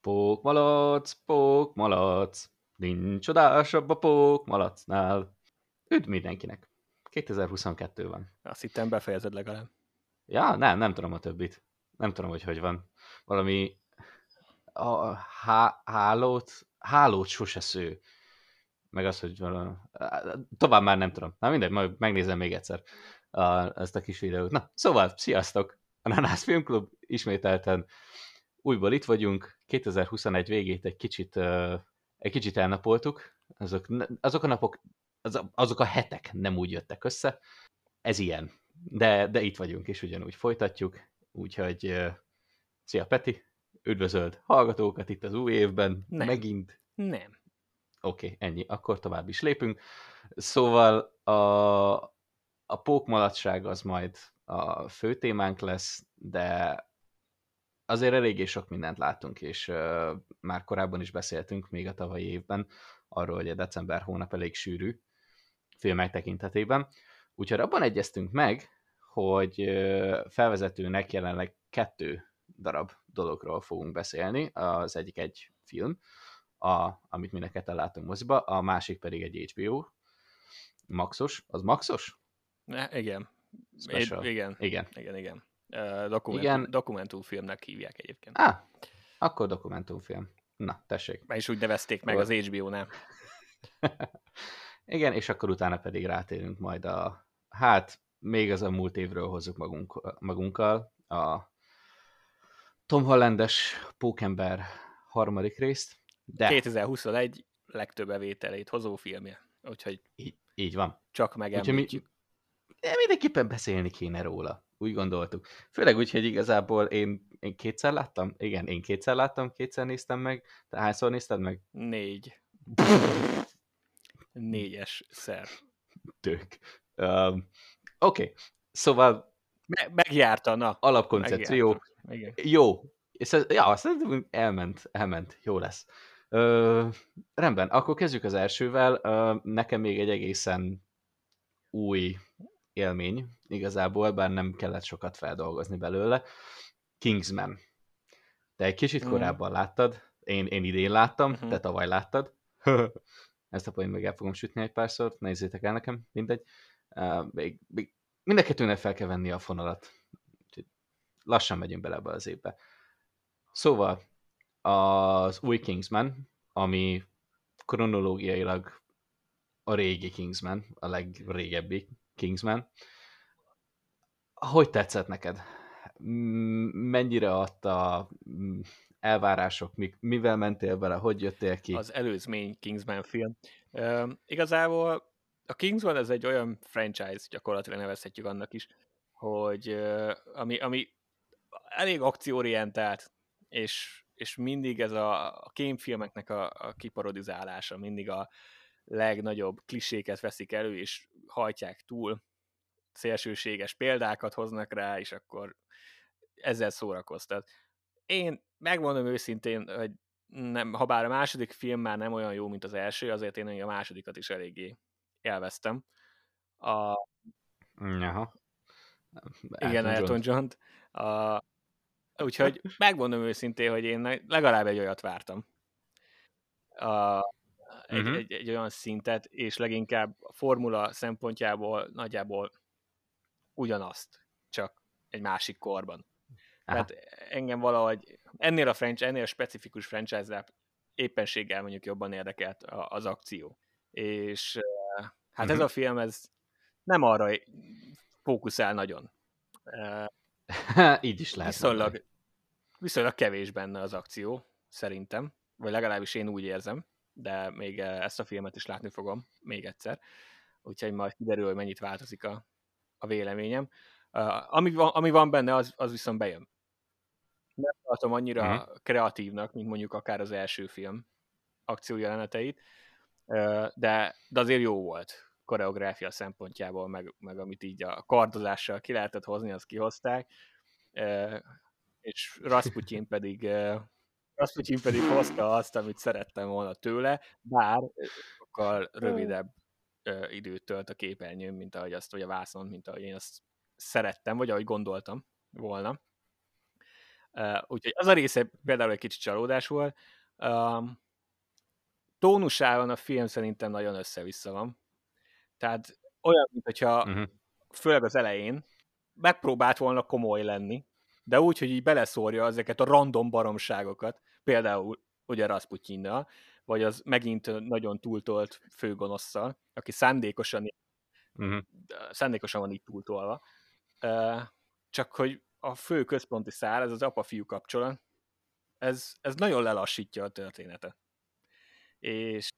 Pókmalac, pókmalac, nincs csodásabb a pókmalacnál. Üdv mindenkinek! 2022 van. Azt hittem befejezed legalább. Ja, nem, nem tudom a többit. Nem tudom, hogy hogy van. Valami a há, hálót, hálót sose sző. Meg az, hogy valami... Tovább már nem tudom. Na mindegy, majd megnézem még egyszer a, ezt a kis videót. Na, szóval, sziasztok! A Nanász Filmklub ismételten újból itt vagyunk. 2021 végét egy kicsit, egy kicsit elnapoltuk. Azok, azok a napok, az, azok a hetek nem úgy jöttek össze. Ez ilyen. De, de itt vagyunk, és ugyanúgy folytatjuk. Úgyhogy szia Peti! üdvözöld hallgatókat itt az új évben, Nem. megint. Nem. Oké, okay, ennyi, akkor tovább is lépünk. Szóval a, a pókmalatság az majd a fő témánk lesz, de azért eléggé sok mindent látunk, és uh, már korábban is beszéltünk, még a tavalyi évben, arról, hogy a december hónap elég sűrű filmek tekintetében. Úgyhogy abban egyeztünk meg, hogy uh, felvezetőnek jelenleg kettő darab dologról fogunk beszélni. Az egyik egy film, a, amit a ketten látunk moziba, a másik pedig egy HBO maxos. Az maxos? Ne, igen. Special. É, igen. Igen. Igen, igen. Uh, dokumentum, Igen. Dokumentumfilmnek hívják egyébként. Á, akkor dokumentumfilm. Na, tessék. És úgy nevezték meg az HBO-nál. Igen, és akkor utána pedig rátérünk majd a, hát, még az a múlt évről hozzuk magunk, magunkkal, a Tom Hollandes Pókember harmadik részt, de 2021 legtöbb bevételét hozó filmje. Úgyhogy így, így van. csak mi, megemlítjük. de mindenképpen beszélni kéne róla. Úgy gondoltuk. Főleg úgy, hogy igazából én, én kétszer láttam? Igen, én kétszer láttam, kétszer néztem meg. Te hányszor nézted meg? Négy. Négyes szer. Tök. Um, Oké, okay. szóval Me- megjárta, na. alapkoncepció. Megjárta. Igen. Jó. És ez, ja, szerintem elment, elment. Jó lesz. Ö, rendben, akkor kezdjük az elsővel. Ö, nekem még egy egészen új élmény igazából, bár nem kellett sokat feldolgozni belőle. Kingsman. Te egy kicsit Mm. korábban láttad, én, én idén láttam, Mhm. te tavaly láttad. Ezt a poént meg el fogom sütni egy párszor, nézzétek el nekem, mindegy. Uh, még, még mind a kettőnek fel kell venni a fonalat. Úgyhogy lassan megyünk bele ebbe az évbe. Szóval az új Kingsman, ami kronológiailag a régi Kingsman, a legrégebbi Kingsman. Hogy tetszett neked? Mennyire adta elvárások, mi- mivel mentél bele, hogy jöttél ki? Az előzmény Kingsman film. Igazából a Kingsman ez egy olyan franchise, gyakorlatilag nevezhetjük annak is, hogy ami, ami elég akcióorientált, és, és mindig ez a, a kémfilmeknek a, a kiparodizálása, mindig a legnagyobb kliséket veszik elő, és hajtják túl, szélsőséges példákat hoznak rá, és akkor ezzel szórakoztat. Én megmondom őszintén, hogy nem, ha bár a második film már nem olyan jó, mint az első, azért én a másodikat is eléggé élveztem. A, Jaha. igen, Elton Elton John. John-t. A, úgyhogy megmondom őszintén, hogy én legalább egy olyat vártam. A, egy, Mhm. egy, egy olyan szintet, és leginkább a formula szempontjából nagyjából ugyanazt, csak egy másik korban. Aha. Tehát engem valahogy ennél a, franchise, ennél a specifikus franchise éppenséggel mondjuk jobban érdekelt az akció. És eh, hát ez Mhm. a film, ez nem arra fókuszál nagyon. Eh, Így is lehet. Viszonylag. Viszonylag kevés benne az akció, szerintem. Vagy legalábbis én úgy érzem, de még eh, ezt a filmet is látni fogom még egyszer. Úgyhogy majd kiderül, hogy mennyit változik a, a véleményem. Uh, ami, van, ami van benne, az, az viszont bejön. Nem tartom annyira Mhm. uh-huh. kreatívnak, mint mondjuk akár az első film akciójeleneteit, uh, de, de azért jó volt koreográfia szempontjából, meg, meg amit így a kardozással ki lehetett hozni, azt kihozták, uh, és Rasputin pedig uh, Rasputin pedig hozta azt, amit szerettem volna tőle, bár sokkal rövidebb időt tölt a képernyőn, mint ahogy azt, vagy a vászon, mint ahogy én azt szerettem, vagy ahogy gondoltam volna. Úgyhogy az a része például egy kicsit csalódás volt. Tónusában a film szerintem nagyon össze-vissza van. Tehát olyan, mintha uh-huh. főleg az elején megpróbált volna komoly lenni, de úgy, hogy így beleszórja ezeket a random baromságokat, például ugye Rasputinnal, vagy az megint nagyon túltolt főgonosszal, aki szándékosan, uh-huh. szándékosan van így túltolva. Csak hogy a fő központi szál, ez az apa-fiú kapcsolat, ez, ez nagyon lelassítja a történetet. És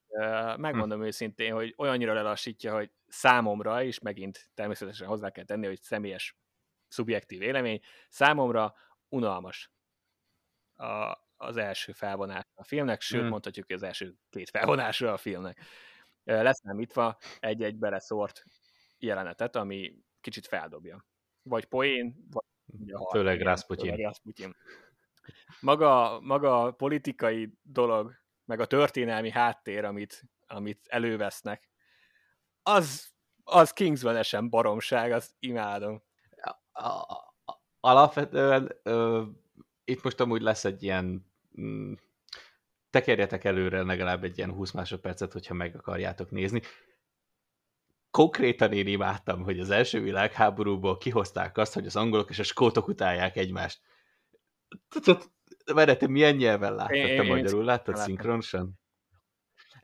megmondom hm. őszintén, hogy olyannyira lelassítja, hogy számomra, és megint természetesen hozzá kell tenni, hogy személyes szubjektív vélemény, számomra unalmas a, az első felvonás a filmnek, sőt, mm. mondhatjuk, hogy az első két felvonásra a filmnek. Leszámítva egy-egy beleszórt jelenetet, ami kicsit feldobja. Vagy poén, vagy a Főleg Rasputin. Maga, maga a politikai dolog, meg a történelmi háttér, amit, amit elővesznek, az, az Kingsman-esen baromság, azt imádom. Alapvetően ö, itt most amúgy lesz egy ilyen mm, tekerjetek előre legalább egy ilyen 20 másodpercet, hogyha meg akarjátok nézni. Konkrétan én imádtam, hogy az első világháborúból kihozták azt, hogy az angolok és a skótok utálják egymást. Mert te milyen nyelven láttad? Te magyarul láttad szinkronosan?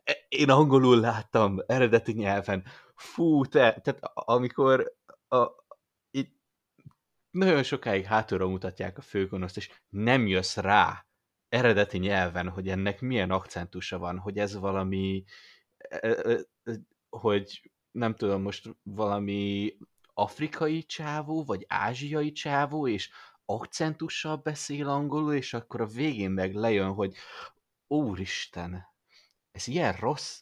E, én angolul láttam, eredeti nyelven. Fú, te, tehát amikor a, nagyon sokáig hátulra mutatják a főgonoszt, és nem jössz rá, eredeti nyelven, hogy ennek milyen akcentusa van, hogy ez valami, e, e, e, hogy nem tudom, most valami afrikai csávó, vagy ázsiai csávó, és akcentussal beszél angolul, és akkor a végén meg lejön, hogy úristen, ez ilyen rossz?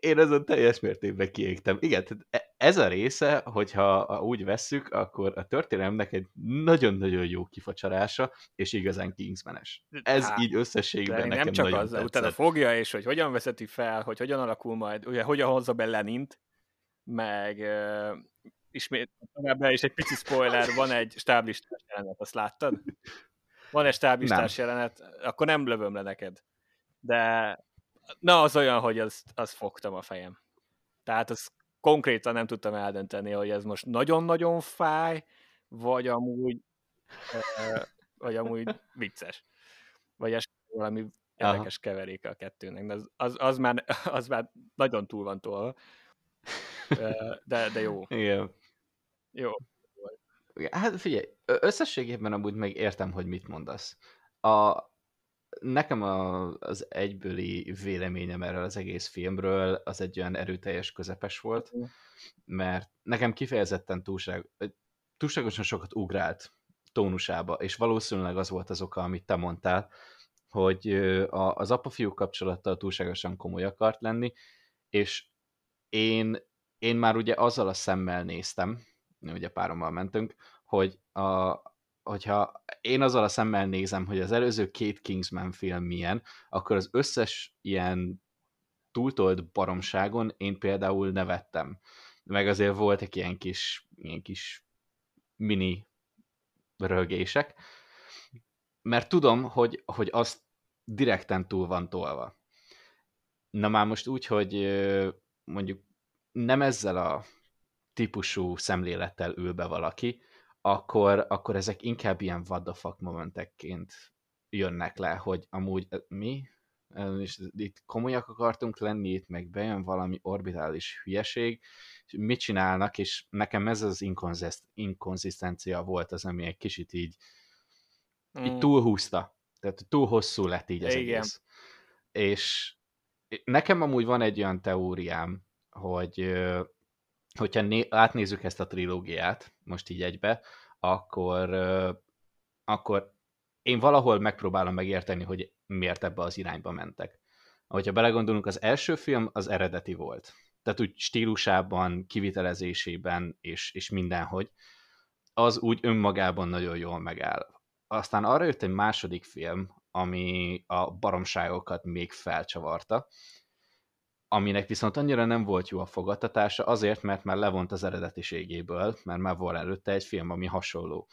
Én azon teljes mértékben kiégtem. Igen, e, ez a része, hogyha úgy vesszük, akkor a történelemnek egy nagyon-nagyon jó kifacsarása, és igazán Kingsmanes. Ez Há, így összességben nekem nem csak nagyon az, tetszett. utána fogja, és hogy hogyan veszeti fel, hogy hogyan alakul majd, ugye hogyan hozza be Lenint, meg uh, ismét továbbá is egy pici spoiler, van egy stáblistás jelenet, azt láttad? Van egy stáblistás jelenet, akkor nem lövöm le neked. De na, az olyan, hogy azt, azt fogtam a fejem. Tehát az konkrétan nem tudtam eldönteni, hogy ez most nagyon-nagyon fáj, vagy amúgy, vagy amúgy vicces. Vagy ez valami érdekes keveréke a kettőnek. De az, az, az, már, az már nagyon túl van tolva. De, de jó. Igen. Jó. Hát figyelj, összességében amúgy meg értem, hogy mit mondasz. A, nekem a, az egybőli véleményem erről az egész filmről az egy olyan erőteljes közepes volt, mert nekem kifejezetten túlság, túlságosan sokat ugrált tónusába, és valószínűleg az volt az oka, amit te mondtál, hogy az apa-fiú kapcsolattal túlságosan komoly akart lenni, és én, én már ugye azzal a szemmel néztem, ugye párommal mentünk, hogy a, hogyha én azzal a szemmel nézem, hogy az előző két Kingsman film milyen, akkor az összes ilyen túltolt baromságon én például nevettem. Meg azért voltak ilyen kis, ilyen kis mini rögések, mert tudom, hogy, hogy az direkten túl van tolva. Na már most úgy, hogy mondjuk nem ezzel a típusú szemlélettel ül be valaki, akkor, akkor ezek inkább ilyen what the fuck momentekként jönnek le, hogy amúgy mi? És itt komolyak akartunk lenni, itt meg bejön valami orbitális hülyeség, és mit csinálnak, és nekem ez az inkonzisztencia volt az, ami egy kicsit így, mm. így túlhúzta. Tehát túl hosszú lett így az Igen. egész. És nekem amúgy van egy olyan teóriám, hogy hogyha né- átnézzük ezt a trilógiát, most így egybe, akkor, akkor én valahol megpróbálom megérteni, hogy miért ebbe az irányba mentek. Ahogyha belegondolunk, az első film az eredeti volt. Tehát úgy stílusában, kivitelezésében és, és mindenhogy, az úgy önmagában nagyon jól megáll. Aztán arra jött egy második film, ami a baromságokat még felcsavarta, aminek viszont annyira nem volt jó a fogadtatása, azért, mert már levont az eredetiségéből, mert már volt előtte egy film, ami hasonló.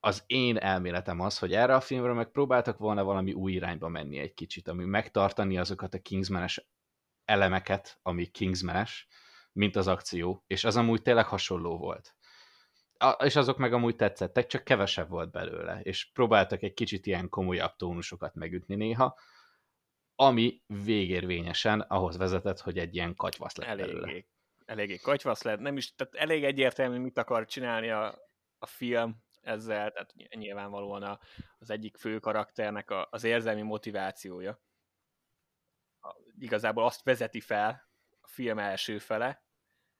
Az én elméletem az, hogy erre a filmre meg próbáltak volna valami új irányba menni egy kicsit, ami megtartani azokat a Kingsmanes elemeket, ami Kingsmanes, mint az akció, és az amúgy tényleg hasonló volt. A, és azok meg amúgy tetszettek, csak kevesebb volt belőle, és próbáltak egy kicsit ilyen komolyabb tónusokat megütni néha, ami végérvényesen ahhoz vezetett, hogy egy ilyen katyvasz lett eléggé, belőle. eléggé katyvasz lett, nem is, tehát elég egyértelmű, mit akar csinálni a, a film ezzel, tehát nyilvánvalóan a, az egyik fő karakternek a, az érzelmi motivációja. A, igazából azt vezeti fel a film első fele,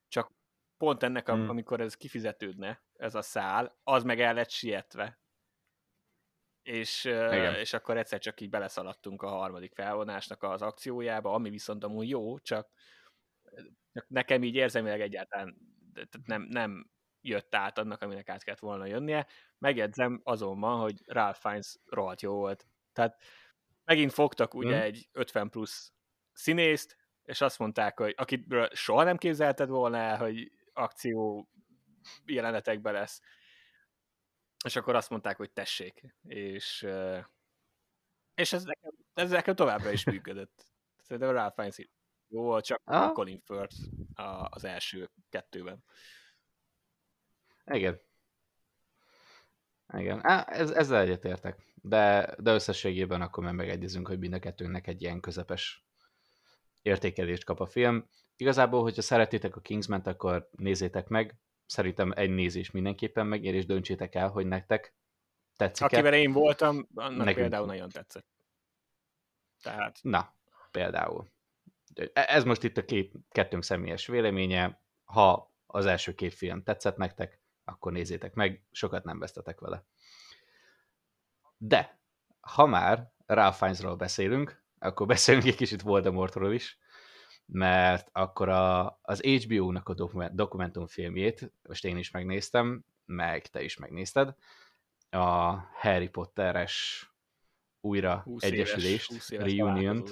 csak pont ennek, hmm. amikor ez kifizetődne, ez a szál, az meg el lett sietve és, Igen. és akkor egyszer csak így beleszaladtunk a harmadik felvonásnak az akciójába, ami viszont amúgy jó, csak, csak nekem így érzelmileg egyáltalán nem, nem jött át annak, aminek át kellett volna jönnie. Megjegyzem azonban, hogy Ralph Fiennes rohadt jó volt. Tehát megint fogtak ugye hmm. egy 50 plusz színészt, és azt mondták, hogy akitről soha nem képzelted volna el, hogy akció jelenetekben lesz, és akkor azt mondták, hogy tessék. És, és ez nekem, ez nekem továbbra is működött. Szerintem Ralph Fiennes jó csak ah. Colin Firth az első kettőben. Igen. Igen, Á, ez, ezzel egyetértek. De, de összességében akkor már megegyezünk, hogy mind a kettőnknek egy ilyen közepes értékelést kap a film. Igazából, hogyha szeretitek a Kingsman-t, akkor nézzétek meg, szerintem egy nézés mindenképpen megér, és döntsétek el, hogy nektek tetszik -e. Akivel én voltam, annak Nekünk. például nagyon tetszett. Tehát... Na, például. E, ez most itt a két, kettőnk személyes véleménye. Ha az első két film tetszett nektek, akkor nézzétek meg, sokat nem vesztetek vele. De, ha már Ralph Fiennesról beszélünk, akkor beszélünk egy kicsit Voldemortról is mert akkor a, az HBO-nak a dokument, dokumentumfilmjét, most én is megnéztem, meg te is megnézted, a Harry Potteres újra 20 egyesülést, éves, 20 éves reunion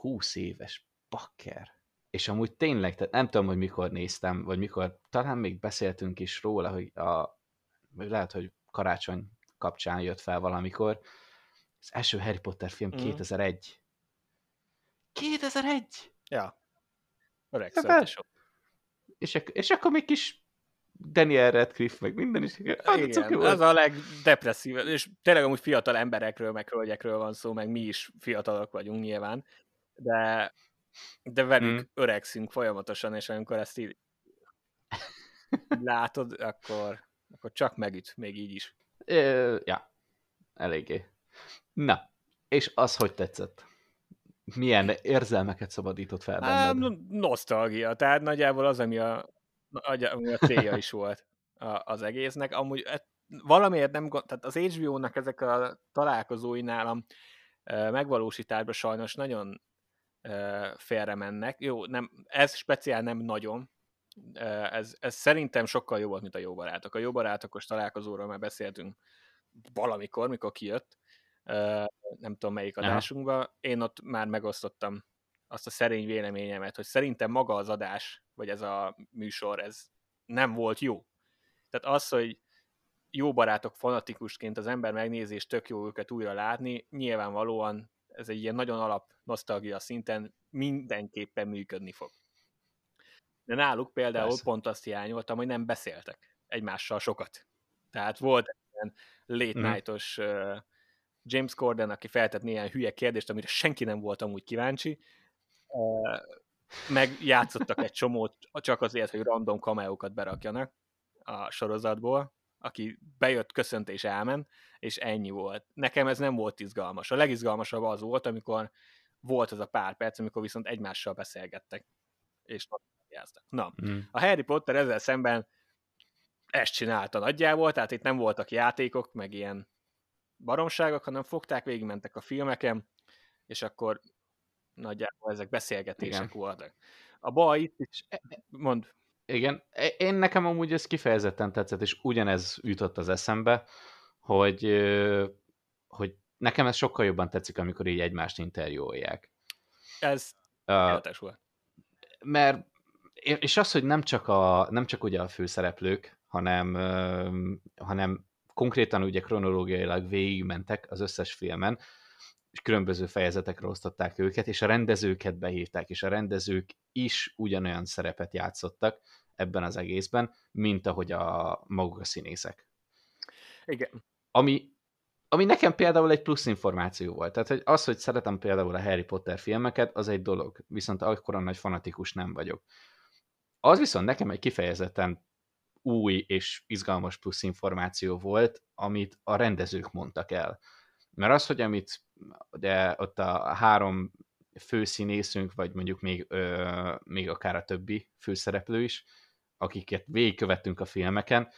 20 éves, bakker. És amúgy tényleg, tehát nem tudom, hogy mikor néztem, vagy mikor, talán még beszéltünk is róla, hogy a, vagy lehet, hogy karácsony kapcsán jött fel valamikor. Az első Harry Potter film mm. 2001 2001? Ja. Öreg hát, és, ak- és akkor még kis Daniel Radcliffe, meg minden is. Hát, Igen, az a legdepresszív, és tényleg amúgy fiatal emberekről, meg hölgyekről van szó, meg mi is fiatalok vagyunk nyilván, de, de velük hmm. öregszünk folyamatosan, és amikor ezt így látod, akkor, akkor csak megüt, még így is. É, ja, eléggé. Na, és az hogy tetszett? Milyen érzelmeket szabadított fel benned? Nosztalgia, tehát nagyjából az, ami a, ami a célja is volt az egésznek. Amúgy e, valamiért nem, tehát az HBO-nak ezek a találkozói nálam megvalósításban sajnos nagyon félre mennek. Jó, nem, ez speciál nem nagyon, ez, ez szerintem sokkal jobb volt, mint a jó barátok. A jó barátokos találkozóról már beszéltünk valamikor, mikor kijött, nem tudom melyik adásunkban, én ott már megosztottam azt a szerény véleményemet, hogy szerintem maga az adás, vagy ez a műsor, ez nem volt jó. Tehát az, hogy jó barátok fanatikusként az ember megnézi, és tök jó őket újra látni, nyilvánvalóan ez egy ilyen nagyon alap nosztalgia szinten mindenképpen működni fog. De náluk például Persze. pont azt hiányoltam, hogy nem beszéltek egymással sokat. Tehát volt egy ilyen late mm. night-os uh, James Corden, aki feltett néhány hülye kérdést, amire senki nem volt amúgy kíváncsi, meg játszottak egy csomót csak azért, hogy random kameókat berakjanak a sorozatból, aki bejött, köszönt és elment, és ennyi volt. Nekem ez nem volt izgalmas. A legizgalmasabb az volt, amikor volt az a pár perc, amikor viszont egymással beszélgettek, és. Na, mm. a Harry Potter ezzel szemben ezt csinálta nagyjából, tehát itt nem voltak játékok, meg ilyen baromságok, hanem fogták, végigmentek a filmeken, és akkor nagyjából ezek beszélgetések Igen. voltak. A baj itt is, e, e, mond. Igen, e, én nekem amúgy ez kifejezetten tetszett, és ugyanez jutott az eszembe, hogy, hogy nekem ez sokkal jobban tetszik, amikor így egymást interjúolják. Ez uh, volt. Mert, és az, hogy nem csak, a, nem csak ugye a főszereplők, hanem, hanem konkrétan ugye kronológiailag végigmentek az összes filmen, és különböző fejezetekre osztották őket, és a rendezőket behívták, és a rendezők is ugyanolyan szerepet játszottak ebben az egészben, mint ahogy a maguk a színészek. Igen. Ami, ami nekem például egy plusz információ volt. Tehát hogy az, hogy szeretem például a Harry Potter filmeket, az egy dolog, viszont akkor nagy fanatikus nem vagyok. Az viszont nekem egy kifejezetten új és izgalmas plusz információ volt, amit a rendezők mondtak el. Mert az, hogy amit de ott a három főszínészünk, vagy mondjuk még, ö, még akár a többi főszereplő is, akiket végigkövettünk a filmeken,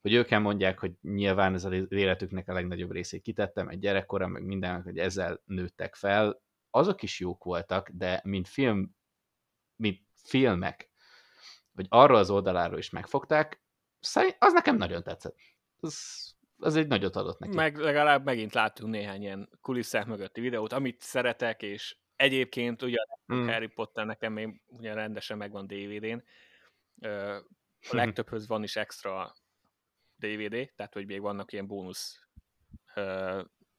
hogy ők mondják, hogy nyilván ez az életüknek a legnagyobb részét kitettem, egy gyerekkora, meg minden, hogy ezzel nőttek fel, azok is jók voltak, de mint film, mint filmek, vagy arra az oldaláról is megfogták, az nekem nagyon tetszett. Az, az egy nagyot adott neki. Meg legalább megint láttunk néhány ilyen kulisszák mögötti videót, amit szeretek, és egyébként ugye mm. Harry Potter nekem még ugye rendesen megvan DVD-n, a legtöbbhöz van is extra DVD, tehát hogy még vannak ilyen bónusz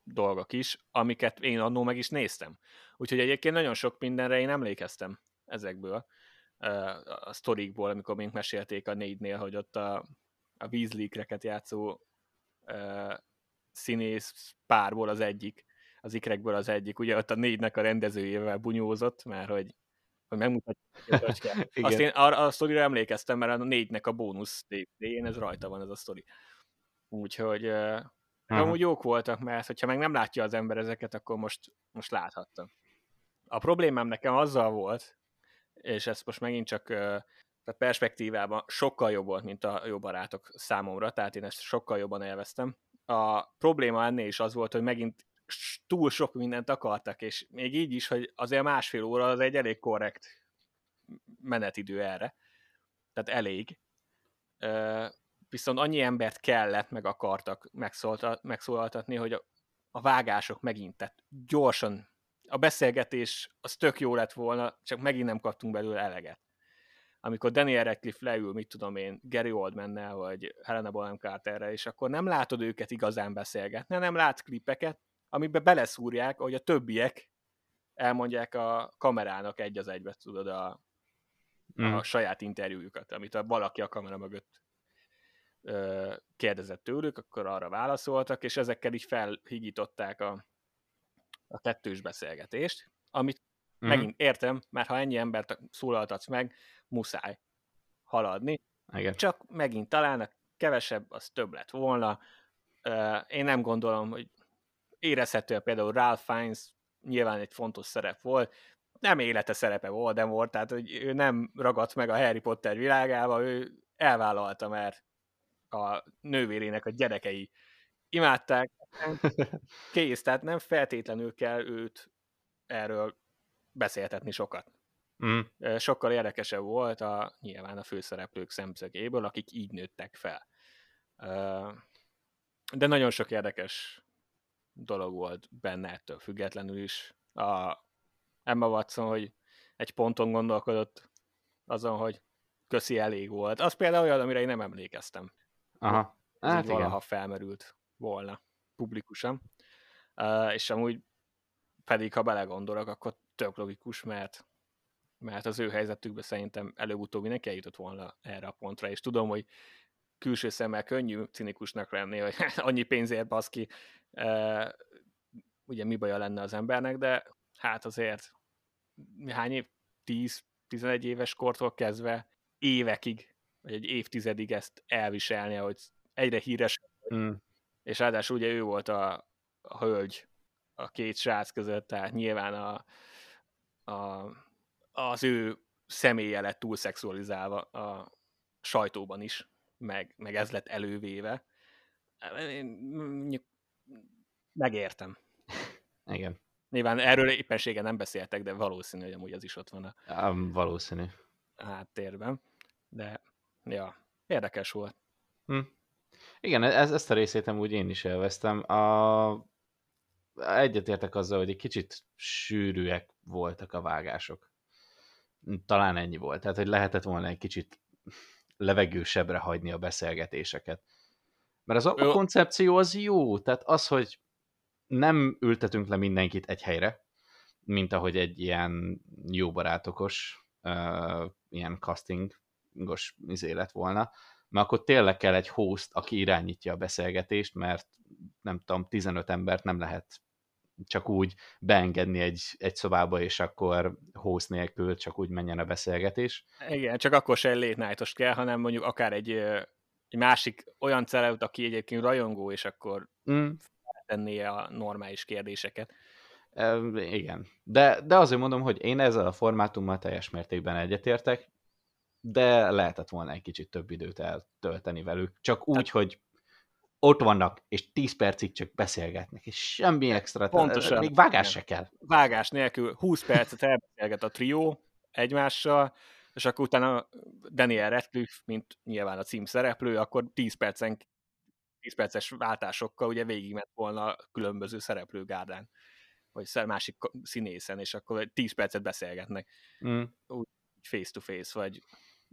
dolgok is, amiket én annó meg is néztem. Úgyhogy egyébként nagyon sok mindenre én emlékeztem ezekből a sztorikból, amikor még mesélték a négynél, hogy ott a, a Weasley-kreket játszó uh, színész párból az egyik, az ikrekből az egyik, ugye ott a négynek a rendezőjével bunyózott, mert hogy, hogy megmutatja, hogy Azt én arra a sztorira emlékeztem, mert a négynek a bónusz DVD-én ez rajta van ez a sztori. Úgyhogy uh, amúgy jók voltak, mert hogyha meg nem látja az ember ezeket, akkor most, most láthatta. A problémám nekem azzal volt, és ezt most megint csak a perspektívában sokkal jobb volt, mint a jó barátok számomra, tehát én ezt sokkal jobban élveztem. A probléma ennél is az volt, hogy megint túl sok mindent akartak, és még így is, hogy azért másfél óra az egy elég korrekt menetidő erre. Tehát elég. Viszont annyi embert kellett, meg akartak megszólaltatni, hogy a, vágások megint, tehát gyorsan a beszélgetés az tök jó lett volna, csak megint nem kaptunk belőle eleget. Amikor Daniel Radcliffe leül, mit tudom én, Gary Oldmannel, vagy Helena Bonham Carterre, és akkor nem látod őket igazán beszélgetni, nem látsz klipeket, amiben beleszúrják, hogy a többiek elmondják a kamerának egy az egybe, tudod, a, mm. a saját interjújukat, amit a valaki a kamera mögött ö, kérdezett tőlük, akkor arra válaszoltak, és ezekkel így felhigították a, a kettős beszélgetést, amit mm. megint értem, mert ha ennyi embert szólaltatsz meg, muszáj haladni. Igen. Csak megint talán a kevesebb, az több lett volna. Én nem gondolom, hogy érezhető például Ralph Fiennes nyilván egy fontos szerep volt, nem élete szerepe Voldemort, tehát hogy ő nem ragadt meg a Harry Potter világába, ő elvállalta, mert a nővérének a gyerekei imádták, kész, tehát nem feltétlenül kell őt erről beszéltetni sokat. Mm. Sokkal érdekesebb volt a, nyilván a főszereplők szemszögéből, akik így nőttek fel. De nagyon sok érdekes dolog volt benne ettől függetlenül is. A Emma Watson, hogy egy ponton gondolkodott azon, hogy köszi elég volt. Az például olyan, amire én nem emlékeztem. Aha. Hát igen. valaha felmerült volna publikusan. És amúgy pedig, ha belegondolok, akkor tök logikus, mert mert az ő helyzetükben szerintem előbb-utóbb mindenki eljutott volna erre a pontra, és tudom, hogy külső szemmel könnyű cinikusnak lenni, hogy annyi pénzért baszki, ugye mi baja lenne az embernek, de hát azért hány év, 10-11 éves kortól kezdve évekig, vagy egy évtizedig ezt elviselni, hogy egyre híres, mm és ráadásul ugye ő volt a, a hölgy a két srác között, tehát nyilván a, a, az ő személye lett túl szexualizálva a sajtóban is, meg, meg ez lett elővéve. Megértem. Igen. Nyilván erről éppenséggel nem beszéltek, de valószínű, hogy amúgy az is ott van a um, valószínű. háttérben. De, ja, érdekes volt. Hm. Igen, ez, ezt a részét úgy én is élveztem. A, egyetértek azzal, hogy egy kicsit sűrűek voltak a vágások. Talán ennyi volt. Tehát, hogy lehetett volna egy kicsit levegősebbre hagyni a beszélgetéseket. Mert az a, a koncepció az jó, tehát az, hogy nem ültetünk le mindenkit egy helyre, mint ahogy egy ilyen jó barátokos, uh, ilyen castingos izé lett volna, mert akkor tényleg kell egy host, aki irányítja a beszélgetést, mert nem tudom, 15 embert nem lehet csak úgy beengedni egy, egy szobába, és akkor host nélkül csak úgy menjen a beszélgetés. Igen, csak akkor se egy late night kell, hanem mondjuk akár egy, egy másik olyan celebut, aki egyébként rajongó, és akkor mm. tennie a normális kérdéseket. E, igen. De, de azért mondom, hogy én ezzel a formátummal teljes mértékben egyetértek, de lehetett volna egy kicsit több időt eltölteni velük. Csak úgy, Tehát... hogy ott vannak, és 10 percig csak beszélgetnek, és semmi extra, Pontosan. még vágás se kell. Vágás nélkül 20 percet elbeszélget a trió egymással, és akkor utána Daniel Radcliffe, mint nyilván a cím szereplő, akkor 10 percen 10 perces váltásokkal ugye végigment volna különböző szereplőgárdán, vagy másik színészen, és akkor 10 percet beszélgetnek. Mm. Úgy face to face, vagy,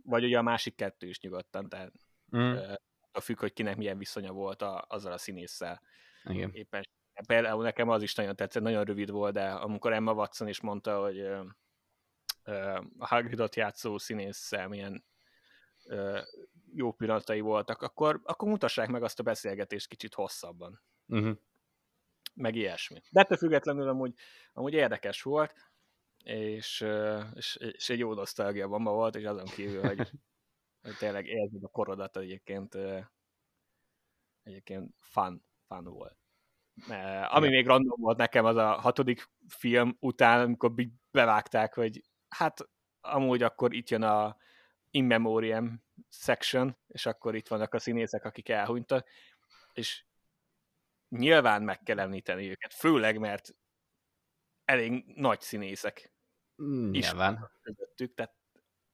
vagy ugye a másik kettő is nyugodtan, tehát mm a függ, hogy kinek milyen viszonya volt a, azzal a színésszel. Igen. Éppen például nekem az is nagyon tetszett, nagyon rövid volt, de amikor Emma Watson is mondta, hogy a Hagridot játszó színésszel milyen jó pillanatai voltak, akkor, akkor mutassák meg azt a beszélgetést kicsit hosszabban. Uh-huh. Meg ilyesmi. De ettől függetlenül amúgy, amúgy érdekes volt, és, és, és egy jó nosztalgia bomba volt, és azon kívül, hogy hogy tényleg érzed a korodat egyébként, egyébként fun, fun volt. Ami még random volt nekem, az a hatodik film után, amikor bevágták, hogy hát amúgy akkor itt jön a In Memoriam section, és akkor itt vannak a színészek, akik elhunytak, és nyilván meg kell említeni őket, főleg, mert elég nagy színészek nyilván. közöttük, tehát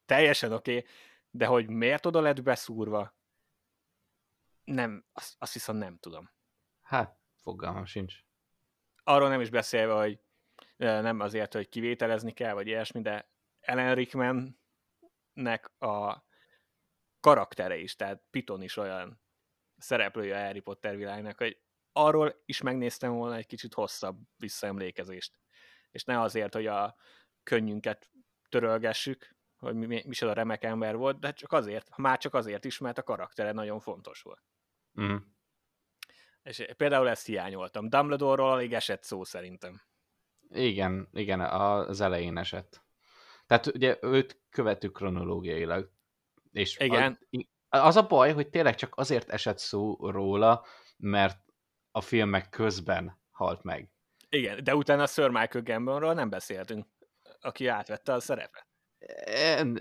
teljesen oké, okay, de hogy miért oda lett beszúrva, nem, azt, azt viszont nem tudom. Hát, fogalmam sincs. Arról nem is beszélve, hogy nem azért, hogy kivételezni kell, vagy ilyesmi, de Ellen Rickmannek a karaktere is, tehát Piton is olyan szereplője a Harry Potter világnak, hogy arról is megnéztem volna egy kicsit hosszabb visszaemlékezést. És ne azért, hogy a könnyünket törölgessük, hogy mi, mi, mi a remek ember volt, de csak azért, már csak azért is, mert a karaktere nagyon fontos volt. Mm. És például ezt hiányoltam. Dumbledore-ról alig esett szó szerintem. Igen, igen, az elején esett. Tehát ugye őt követük kronológiailag. És igen. Az, az a baj, hogy tényleg csak azért esett szó róla, mert a filmek közben halt meg. Igen, de utána a Sir Michael Gambonról nem beszéltünk, aki átvette a szerepet.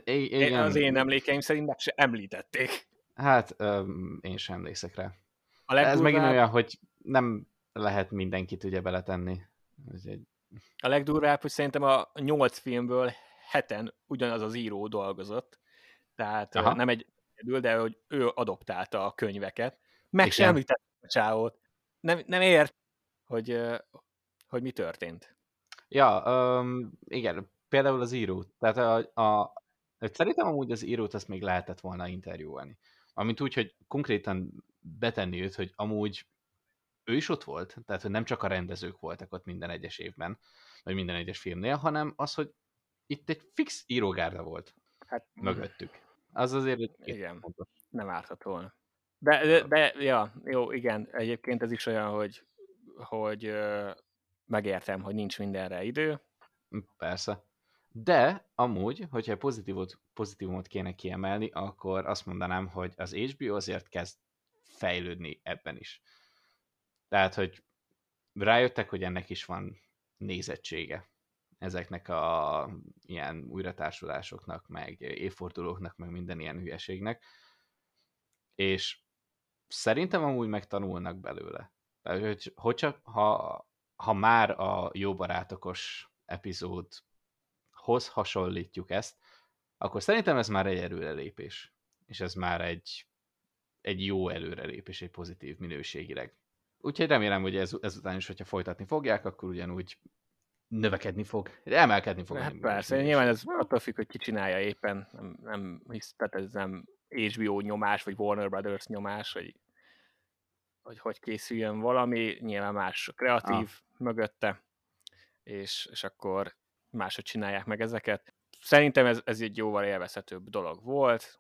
Igen. Az én emlékeim szerint meg se említették. Hát, öm, én sem emlékszek rá. A legdurvább... Ez megint olyan, hogy nem lehet mindenkit ugye beletenni. Ez egy... A legdurvább, hogy szerintem a nyolc filmből heten ugyanaz az író dolgozott. Tehát Aha. nem egy de hogy ő adoptálta a könyveket. Meg sem említett a csávót. Nem, nem ért, hogy, hogy mi történt. Ja, um, igen, például az írót. Tehát a, a, szerintem amúgy az írót azt még lehetett volna interjúolni. Amint úgy, hogy konkrétan betenni őt, hogy amúgy ő is ott volt, tehát hogy nem csak a rendezők voltak ott minden egyes évben, vagy minden egyes filmnél, hanem az, hogy itt egy fix írógárda volt hát, mögöttük. Az azért egy Igen, fontos. nem árthat volna. De, de, de, ja, jó, igen, egyébként ez is olyan, hogy, hogy megértem, hogy nincs mindenre idő. Persze. De amúgy, hogyha pozitívot, pozitívumot kéne kiemelni, akkor azt mondanám, hogy az HBO azért kezd fejlődni ebben is. Tehát, hogy rájöttek, hogy ennek is van nézettsége ezeknek a ilyen újratársulásoknak, meg évfordulóknak, meg minden ilyen hülyeségnek. És szerintem amúgy megtanulnak belőle. Hogy, hogy csak, ha, ha már a jó barátokos epizód hoz hasonlítjuk ezt, akkor szerintem ez már egy előrelépés. És ez már egy, egy jó előrelépés, egy pozitív minőségileg. úgyhogy remélem, hogy ez, ezután is, hogyha folytatni fogják, akkor ugyanúgy növekedni fog, emelkedni fog. Hát persze, nyilván ez attól függ, hogy ki csinálja éppen, nem, nem hisz, tehát ez nem HBO nyomás, vagy Warner Brothers nyomás, hogy hogy hogy készüljön valami, nyilván más a kreatív ah. mögötte, és, és akkor máshogy csinálják meg ezeket. Szerintem ez, ez egy jóval élvezhetőbb dolog volt,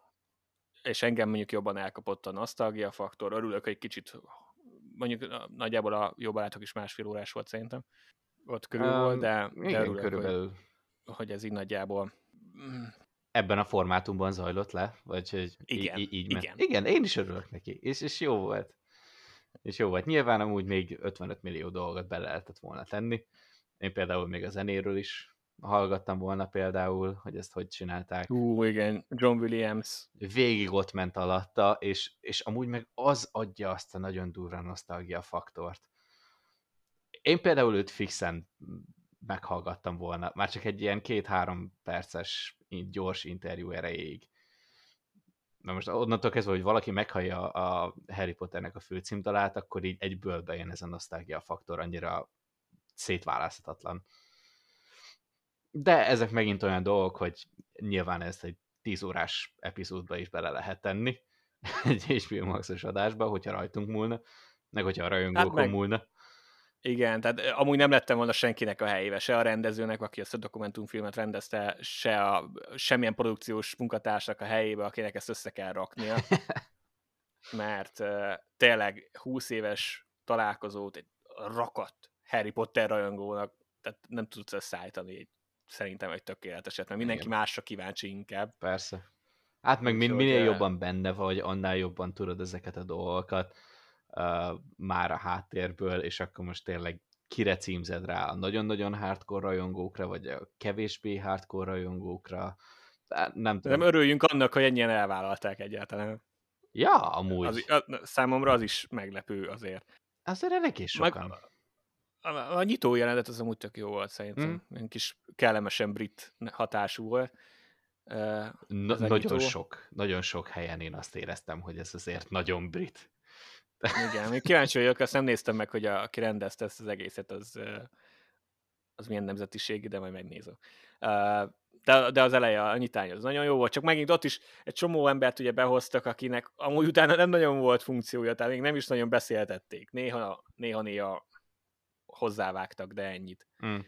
és engem mondjuk jobban elkapott a nosztalgia faktor. Örülök, hogy kicsit, mondjuk nagyjából a jó barátok is másfél órás volt szerintem. Ott körül um, volt, de, de igen, örülök, körülbelül. Hogy, hogy ez így nagyjából ebben a formátumban zajlott le, vagy hogy igen, így, így igen. igen, én is örülök neki, és, és jó volt. És jó volt. Nyilván amúgy még 55 millió dolgot bele lehetett volna tenni. Én például még a zenéről is hallgattam volna például, hogy ezt hogy csinálták. Ú, igen, John Williams. Végig ott ment alatta, és, és amúgy meg az adja azt a nagyon durva nosztalgia faktort. Én például őt fixen meghallgattam volna, már csak egy ilyen két-három perces gyors interjú erejéig. Na most onnantól kezdve, hogy valaki meghallja a Harry Potternek a főcímdalát, akkor így egyből bejön ez a nosztalgia faktor, annyira szétválaszthatatlan. De ezek megint olyan dolgok, hogy nyilván ezt egy 10 órás epizódba is bele lehet tenni, egy HBO Max-os adásba, hogyha rajtunk múlna, meg hogyha a rajongókon hát meg, múlna. Igen, tehát amúgy nem lettem volna senkinek a helyébe, se a rendezőnek, aki ezt a dokumentumfilmet rendezte, se a semmilyen produkciós munkatársak a helyébe, akinek ezt össze kell raknia. Mert uh, tényleg 20 éves találkozót egy rakat Harry Potter rajongónak, tehát nem tudsz összeállítani egy, szerintem egy tökéleteset, mert mindenki Igen. másra kíváncsi inkább. Persze. Hát meg min, minél jobban benne vagy, annál jobban tudod ezeket a dolgokat uh, már a háttérből, és akkor most tényleg kire címzed rá a nagyon-nagyon hardcore rajongókra, vagy a kevésbé hardcore rajongókra. Nem, tudom. nem örüljünk annak, hogy ennyien elvállalták egyáltalán. Ja, amúgy. Az, a, számomra az is meglepő azért. Azért elég is sokan. Meg, a, a, a nyitó jelenet az amúgy tök jó volt szerintem. Mm. kis kellemesen brit hatású volt. Na, nagyon nyitó. sok, nagyon sok helyen én azt éreztem, hogy ez azért nagyon brit. Igen, még kíváncsi vagyok, azt nem néztem meg, hogy a, aki rendezte ezt az egészet, az, az milyen nemzetiségi, de majd megnézem. De, de az eleje, a nyitány az nagyon jó volt, csak megint ott is egy csomó embert ugye behoztak, akinek amúgy utána nem nagyon volt funkciója, tehát még nem is nagyon beszéltették. Néha, néha, néha hozzávágtak, de ennyit. Mm.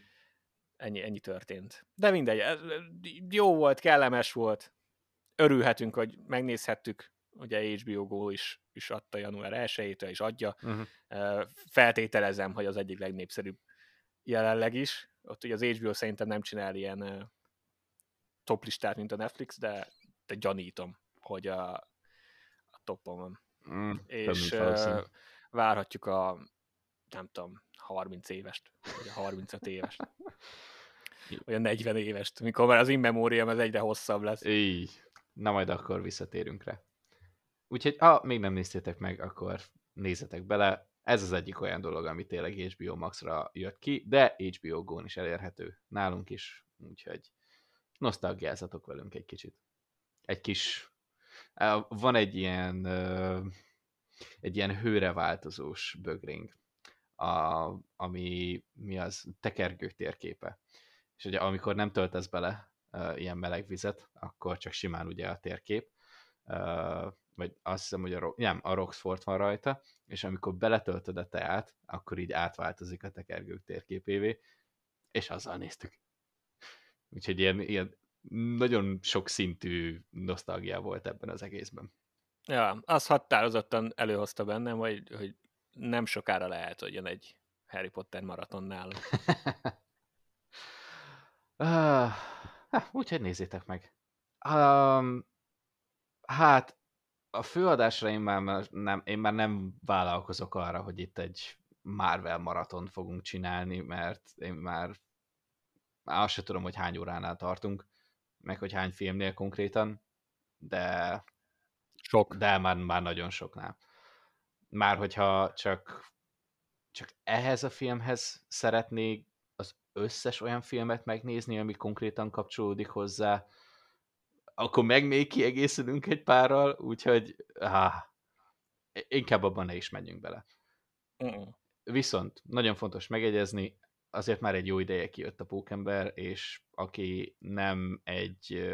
Ennyi, ennyi történt. De mindegy, jó volt, kellemes volt, örülhetünk, hogy megnézhettük ugye HBO Go is, is adta január 1 és adja. Uh-huh. Feltételezem, hogy az egyik legnépszerűbb jelenleg is. Ott ugye az HBO szerintem nem csinál ilyen top listát, mint a Netflix, de, de gyanítom, hogy a, a topon van. Mm, és uh, várhatjuk a nem tudom, 30 évest, vagy a 35 évest. Vagy a 40 évest, mikor már az in az egyre hosszabb lesz. Így. Na majd akkor visszatérünk rá. Úgyhogy, ha még nem néztétek meg, akkor nézzetek bele. Ez az egyik olyan dolog, ami tényleg HBO Max-ra jött ki, de HBO Go-n is elérhető nálunk is, úgyhogy nosztalgiázatok velünk egy kicsit. Egy kis... Van egy ilyen egy ilyen hőre változós bögring, a, ami mi az tekergő térképe. És ugye amikor nem töltesz bele uh, ilyen meleg vizet, akkor csak simán ugye a térkép, uh, vagy azt hiszem, hogy a, nem, a Roxford van rajta, és amikor beletöltöd a teát, akkor így átváltozik a tekergők térképévé, és azzal néztük. Úgyhogy ilyen, ilyen nagyon sok szintű nosztalgia volt ebben az egészben. Ja, az határozottan előhozta bennem, hogy, hogy nem sokára lehet, hogy jön egy Harry Potter maratonnál. uh, úgyhogy nézzétek meg. Um, hát a főadásra én már nem, én már nem vállalkozok arra, hogy itt egy Marvel maraton fogunk csinálni, mert én már, már azt sem tudom, hogy hány óránál tartunk, meg hogy hány filmnél konkrétan, de sok. De már, már nagyon soknál. Már hogyha csak, csak ehhez a filmhez szeretnék az összes olyan filmet megnézni, ami konkrétan kapcsolódik hozzá, akkor meg még kiegészülünk egy párral, úgyhogy ah, inkább abban ne is menjünk bele. Mm. Viszont nagyon fontos megegyezni, azért már egy jó ideje kijött a Pókember, és aki nem egy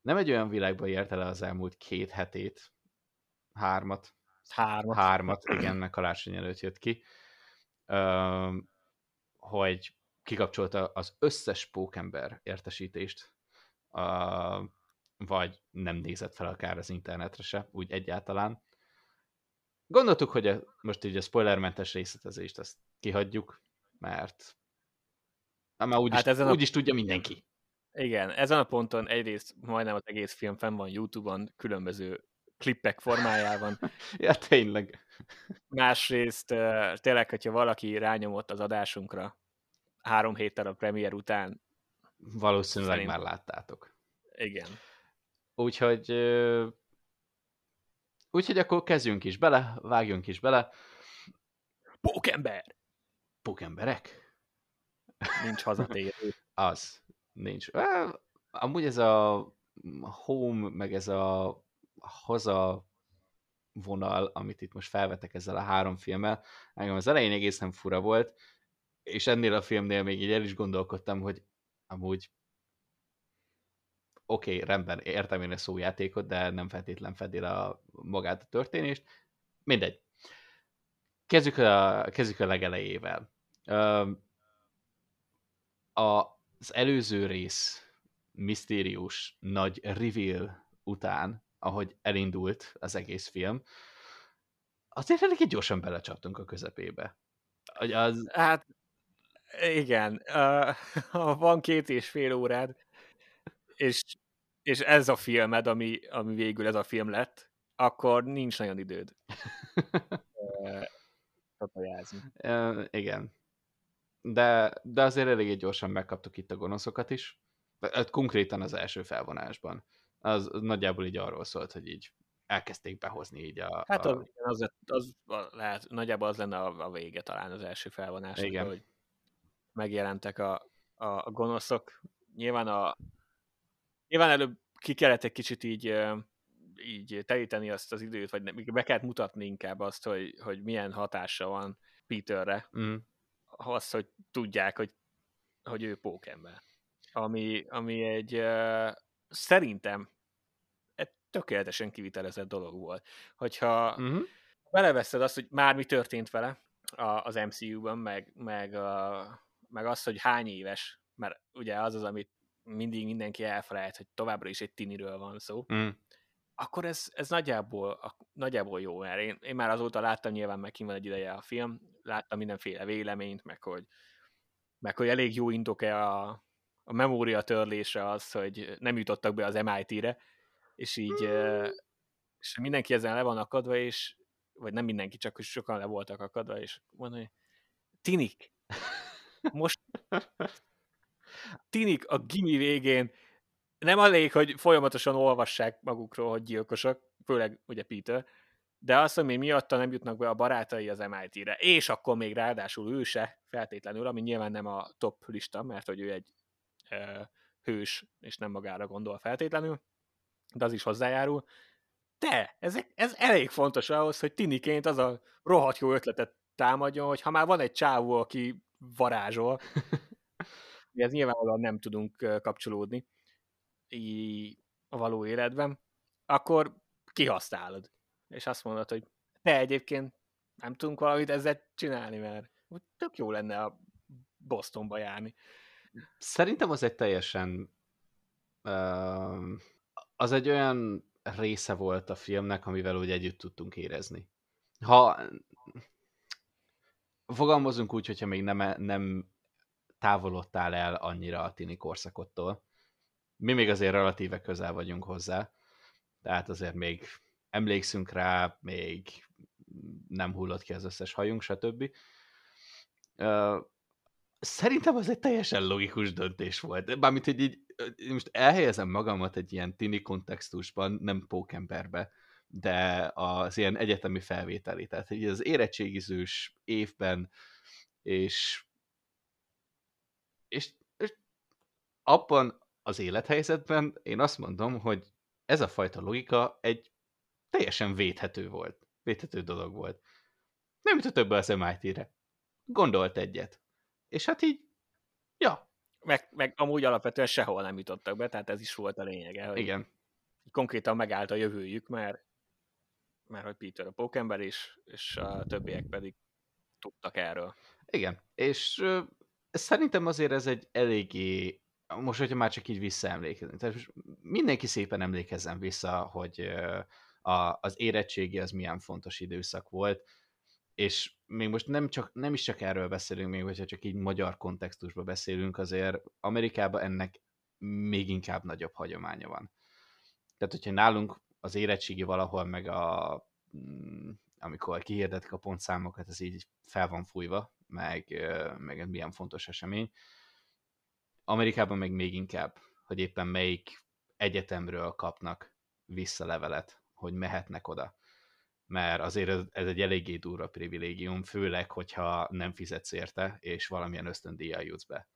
nem egy olyan világban élte le az elmúlt két hetét, hármat, Hármat. hármat, igen, meg karácsony előtt jött ki, hogy kikapcsolta az összes pókember értesítést, vagy nem nézett fel akár az internetre se, úgy egyáltalán. Gondoltuk, hogy a, most így a spoilermentes részletezést ezt kihagyjuk, mert már úgyis, Hát ezen a- úgyis tudja mindenki. Igen, ezen a ponton egyrészt majdnem az egész film fenn van YouTube-on, különböző klippek formájában. Ja, tényleg. Másrészt tényleg, hogyha valaki rányomott az adásunkra három héttel a premier után, Valószínűleg Szerint- már láttátok. igen. Úgyhogy úgyhogy akkor kezdjünk is bele, vágjunk is bele. Pókember! Pókemberek? Nincs hazatérő. Az. Nincs. Amúgy ez a home, meg ez a haza vonal, amit itt most felvetek ezzel a három filmmel, engem az elején egészen fura volt, és ennél a filmnél még így el is gondolkodtam, hogy amúgy oké, okay, rendben, értem én a szójátékot, de nem feltétlen fedi a, magát a történést. Mindegy. Kezdjük a, kezdjük a legelejével. Az előző rész misztérius nagy reveal után, ahogy elindult az egész film, azért elég gyorsan belecsaptunk a közepébe. Az, Hát, igen, uh, van két és fél órád, és, és ez a filmed, ami, ami végül ez a film lett, akkor nincs nagyon időd uh, tatajázni. Ö, igen. De, de azért eléggé gyorsan megkaptuk itt a gonoszokat is. Konkrétan az első felvonásban. Az, az nagyjából így arról szólt, hogy így elkezdték behozni így a... Hát a... az, igen, az, lett- az, lehet, nagyjából az lenne a, a vége talán az első felvonásnak, Igen. hogy megjelentek a, a, a gonoszok. Nyilván a nyilván előbb ki kellett egy kicsit így, így telíteni azt az időt, vagy be kellett mutatni inkább azt, hogy, hogy milyen hatása van Peterre, Mm, azt, hogy tudják, hogy, hogy ő pókember. Ami, ami egy szerintem egy tökéletesen kivitelezett dolog volt. Hogyha mm, beleveszed azt, hogy már mi történt vele a, az MCU-ban, meg, meg, a, meg azt, hogy hány éves, mert ugye az az, amit mindig mindenki elfelejt, hogy továbbra is egy tiniről van szó, mm. akkor ez, ez nagyjából, a, nagyjából jó, mert én, én már azóta láttam, nyilván meg van egy ideje a film, láttam mindenféle véleményt, meg hogy, meg hogy elég jó indok-e a, a memória törlése az, hogy nem jutottak be az MIT-re, és így ö, és mindenki ezen le van akadva, és vagy nem mindenki, csak hogy sokan le voltak akadva, és mondani, hogy Tinik, most Tinik a gimi végén nem elég, hogy folyamatosan olvassák magukról, hogy gyilkosok, főleg ugye Peter, de azt, hogy miatta nem jutnak be a barátai az MIT-re, és akkor még ráadásul ő se feltétlenül, ami nyilván nem a top lista, mert hogy ő egy ö, hős, és nem magára gondol feltétlenül, de az is hozzájárul. De ez, ez elég fontos ahhoz, hogy tiniként az a rohadt jó ötletet támadjon, hogy ha már van egy csávó, aki varázsol, ez nyilvánvalóan nem tudunk kapcsolódni így a való életben, akkor kihasználod. És azt mondod, hogy te egyébként nem tudunk valamit ezzel csinálni, mert tök jó lenne a Bostonba járni. Szerintem az egy teljesen... Uh, az egy olyan része volt a filmnek, amivel úgy együtt tudtunk érezni. Ha fogalmazunk úgy, hogyha még nem, nem távolodtál el annyira a tini korszakottól. Mi még azért relatíve közel vagyunk hozzá, tehát azért még emlékszünk rá, még nem hullott ki az összes hajunk, stb. Szerintem az egy teljesen logikus döntés volt. Bármint, hogy így most elhelyezem magamat egy ilyen tini kontextusban, nem pókemberbe, de az ilyen egyetemi felvételi. Tehát hogy az érettségizős évben, és, és, és abban az élethelyzetben én azt mondom, hogy ez a fajta logika egy teljesen védhető volt. Védhető dolog volt. Nem jutott többbe az MIT-re. Gondolt egyet. És hát így, ja. Meg, meg amúgy alapvetően sehol nem jutottak be, tehát ez is volt a lényege. Hogy Igen. Konkrétan megállt a jövőjük, mert, mert hogy Peter a pókember is, és a többiek pedig tudtak erről. Igen, és ö, szerintem azért ez egy eléggé, most, hogyha már csak így visszaemlékezünk, tehát most mindenki szépen emlékezzen vissza, hogy ö, a, az érettségi az milyen fontos időszak volt, és még most nem, csak, nem is csak erről beszélünk, még hogyha csak így magyar kontextusban beszélünk, azért Amerikában ennek még inkább nagyobb hagyománya van. Tehát, hogyha nálunk az érettségi valahol, meg a, mm, amikor kihirdetik a pontszámokat, ez így fel van fújva, meg, meg ez milyen fontos esemény. Amerikában meg még inkább, hogy éppen melyik egyetemről kapnak visszalevelet, hogy mehetnek oda. Mert azért ez, ez egy eléggé durva privilégium, főleg, hogyha nem fizetsz érte, és valamilyen ösztöndíjjal jutsz be.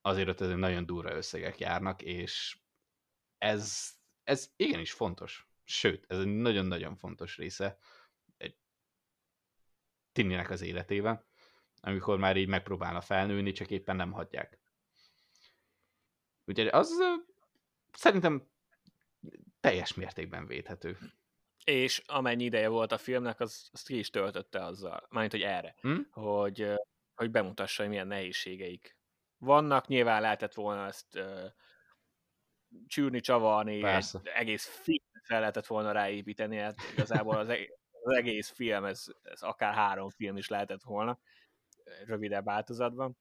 Azért ott ezek nagyon durva összegek járnak, és ez, ez igenis fontos. Sőt, ez egy nagyon-nagyon fontos része egy tininek az életében, amikor már így megpróbálna felnőni, csak éppen nem hagyják. Úgyhogy az szerintem teljes mértékben védhető. És amennyi ideje volt a filmnek, az, azt ki is töltötte azzal, mármint, hogy erre, Hm? hogy, hogy bemutassa, hogy milyen nehézségeik vannak. Nyilván lehetett volna ezt csűrni, csavarni, egy egész film fel lehetett volna ráépíteni, hát igazából az, eg- az egész film, ez, ez akár három film is lehetett volna, rövidebb változatban.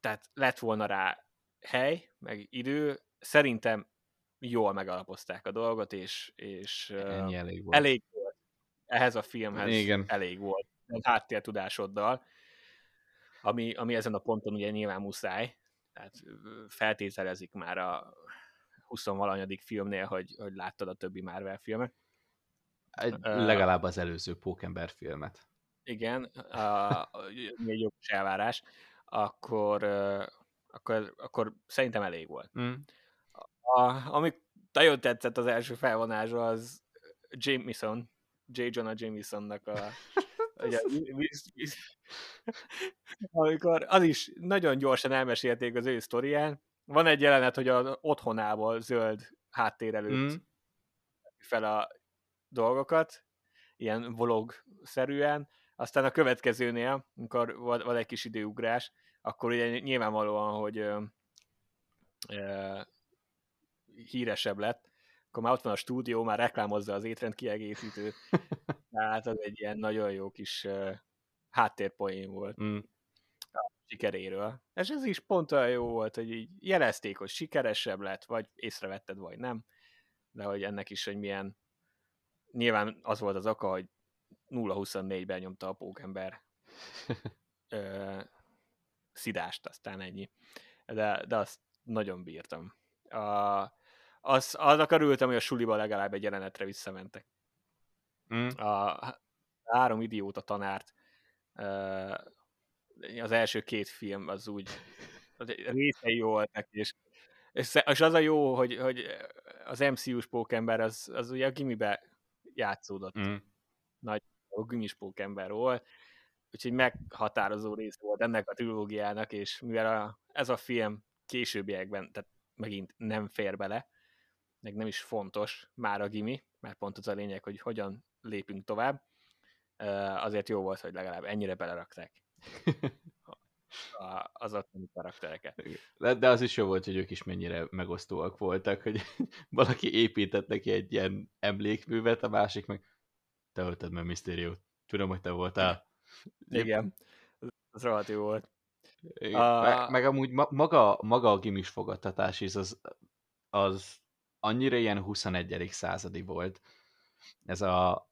Tehát lett volna rá hely, meg idő, szerintem jól megalapozták a dolgot, és, és Ennyi elég volt. elég volt. Ehhez a filmhez Igen. elég volt. Háttértudásoddal, ami, ami ezen a ponton ugye nyilván muszáj, tehát feltételezik már a 20 valanyadik filmnél, hogy, hogy láttad a többi Marvel filmet. Legalább az előző Pókember filmet. Igen, egy jogos elvárás, akkor, akkor, akkor szerintem elég volt. Mm. A, ami nagyon tetszett az első felvonásra, az Jameson, J. Jonah Jamesonnak a ugye, víz- víz- amikor az is nagyon gyorsan elmesélték az ő sztorián. Van egy jelenet, hogy az otthonából zöld háttér előtt Mm. fel a dolgokat, ilyen vlog-szerűen, aztán a következőnél, amikor van, egy kis időugrás, akkor ugye nyilvánvalóan, hogy ö, ö, híresebb lett, akkor már ott van a stúdió, már reklámozza az étrend kiegészítő, tehát az egy ilyen nagyon jó kis ö, háttérpoén volt Mm. sikeréről. És ez is pont olyan jó volt, hogy így jelezték, hogy sikeresebb lett, vagy észrevetted, vagy nem, de hogy ennek is, hogy milyen nyilván az volt az oka, hogy 0-24-ben nyomta a pókember ö, szidást, aztán ennyi. De, de azt nagyon bírtam. A, az, annak örültem, hogy a suliba legalább egy jelenetre visszamentek. Mm. A három idióta tanárt az első két film az úgy az részei jó voltak, és, és az a jó, hogy, hogy az MCU-s pókember az, az ugye a gimibe játszódott. Mm. a gimis pókember volt, úgyhogy meghatározó rész volt ennek a trilógiának, és mivel a, ez a film későbbiekben, tehát megint nem fér bele, meg nem is fontos már a gimi, mert pont az a lényeg, hogy hogyan lépünk tovább, azért jó volt, hogy legalább ennyire belerakták a- az ottani karaktereket. De, de az is jó volt, hogy ők is mennyire megosztóak voltak, hogy valaki épített neki egy ilyen emlékművet, a másik meg te ölted meg Mysterio-t. Tudom, hogy te voltál. Igen, az, rohadt jó volt. A- Meg, meg amúgy ma, maga, maga a gimis fogadtatás is az, az annyira ilyen 21. századi volt. Ez a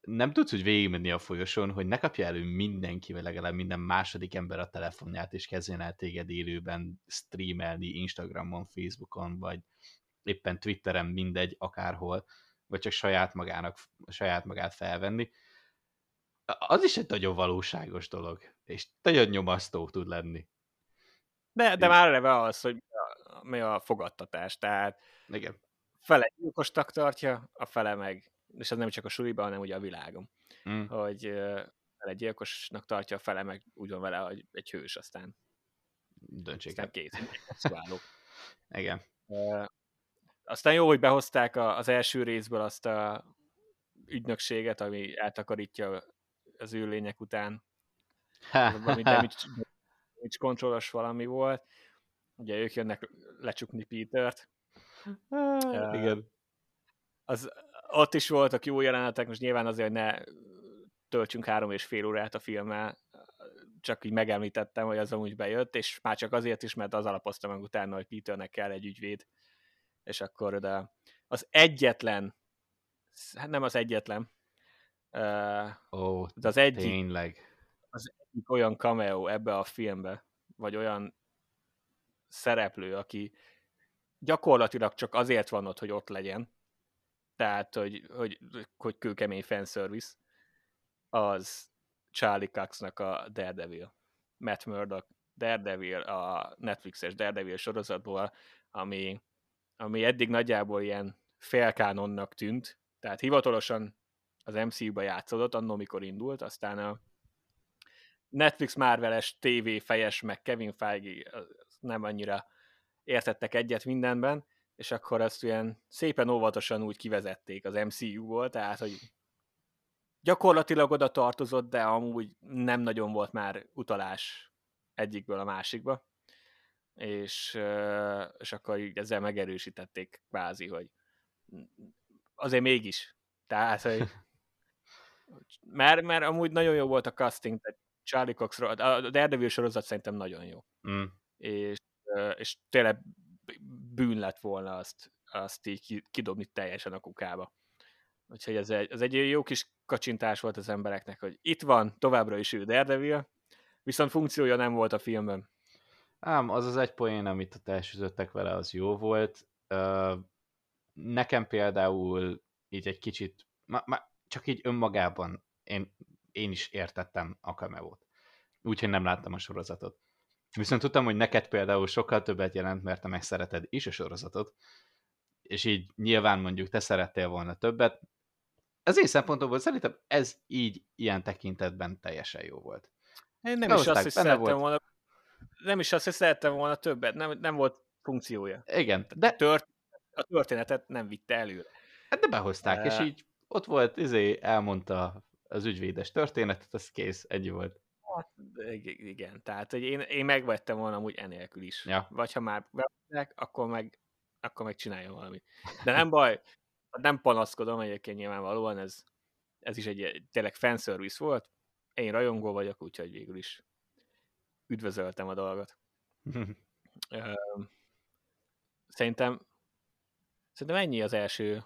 nem tudsz úgy végigmenni a folyosón, hogy ne kapja elő mindenkivel, legalább minden második ember a telefonját, és kezdjen el téged élőben streamelni Instagramon, Facebookon, vagy éppen Twitteren, mindegy, akárhol, vagy csak saját magának, saját magát felvenni. Az is egy nagyon valóságos dolog, és nagyon nyomasztó tud lenni. De, de már eleve az, hogy mi a, mi a fogadtatás, tehát Igen. Fele gyilkostak tartja, a fele meg, és ez nem csak a suliban, hanem ugye a világon. mm. hogy egy gyilkosnak tartja a fele, meg úgy van vele, hogy egy hős, aztán döntsék aztán két szválók. Igen. Uh, aztán jó, hogy behozták a, az első részből azt a ügynökséget, ami eltakarítja az űrlények után. Ami damage, damage kontrollos valami volt. Ugye ők jönnek lecsukni Petert. Igen. Az, ott is voltak jó jelenetek, most nyilván azért, hogy ne töltsünk három és fél órát a filmmel, csak így megemlítettem, hogy az amúgy bejött, és már csak azért is, mert az alapozta meg utána, hogy Peternek kell egy ügyvéd, és akkor de az egyetlen, hát nem az egyetlen, oh, de az egyik, tényleg. az egyik olyan cameo ebbe a filmbe, vagy olyan szereplő, aki gyakorlatilag csak azért van ott, hogy ott legyen, tehát, hogy, hogy, hogy kőkemény fanservice, az Charlie Coxnak a Daredevil. Matt Murdock Daredevil, a Netflixes Daredevil sorozatból, ami, ami eddig nagyjából ilyen félkánonnak tűnt, tehát hivatalosan az MCU-ba játszódott, annól mikor indult, aztán a Netflix Marveles TV fejes, meg Kevin Feige nem annyira értettek egyet mindenben, és akkor azt ilyen szépen óvatosan úgy kivezették az MCU-ból, tehát, hogy gyakorlatilag oda tartozott, de amúgy nem nagyon volt már utalás egyikből a másikba, és, és akkor így ezzel megerősítették kvázi, hogy azért mégis. Tehát, hogy mert, mert amúgy nagyon jó volt a casting, tehát Charlie Cox, a Daredevil sorozat szerintem nagyon jó. Mm. És, és tényleg bűn lett volna azt, azt így kidobni teljesen a kukába. Úgyhogy ez egy, ez egy jó kis kacsintás volt az embereknek, hogy itt van, továbbra is ő Daredevil, viszont funkciója nem volt a filmben. Ám, az az egy poén, amit ott elsütöttek vele, az jó volt. Nekem például így egy kicsit, ma, ma, csak így önmagában én, én is értettem a cameo-t. Úgyhogy nem láttam a sorozatot. Viszont tudtam, hogy neked például sokkal többet jelent, mert te megszereted is a sorozatot, és így nyilván mondjuk te szerettél volna többet, az én szempontomból szerintem ez így, ilyen tekintetben teljesen jó volt. Én nem is azt, hogy szerettem volt. volna, nem is azt, hogy szerettem volna többet, nem, nem volt funkciója. Igen, de... Tört, a történetet nem vitte előre. Hát de behozták, uh... és így ott volt, izé, elmondta az ügyvédes történetet, az kész, egy volt. Hát, igen, tehát hogy én, én megvettem volna amúgy enélkül is. Ja. Vagy ha már bevettek, akkor meg, akkor meg csináljon valamit. De nem baj, nem panaszkodom egyébként nyilvánvalóan, ez, ez is egy tényleg fanservice volt. Én rajongó vagyok, úgyhogy végül is üdvözöltem a dolgot. szerintem szerintem ennyi az első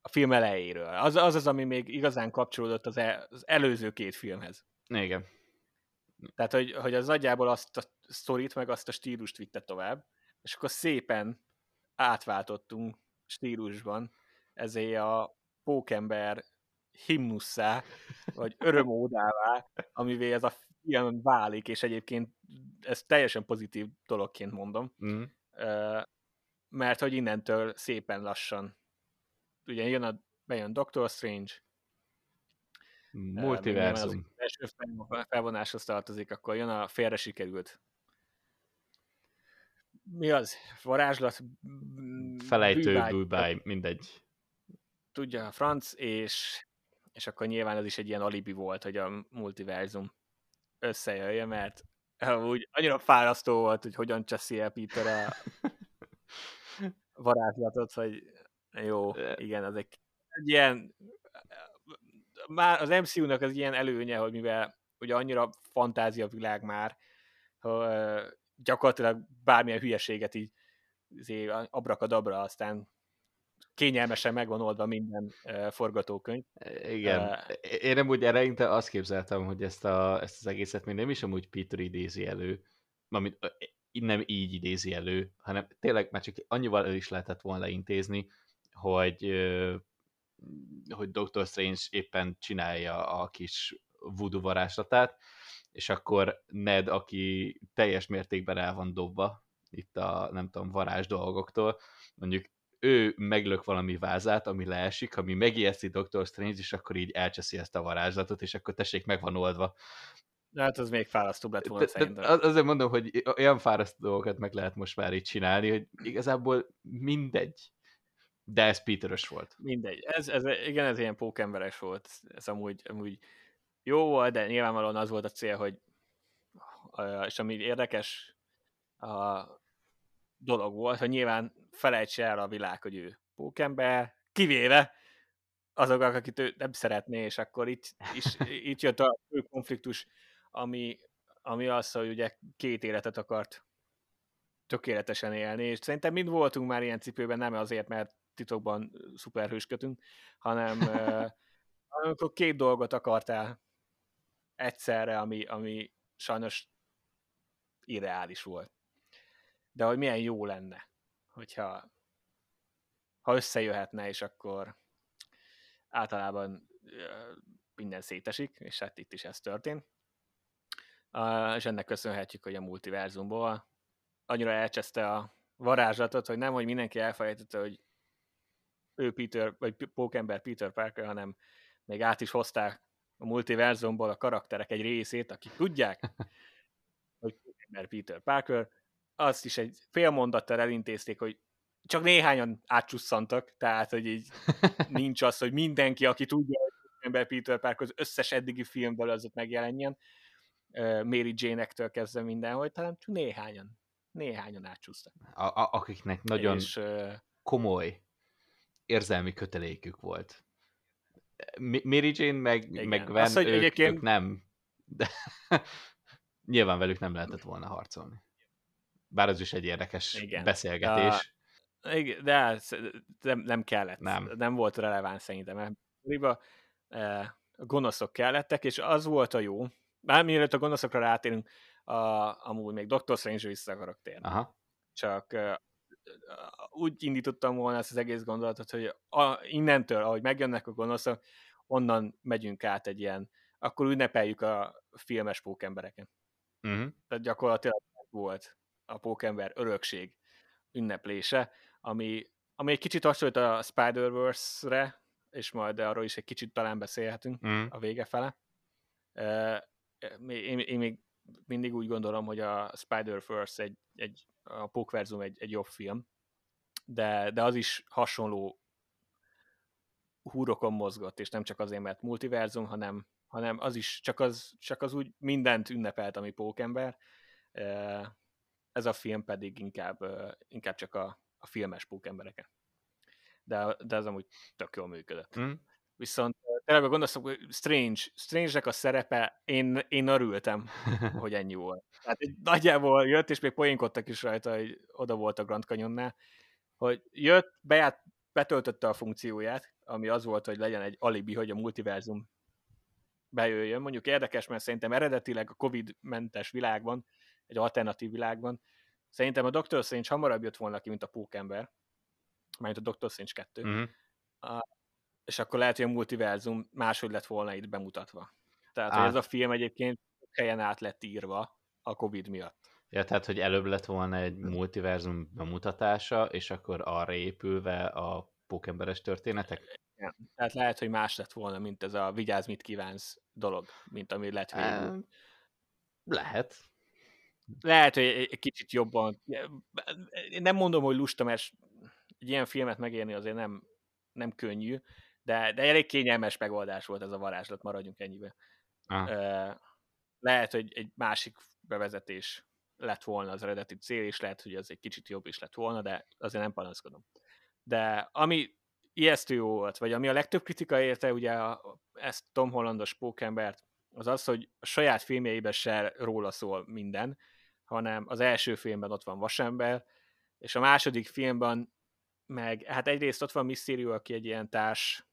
a film elejéről. Az az, az ami még igazán kapcsolódott az, el, az előző két filmhez. Igen. Tehát, hogy, hogy az nagyjából azt a sztorit, meg azt a stílust vitte tovább, és akkor szépen átváltottunk stílusban, ezért a pókember himnusszá, vagy örömódává, amivé ez a film válik, és egyébként ez teljesen pozitív dologként mondom, mm. mert hogy innentől szépen lassan, ugye jön a, bejön Doctor Strange, Multiverzum. Az első felvonáshoz tartozik, akkor jön a félre sikerült mi az? Varázslat? Felejtő, bűbáj, mindegy. Tudja a franc, és, és akkor nyilván ez is egy ilyen alibi volt, hogy a multiverzum összejöjjön, mert úgy annyira fárasztó volt, hogy hogyan cseszi el Peter a varázslatot, hogy jó, igen, az egy, egy ilyen már az MCU-nak az ilyen előnye, hogy mivel ugye annyira fantázia világ már, gyakorlatilag bármilyen hülyeséget így izé, abrakadabra, aztán kényelmesen megvan oldva minden uh, forgatókönyv. Igen. Uh, Én nem úgy eleinte azt képzeltem, hogy ezt, a, ezt az egészet még nem is amúgy Peter idézi elő, amit nem így idézi elő, hanem tényleg már csak annyival el is lehetett volna leintézni, hogy, hogy Dr. Strange éppen csinálja a kis voodoo varázslatát, és akkor Ned, aki teljes mértékben el van dobva itt a, nem tudom, varázs dolgoktól, mondjuk ő meglök valami vázát, ami leesik, ami megijeszti Dr. Strange, és akkor így elcseszi ezt a varázslatot, és akkor tessék, meg van oldva. De hát az még fárasztóbb lett volna szerintem. Azért mondom, hogy olyan fárasztó dolgokat meg lehet most már így csinálni, hogy igazából mindegy. De ez Peterös volt. Mindegy. Ez, ez, igen, ez ilyen pókemberes volt. Ez amúgy, amúgy jó volt, de nyilvánvalóan az volt a cél, hogy és ami érdekes a dolog volt, hogy nyilván felejtse el a világ, hogy ő pókember, kivéve azok, akit ő nem szeretné, és akkor itt, is, itt jött a fő konfliktus, ami, ami az, hogy ugye két életet akart tökéletesen élni, és szerintem mind voltunk már ilyen cipőben, nem azért, mert titokban szuperhőskötünk, hanem amikor két dolgot akartál egyszerre, ami, ami sajnos irreális volt. De hogy milyen jó lenne, hogyha ha összejöhetne, és akkor általában minden szétesik, és hát itt is ez történt. És ennek köszönhetjük, hogy a multiverzumból annyira elcseszte a varázslatot, hogy nem, hogy mindenki elfelejtette, hogy ő Peter, vagy Pókember Peter Parker, hanem még át is hozták a multiverzumból a karakterek egy részét, akik tudják, hogy Pókember Peter Parker, azt is egy fél mondattal elintézték, hogy csak néhányan átcsusszantak, tehát, hogy így nincs az, hogy mindenki, aki tudja, hogy ember Peter Parker az összes eddigi filmből az ott megjelenjen, Mary Jane-ektől kezdve mindenhogy, talán csak néhányan, néhányan átcsúsztak. A, a, akiknek nagyon És, komoly érzelmi kötelékük volt. Mary Jane meg, igen. meg Van, az, hogy ők, egyébként... ők nem. De nyilván velük nem lehetett volna harcolni. Bár az is egy érdekes igen. beszélgetés. Igen, de hát nem, nem kellett. Nem. nem volt releváns szerintem. Mert riba, eh, a gonoszok kellettek, és az volt a jó. Bár mielőtt a gonoszokra rátérünk, a, amúgy még Dr. Strange vissza akarok térni. Aha. Csak uh, úgy indítottam volna ezt az egész gondolatot, hogy a, innentől, ahogy megjönnek a gonoszok, onnan megyünk át egy ilyen, akkor ünnepeljük a filmes pókembereken. Uh-huh. Tehát gyakorlatilag volt a pókember örökség ünneplése, ami, ami egy kicsit hasonlít a Spider-Verse-re, és majd arról is egy kicsit talán beszélhetünk mm. a vége fele. Én, én még mindig úgy gondolom, hogy a Spider-Verse egy, egy a Pókverzum egy, egy jobb film, de, de az is hasonló húrokon mozgott, és nem csak azért, mert multiverzum, hanem, hanem az is, csak az, csak az úgy mindent ünnepelt, ami pókember. Ez a film pedig inkább, inkább csak a, a filmes pókembereken. De, de az amúgy tök jól működött. Mm. Viszont tényleg gondolsz, hogy Strange, Strange-nek a szerepe, én, én örültem, hogy ennyi volt. Tehát egy nagyjából jött, és még poénkodtak is rajta, hogy oda volt a Grand Canyonnál, hogy jött, beját, betöltötte a funkcióját, ami az volt, hogy legyen egy alibi, hogy a multiverzum bejöjjön. Mondjuk érdekes, mert szerintem eredetileg a Covid-mentes világban, egy alternatív világban Szerintem a Doctor Strange hamarabb jött volna ki, mint a Pókember, mert a Doctor Strange 2. Uh-huh. Uh, és akkor lehet, hogy a multiverzum máshogy lett volna itt bemutatva. Tehát, Á. hogy ez a film egyébként helyen át lett írva a Covid miatt. Ja, tehát, hogy előbb lett volna egy multiverzum bemutatása, és akkor arra épülve a pókemberes történetek? Ja, tehát lehet, hogy más lett volna, mint ez a vigyázz, mit kívánsz dolog, mint ami lett végül. Lehet. Lehet, hogy egy kicsit jobban. Én nem mondom, hogy lusta, mert egy ilyen filmet megérni azért nem, nem könnyű, de, de elég kényelmes megoldás volt ez a varázslat, maradjunk ennyibe. Ah. Lehet, hogy egy másik bevezetés lett volna az eredeti cél, és lehet, hogy az egy kicsit jobb is lett volna, de azért nem panaszkodom. De ami ijesztő jó volt, vagy ami a legtöbb kritika érte, ugye a, ezt Tom Hollandos pókembert, az az, hogy a saját filmjeiben se róla szól minden, hanem az első filmben ott van Vasember, és a második filmben meg, hát egyrészt ott van Mysterio, aki egy ilyen társ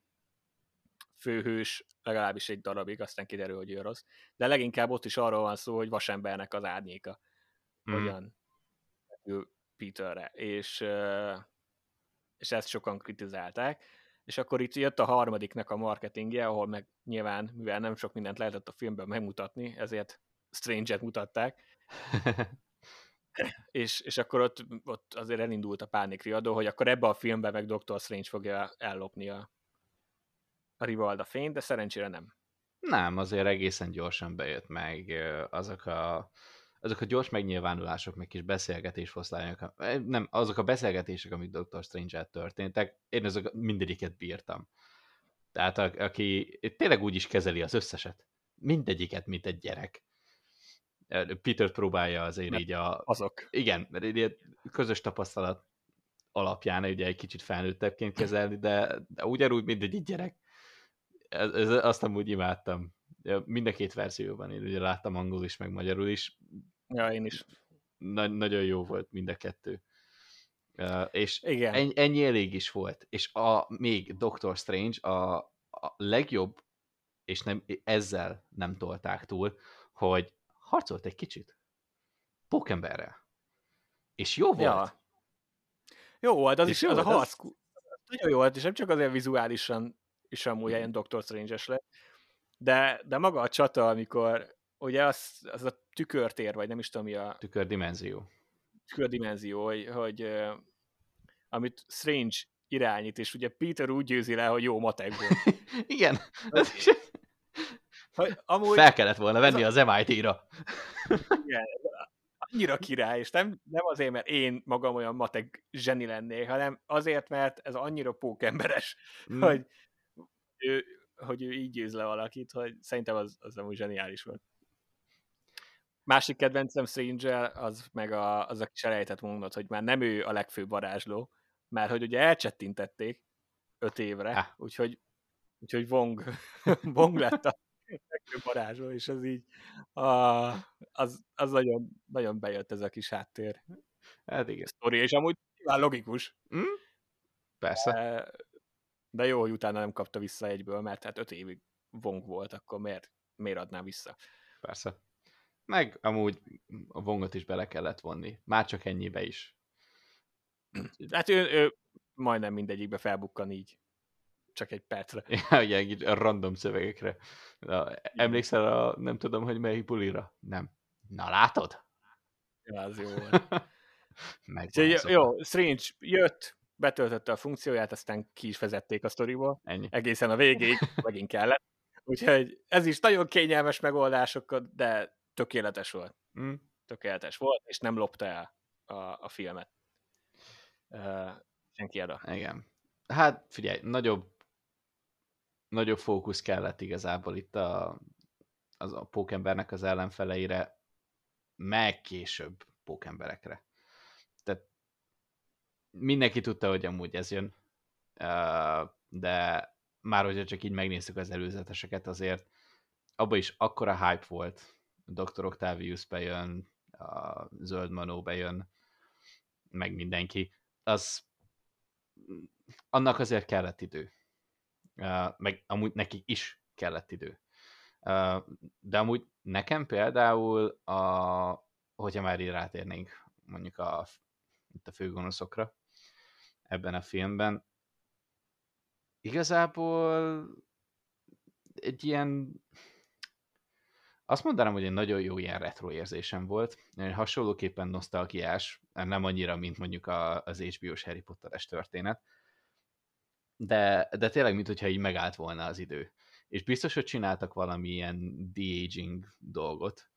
főhős, legalábbis egy darabig, aztán kiderül, hogy ő rossz, de leginkább ott is arról van szó, hogy Vasembernek az árnyéka. Mm. hogyan Peterre, és, és ezt sokan kritizálták, és akkor itt jött a harmadiknak a marketingje, ahol meg nyilván, mivel nem sok mindent lehetett a filmben megmutatni, ezért Strange-et mutatták, és, és akkor ott, ott azért elindult a pánikriadó, hogy akkor ebbe a filmben meg Doctor Strange fogja ellopni a, a Rivalda fényt, de szerencsére nem. Nem, azért egészen gyorsan bejött meg azok a, azok a gyors megnyilvánulások, meg kis beszélgetésfoszlányok, nem, azok a beszélgetések, amik Dr. strange történtek, én azok mindegyiket bírtam. Tehát a, aki tényleg úgy is kezeli az összeset. Mindegyiket, mint egy gyerek. Peter próbálja azért mert így a... Azok. Igen, közös tapasztalat alapján ugye egy kicsit felnőttebbként kezelni, de, de ugyanúgy, mint egy gyerek. Ez, ez, azt amúgy imádtam. Mind a két verzióban, én ugye láttam angol is, meg magyarul is. Ja, én is. Na, nagyon jó volt mind a kettő. Uh, és Igen. Ennyi, ennyi elég is volt. És a, még Doctor Strange a, a legjobb, és nem, ezzel nem tolták túl, hogy harcolt egy kicsit. Pókemberrel. És jó volt. Ja. Jó volt, az és is, jó az volt, a harc. Az... Nagyon jó volt, és nem csak azért vizuálisan is amúgy ilyen Doctor Strange-es lett, de, de maga a csata, amikor ugye az, az a tükörtér, vagy nem is tudom mi a... Tükördimenzió. Tükördimenzió, hogy, hogy amit Strange irányít, és ugye Peter úgy győzi le, hogy jó matek volt. Igen. Hogy amúgy... Fel kellett volna venni az, az MIT-ra. Igen, annyira király, és nem, nem azért, mert én magam olyan matek zseni lennék, hanem azért, mert ez annyira pókemberes, mm. hogy, ő, hogy ő így győz le valakit, hogy szerintem az, az amúgy zseniális volt. Másik kedvencem strange az meg a, az a kis elejtett mondat, hogy már nem ő a legfőbb varázsló, mert hogy ugye elcsettintették öt évre, ah. úgyhogy, úgyhogy Vong, Vong lett a legfőbb varázsló, és az így a, az, az nagyon, nagyon bejött ez a kis háttér. Hát igen. Sztori, és amúgy nyilván logikus. Mm? Persze. De, de jó, hogy utána nem kapta vissza egyből, mert hát öt évig Vong volt, akkor miért, miért adná vissza? Persze. Meg amúgy a vongot is bele kellett vonni. Már csak ennyibe is. Hát ő, ő majdnem mindegyikbe felbukkan így. Csak egy percre. Ja, egy random szövegekre. Na, emlékszel a, nem tudom, hogy melyik bulira? Nem. Na látod? Ja, az jó volt. jó, jó, Strange jött, betöltötte a funkcióját, aztán ki is vezették a sztoriból. Ennyi. Egészen a végéig megint kellett. Úgyhogy ez is nagyon kényelmes megoldásokat, de tökéletes volt. Mm. Tökéletes volt, és nem lopta el a, a filmet. Uh, senki oda. Igen. Hát figyelj, nagyobb nagyobb fókusz kellett igazából itt a, az a pókembernek az ellenfeleire, meg később pókemberekre. Mindenki tudta, hogy amúgy ez jön, de már hogyha csak így megnéztük az előzeteseket, azért abban is akkora hype volt, Dr. Octavius bejön, a Zöld Manó bejön, meg mindenki, az annak azért kellett idő. Meg amúgy nekik is kellett idő. De amúgy nekem például, a, hogyha már így rátérnénk mondjuk a, itt a főgonoszokra ebben a filmben, igazából egy ilyen azt mondanám, hogy egy nagyon jó ilyen retro érzésem volt. Hasonlóképpen nosztalgiás, nem annyira, mint mondjuk az HBO-s Harry Potteres történet, de, de tényleg, mint hogyha így megállt volna az idő. És biztos, hogy csináltak valami ilyen de-aging dolgot.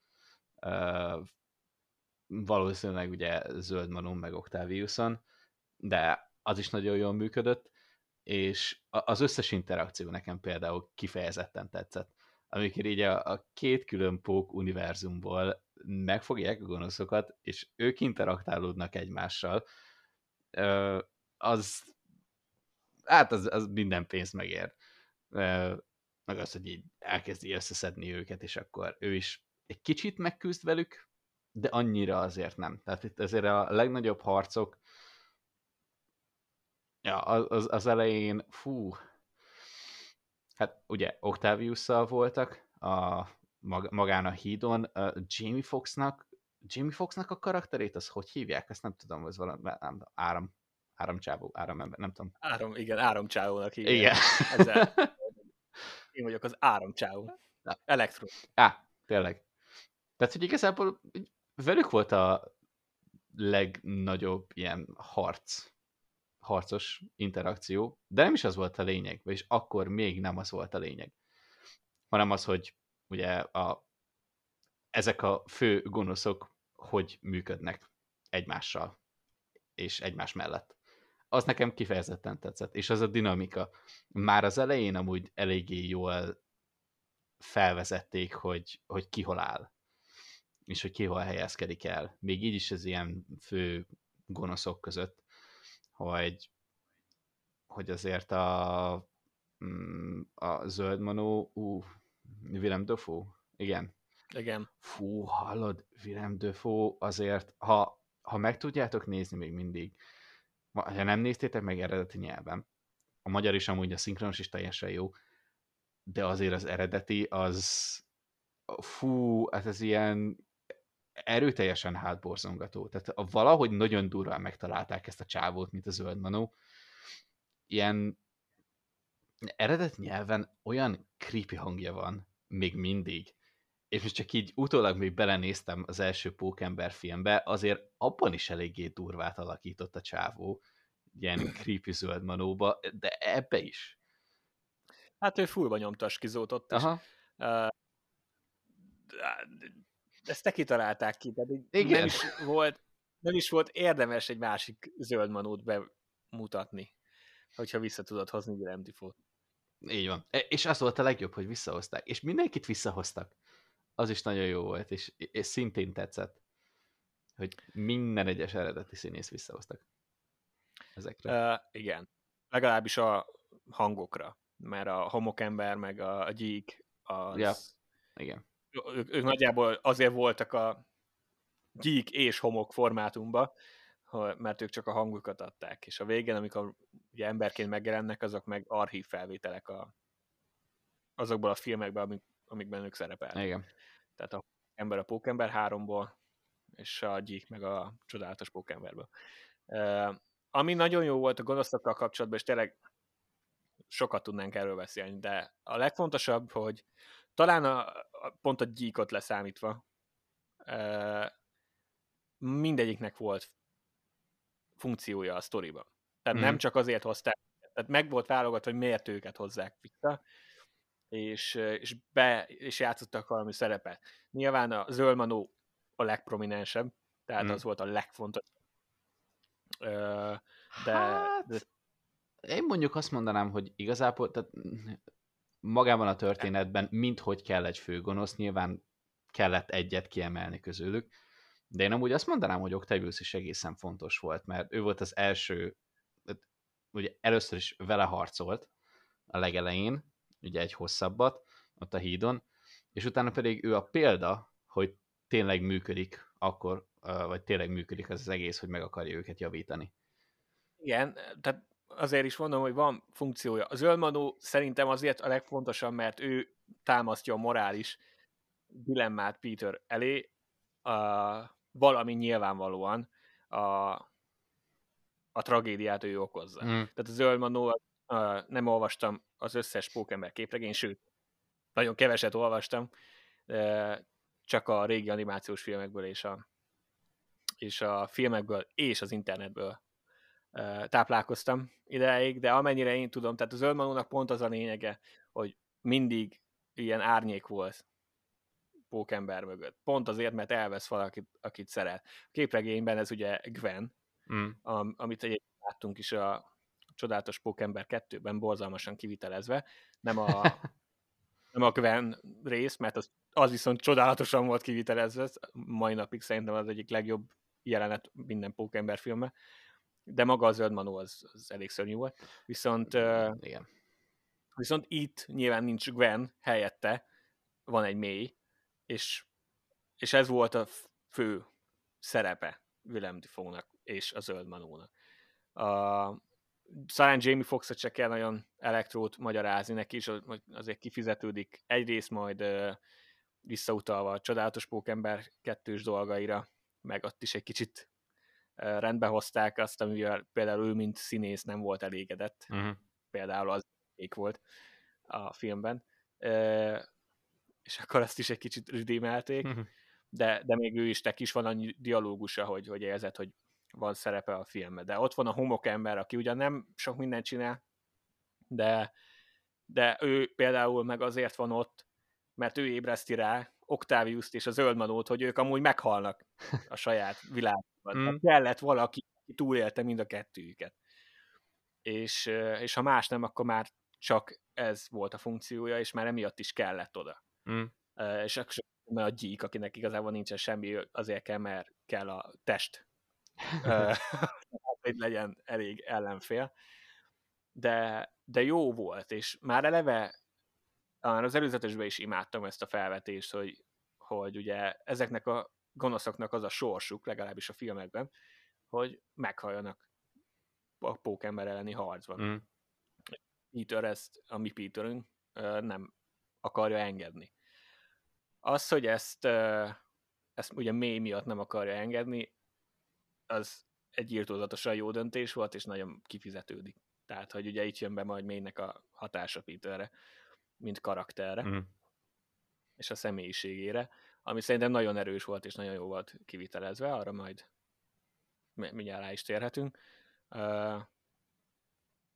Valószínűleg ugye Zöld Manon meg Octaviuson, de az is nagyon jól működött, és az összes interakció nekem például kifejezetten tetszett amikor így a, a két külön pók univerzumból megfogják a gonoszokat, és ők interaktálódnak egymással, az hát az, az minden pénzt megér. Meg az, hogy így elkezdi összeszedni őket, és akkor ő is egy kicsit megküzd velük, de annyira azért nem. Tehát itt azért a legnagyobb harcok ja, az, az elején, fú, hát ugye Octavius-szal voltak a, magán a hídon, a Jamie Foxnak, Jamie Foxnak a karakterét, az hogy hívják? Ezt nem tudom, ez valami nem, áram, áramcsávó, áramember, nem tudom. Áram, igen, áramcsávónak hívják. Igen. Ezzel, én vagyok az áramcsávó. Elektro. Á, tényleg. Tehát, hogy igazából velük volt a legnagyobb ilyen harc, harcos interakció, de nem is az volt a lényeg, vagyis akkor még nem az volt a lényeg, hanem az, hogy ugye a, ezek a fő gonoszok hogy működnek egymással és egymás mellett. Az nekem kifejezetten tetszett, és az a dinamika. Már az elején amúgy eléggé jól felvezették, hogy, hogy ki hol áll, és hogy ki hol helyezkedik el. Még így is ez ilyen fő gonoszok között, hogy, hogy azért a, mm, a zöld manó, ú, Willem Dafoe, igen. Igen. Fú, hallod, Willem Dafoe azért, ha, ha meg tudjátok nézni még mindig, ha nem néztétek meg eredeti nyelven, a magyar is amúgy a szinkronos is teljesen jó, de azért az eredeti az fú, hát ez ilyen erőteljesen hátborzongató. Tehát valahogy nagyon durván megtalálták ezt a csávót, mint a zöld manó. Ilyen eredet nyelven olyan creepy hangja van, még mindig, és most csak így utólag még belenéztem az első Pókember filmbe, azért abban is eléggé durvát alakított a csávó, ilyen creepy zöld manóba, de ebbe is. Hát ő fullba nyomta a skizót is. Aha. Uh, ezt te kitalálták ki, tehát Igen. Nem, is volt, nem is volt érdemes egy másik zöld manót bemutatni, hogyha vissza tudod hozni Willem Dafoe-t. Így van. E, és az volt a legjobb, hogy visszahozták. És mindenkit visszahoztak. Az is nagyon jó volt, és, és szintén tetszett, hogy minden egyes eredeti színész visszahoztak ezekre. Uh, igen. Legalábbis a hangokra, mert a homokember meg a, a gyík az... Ja. Igen. Ők, ők nagyjából azért voltak a gyík és homok formátumba, mert ők csak a hangukat adták, és a végén, amikor ugye emberként megjelennek, azok meg archív felvételek a, azokból a filmekben, amik, amikben ők szerepelnek. Igen. Tehát a ember a Pókember háromból, és a gyík meg a csodálatos Pókemberből. Uh, ami nagyon jó volt a gonoszokkal kapcsolatban, és tényleg sokat tudnánk erről beszélni, de a legfontosabb, hogy talán a, a pont a gyíkot leszámítva uh, mindegyiknek volt funkciója a sztoriba. Tehát mm. nem csak azért hozták, tehát meg volt válogatva, hogy miért őket hozzák vissza, és, és, be, és játszottak valami szerepet. Nyilván a Zölmanó a legprominensebb, tehát mm. az volt a legfontosabb. De, hát, de... Én mondjuk azt mondanám, hogy igazából tehát magában a történetben mindhogy kell egy főgonosz, nyilván kellett egyet kiemelni közülük, de én amúgy azt mondanám, hogy Octavius is egészen fontos volt, mert ő volt az első, ugye először is vele harcolt a legelején, ugye egy hosszabbat, ott a hídon, és utána pedig ő a példa, hogy tényleg működik akkor, vagy tényleg működik az, az egész, hogy meg akarja őket javítani. Igen, tehát azért is mondom, hogy van funkciója. Az Ölmanó szerintem azért a legfontosabb, mert ő támasztja a morális dilemmát Peter elé, a, valami nyilvánvalóan a, a tragédiát ő okozza. Mm. Tehát az Ölmanó, nem olvastam az összes Pókember képregény, sőt, nagyon keveset olvastam, csak a régi animációs filmekből és a, és a filmekből és az internetből táplálkoztam ideig, de amennyire én tudom, tehát az Ölmanónak pont az a lényege, hogy mindig ilyen árnyék volt pókember mögött. Pont azért, mert elvesz valakit, akit szeret. A képregényben ez ugye Gwen, mm. am, amit egyébként láttunk is a Csodálatos Pókember 2-ben borzalmasan kivitelezve. Nem a, nem a Gwen rész, mert az, az viszont csodálatosan volt kivitelezve, mai napig szerintem az egyik legjobb jelenet minden Pókember filmben, de maga a zöld manó az, az elég szörnyű volt. Viszont, Igen. viszont itt nyilván nincs Gwen helyette, van egy mély, és, és ez volt a fő szerepe Willem Dafoe-nak és a zöld manónak. A, talán Jamie Foxot se kell nagyon elektrót magyarázni neki is, azért kifizetődik egyrészt majd visszautalva a csodálatos pókember kettős dolgaira, meg ott is egy kicsit rendbe hozták azt, amivel például ő, mint színész nem volt elégedett. Uh-huh. Például az ég volt a filmben. És akkor azt is egy kicsit rüdémelték. Uh-huh. de, de még ő is tek is van annyi dialógusa, hogy, hogy érzed, hogy van szerepe a filmben. De ott van a homok ember, aki ugyan nem sok mindent csinál, de, de ő például meg azért van ott, mert ő ébreszti rá Octavius-t és a Zöldmanót, hogy ők amúgy meghalnak a saját világban. Mm. kellett valaki, aki túlélte mind a kettőjüket. És, és ha más nem, akkor már csak ez volt a funkciója, és már emiatt is kellett oda. Mm. És akkor a gyík, akinek igazából nincsen semmi, azért kell, mert kell a test, hogy legyen elég ellenfél. De, de jó volt, és már eleve az előzetesben is imádtam ezt a felvetést, hogy, hogy ugye ezeknek a gonoszoknak az a sorsuk, legalábbis a filmekben, hogy meghalljanak a pókember elleni harcban. Mm. Peter ezt, a mi Peterünk nem akarja engedni. Az, hogy ezt, ezt ugye mély miatt nem akarja engedni, az egy írtózatosan jó döntés volt, és nagyon kifizetődik. Tehát, hogy ugye itt jön be majd mélynek a hatása Peterre, mint karakterre, mm. és a személyiségére, ami szerintem nagyon erős volt, és nagyon jó volt kivitelezve, arra majd mindjárt rá is térhetünk.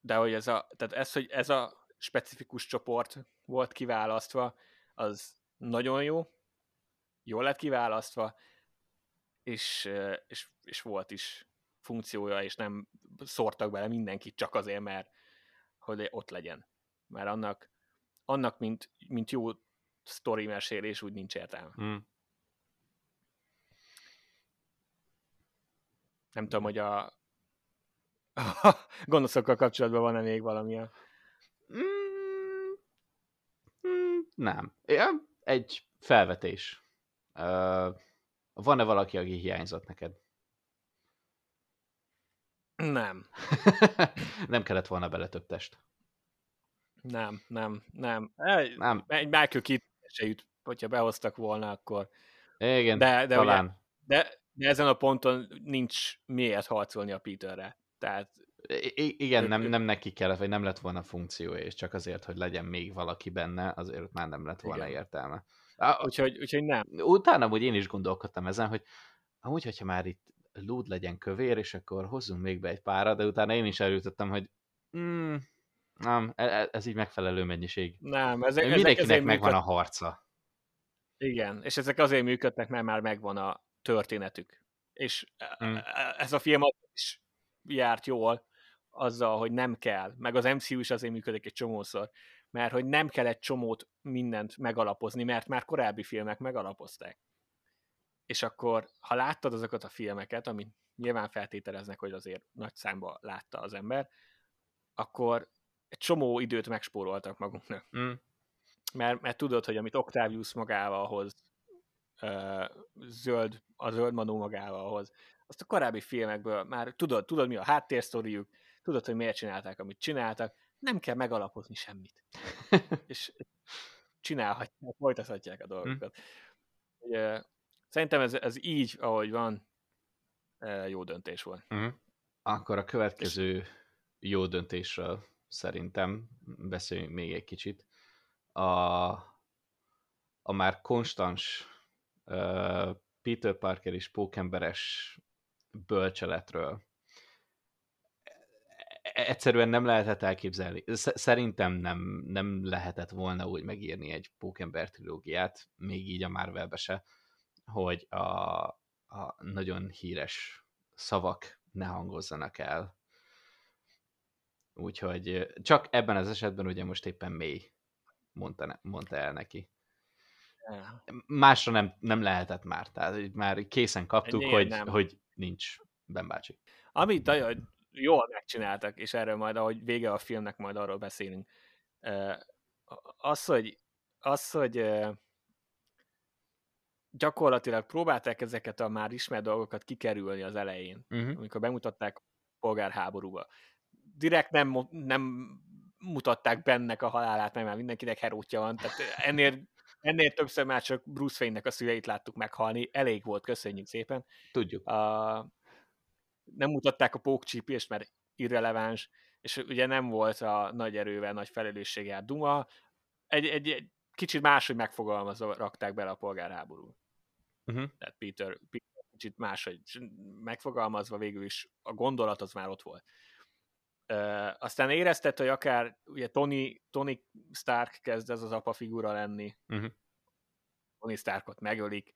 De hogy ez a, tehát ez, hogy ez a specifikus csoport volt kiválasztva, az nagyon jó, jól lett kiválasztva, és, és, és volt is funkciója, és nem szórtak bele mindenkit csak azért, mert hogy ott legyen. Mert annak, annak mint, mint jó sztori mesélés úgy nincs értelme. Hmm. Nem tudom, hogy a, a gonoszokkal kapcsolatban van-e még valami. Mm, mm, nem. Ja, egy felvetés. Uh, van-e valaki, aki hiányzott neked? Nem. nem kellett volna bele több test. Nem, nem, nem. Egy, nem. Egy Michael Keaton se jut, hogyha behoztak volna, akkor... Igen, de, de talán. Ugye, de, de ezen a ponton nincs miért harcolni a Peterre. Tehát I- igen, nem, nem neki kellett, vagy nem lett volna funkciója, és csak azért, hogy legyen még valaki benne, azért már nem lett volna igen. értelme. Úgyhogy, úgyhogy nem. Utána hogy én is gondolkodtam ezen, hogy amúgy, hogyha már itt lúd legyen kövér, és akkor hozzunk még be egy pára, de utána én is eljutottam, hogy mm, nem, e, e, ez így megfelelő mennyiség. Nem, ezek, Mindenkinek ezek megvan működ... a harca. Igen, és ezek azért működnek, mert már megvan a történetük. És mm. ez a film is járt jól azzal, hogy nem kell, meg az MCU is azért működik egy csomószor, mert hogy nem kell egy csomót mindent megalapozni, mert már korábbi filmek megalapozták. És akkor, ha láttad azokat a filmeket, amit nyilván feltételeznek, hogy azért nagy számba látta az ember, akkor egy csomó időt megspóroltak magunknak. Mm. Mert, mert tudod, hogy amit Octavius magával hoz, zöld, a zöld manó magával hoz, azt a korábbi filmekből már tudod, tudod mi a háttérsztoriuk, tudod, hogy miért csinálták, amit csináltak, nem kell megalapozni semmit. és csinálhatják, folytathatják a dolgokat. Mm. Szerintem ez, ez így, ahogy van, jó döntés volt. Mm. Akkor a következő jó döntésről szerintem, beszéljünk még egy kicsit, a, a már konstans uh, Peter Parker és pókemberes bölcseletről. E, egyszerűen nem lehetett elképzelni. Szerintem nem, nem lehetett volna úgy megírni egy pókember trilógiát, még így a Marvelbe se, hogy a, a nagyon híres szavak ne hangozzanak el Úgyhogy csak ebben az esetben ugye most éppen mély mondta, mondta el neki. Másra nem, nem lehetett már, tehát már készen kaptuk, hogy, nem. hogy nincs Ben bácsi. Amit nagyon jól megcsináltak, és erről majd, ahogy vége a filmnek, majd arról beszélünk. Az, hogy, az, hogy gyakorlatilag próbálták ezeket a már ismert dolgokat kikerülni az elején, uh-huh. amikor bemutatták polgárháborúba direkt nem, nem mutatták bennek a halálát, mert már mindenkinek herótja van, tehát ennél, ennél többször már csak Bruce Wayne-nek a szüleit láttuk meghalni, elég volt, köszönjük szépen. Tudjuk. Uh, nem mutatták a pókcsípést, mert irreleváns, és ugye nem volt a nagy erővel, nagy felelősséggel Duma, egy, egy, egy kicsit máshogy megfogalmazva rakták bele a polgárháború. Uh-huh. Tehát Peter, Peter kicsit máshogy megfogalmazva végül is a gondolat az már ott volt. Uh, aztán érezted, hogy akár ugye Tony, Tony Stark kezd ez az apa figura lenni. Uh-huh. Tony Starkot megölik,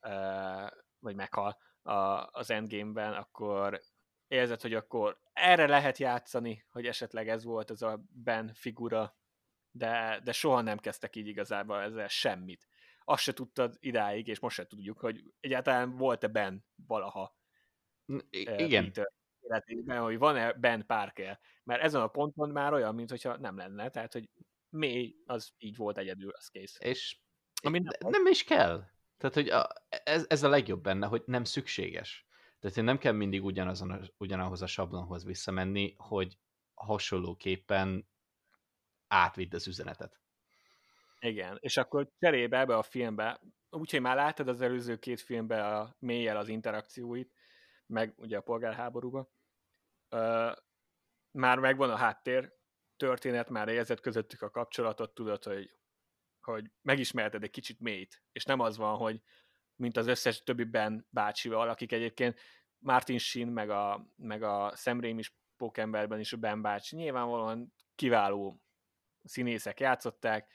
uh, vagy meghal a, az Endgame-ben, akkor érzed, hogy akkor erre lehet játszani, hogy esetleg ez volt ez a Ben figura, de, de soha nem kezdtek így igazából ezzel semmit. Azt se tudtad idáig, és most se tudjuk, hogy egyáltalán volt-e Ben valaha. I- igen. Peter életében, hogy van-e Ben Parker. Mert ezen a ponton már olyan, mintha nem lenne, tehát, hogy mély, az így volt egyedül, az kész. És Ami nem, nem is kell. Tehát, hogy a, ez, ez a legjobb benne, hogy nem szükséges. Tehát nem kell mindig ugyanazon, ugyanahoz a sablonhoz visszamenni, hogy hasonlóképpen átvidd az üzenetet. Igen, és akkor cserébe ebbe a filmbe, úgyhogy már láttad az előző két filmbe a mélyel az interakcióit, meg ugye a polgárháborúba, már megvan a háttér történet, már érzed közöttük a kapcsolatot, tudod, hogy, hogy megismerted egy kicsit mélyt, és nem az van, hogy mint az összes többi Ben bácsival, akik egyébként Martin Sheen, meg a, meg a Sam Raimi is Pókemberben is a Ben bácsi nyilvánvalóan kiváló színészek játszották,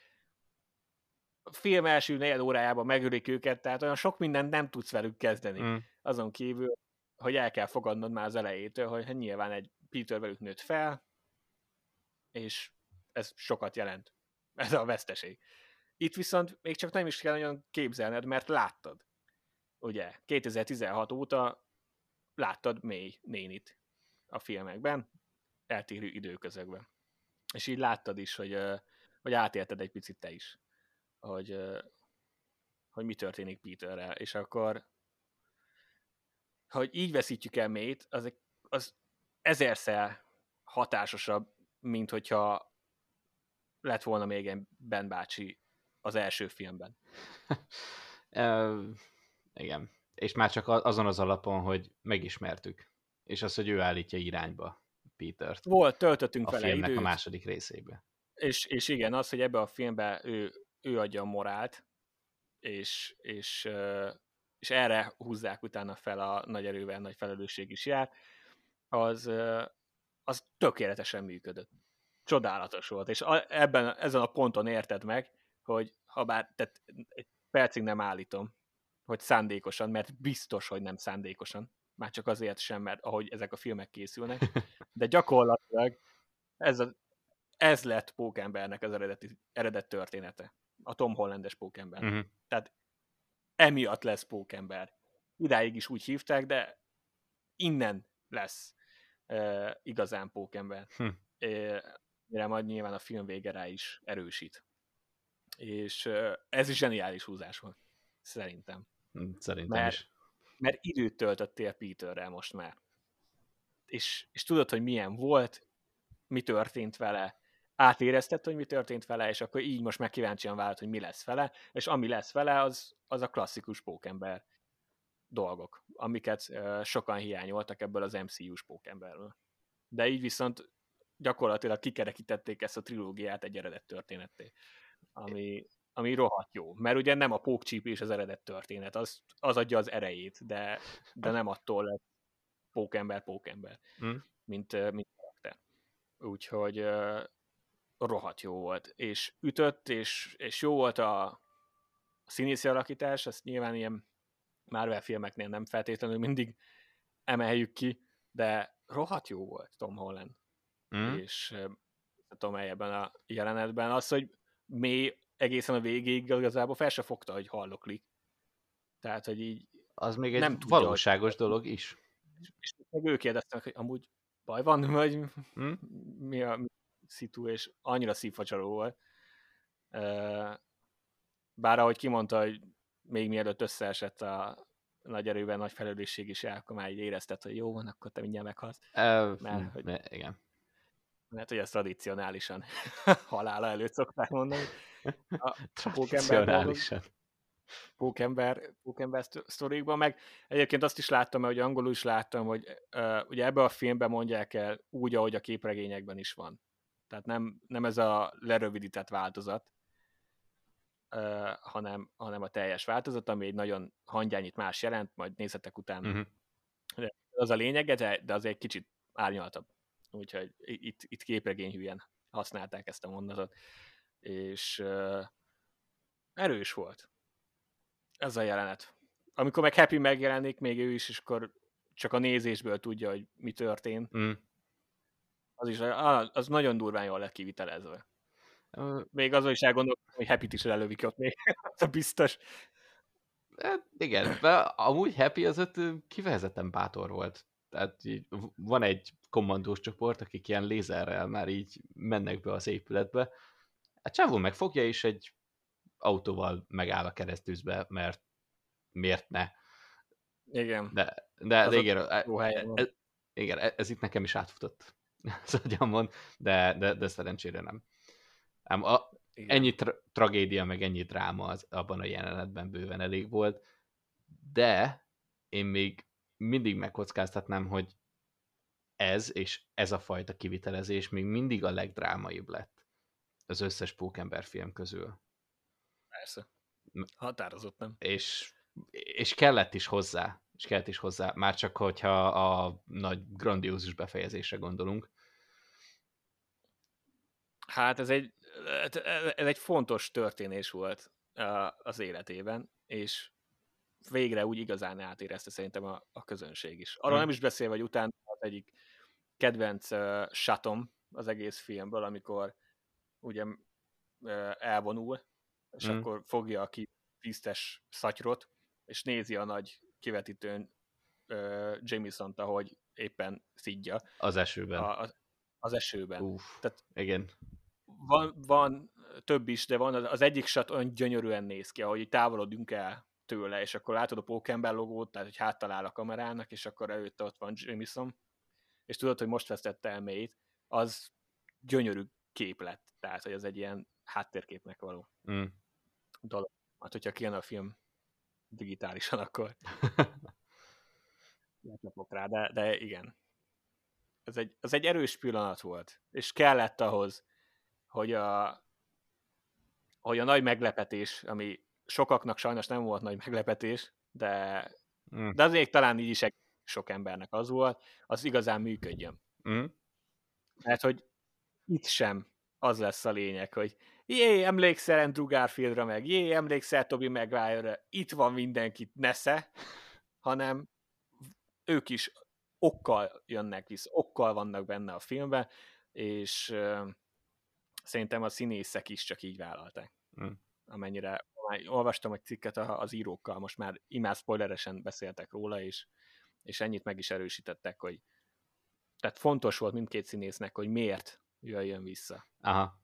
a film első negyed órájában megölik őket, tehát olyan sok mindent nem tudsz velük kezdeni. Mm. Azon kívül, hogy el kell fogadnod már az elejétől, hogy hát nyilván egy Peter velük nőtt fel, és ez sokat jelent. Ez a veszteség. Itt viszont még csak nem is kell nagyon képzelned, mert láttad. Ugye, 2016 óta láttad mély nénit a filmekben, eltérő időközökben. És így láttad is, hogy, hogy átélted egy picit te is, hogy, hogy mi történik Peterrel, és akkor hogy így veszítjük el mélyt, az, az ezerszer hatásosabb, mint hogyha lett volna még egy Ben bácsi az első filmben. uh, igen. És már csak azon az alapon, hogy megismertük. És az, hogy ő állítja irányba Petert. Volt, töltöttünk a vele filmnek időt. a második részébe. És, és igen, az, hogy ebbe a filmbe ő, ő adja a morált, és, és, és erre húzzák utána fel a nagy erővel, nagy felelősség is jár, az, az tökéletesen működött. Csodálatos volt, és ebben, ezen a ponton érted meg, hogy ha bár tehát egy percig nem állítom, hogy szándékosan, mert biztos, hogy nem szándékosan, már csak azért sem, mert ahogy ezek a filmek készülnek, de gyakorlatilag ez, a, ez lett Pókembernek az eredeti, eredet története. A Tom Hollandes Pókember. Uh-huh. Tehát emiatt lesz Pókember. Idáig is úgy hívták, de innen lesz uh, igazán Pókember. Hm. Uh, mire majd nyilván a film vége rá is erősít. És uh, ez is zseniális húzás volt, szerintem. Hm, szerintem mert, is. Mert időt töltöttél Peterrel most már. És, és tudod, hogy milyen volt, mi történt vele, átérezted, hogy mi történt vele, és akkor így most meg kíváncsian vált, hogy mi lesz vele, és ami lesz vele, az, az a klasszikus pókember dolgok, amiket uh, sokan hiányoltak ebből az MCU-s pókemberről. De így viszont gyakorlatilag kikerekítették ezt a trilógiát egy eredet történetté, ami, ami rohadt jó. Mert ugye nem a pókcsípés az eredet történet, az, az adja az erejét, de, de nem attól lett pókember pókember, mm. mint, mint karakter. Úgyhogy uh, rohadt jó volt. És ütött, és, és jó volt a, a színészi alakítás, ezt nyilván ilyen Marvel filmeknél nem feltétlenül mindig emeljük ki, de rohadt jó volt Tom Holland. Mm. És Tom ebben a jelenetben az, hogy mély egészen a végéig igazából fel se fogta, hogy halloklik. Tehát, hogy így Az még egy nem tudja, valóságos hogy... dolog is. És, és meg ő kérdeztek, hogy amúgy baj van, vagy hm? mi a szitu, és annyira szívfacsaró volt. Bár ahogy kimondta, hogy még mielőtt összeesett a nagy erőben, nagy felelősség is, akkor már így érezted, hogy jó van, akkor te mindjárt meghalsz. Uh, mert, hogy, igen. Mert hogy ez tradicionálisan halála előtt szokták mondani. A tradicionálisan. Pókember, pókember sztorikban, meg egyébként azt is láttam, hogy angolul is láttam, hogy uh, ugye ebbe a filmben mondják el úgy, ahogy a képregényekben is van. Tehát nem, nem ez a lerövidített változat. uh, hanem, hanem a teljes változat, ami egy nagyon hangyányit más jelent, majd nézhetek utána. Uh-huh. De az a lényege, de, de az egy kicsit árnyaltabb. Úgyhogy itt, itt képregényhűen használták ezt a mondatot. És uh, erős volt ez a jelenet. Amikor meg Happy megjelenik, még ő is, és akkor csak a nézésből tudja, hogy mi történt. Mm. Az is az nagyon durván jól lett kivitelezve. Még azon is elgondolkodom, hogy Happy-t is elővik ott még. Ez biztos. Hát igen, de amúgy Happy az ott kifejezetten bátor volt. Tehát így van egy kommandós csoport, akik ilyen lézerrel már így mennek be az épületbe. Hát Csávó megfogja, és egy autóval megáll a keresztűzbe, mert miért ne? Igen. De, de, de igen, e, ez, igen, ez itt nekem is átfutott, szóval mond, de, de, de szerencsére nem. Ám a, ennyi tra- tragédia, meg ennyi dráma az, abban a jelenetben bőven elég volt, de én még mindig megkockáztatnám, hogy ez és ez a fajta kivitelezés még mindig a legdrámaibb lett az összes Pókember film közül. Persze. Határozott nem. És, és kellett is hozzá, és kellett is hozzá, már csak hogyha a nagy grandiózus befejezésre gondolunk. Hát ez egy, ez egy fontos történés volt az életében, és végre úgy igazán átérezte szerintem a, a közönség is. Arról hmm. nem is beszél, hogy utána az egyik kedvenc uh, satom az egész filmből, amikor ugye uh, elvonul, és mm. akkor fogja a ki tisztes szatyrot, és nézi a nagy kivetítőn uh, Jameson-t, ahogy éppen szidja. Az esőben. A, az, az esőben. Uf, Tehát igen. Van, van több is, de van az egyik sat olyan gyönyörűen néz ki, ahogy távolodunk el tőle, és akkor látod a Pókember logót, tehát hogy háttalál a kamerának, és akkor előtte ott van Jameson, és tudod, hogy most vesztette el mélyt, az gyönyörű képlet, tehát hogy az egy ilyen háttérképnek való mm. dolog. Hát, hogyha kijön a film digitálisan, akkor lecsapok rá, de, de igen. Ez egy, ez egy erős pillanat volt, és kellett ahhoz, hogy a, hogy a nagy meglepetés, ami sokaknak sajnos nem volt nagy meglepetés, de, mm. de azért talán így is sok embernek az volt, az igazán működjön. Mm. Mert hogy itt sem az lesz a lényeg, hogy jé, emlékszel Andrew Garfieldra meg, jé, emlékszel Toby Maguire-ra, itt van mindenkit, nesze, hanem ők is okkal jönnek vissza, okkal vannak benne a filmben, és uh, szerintem a színészek is csak így vállalták. Mm. Amennyire olvastam egy cikket az írókkal, most már imád spoileresen beszéltek róla, és, és ennyit meg is erősítettek, hogy tehát fontos volt mindkét színésznek, hogy miért jöjjön vissza. Aha.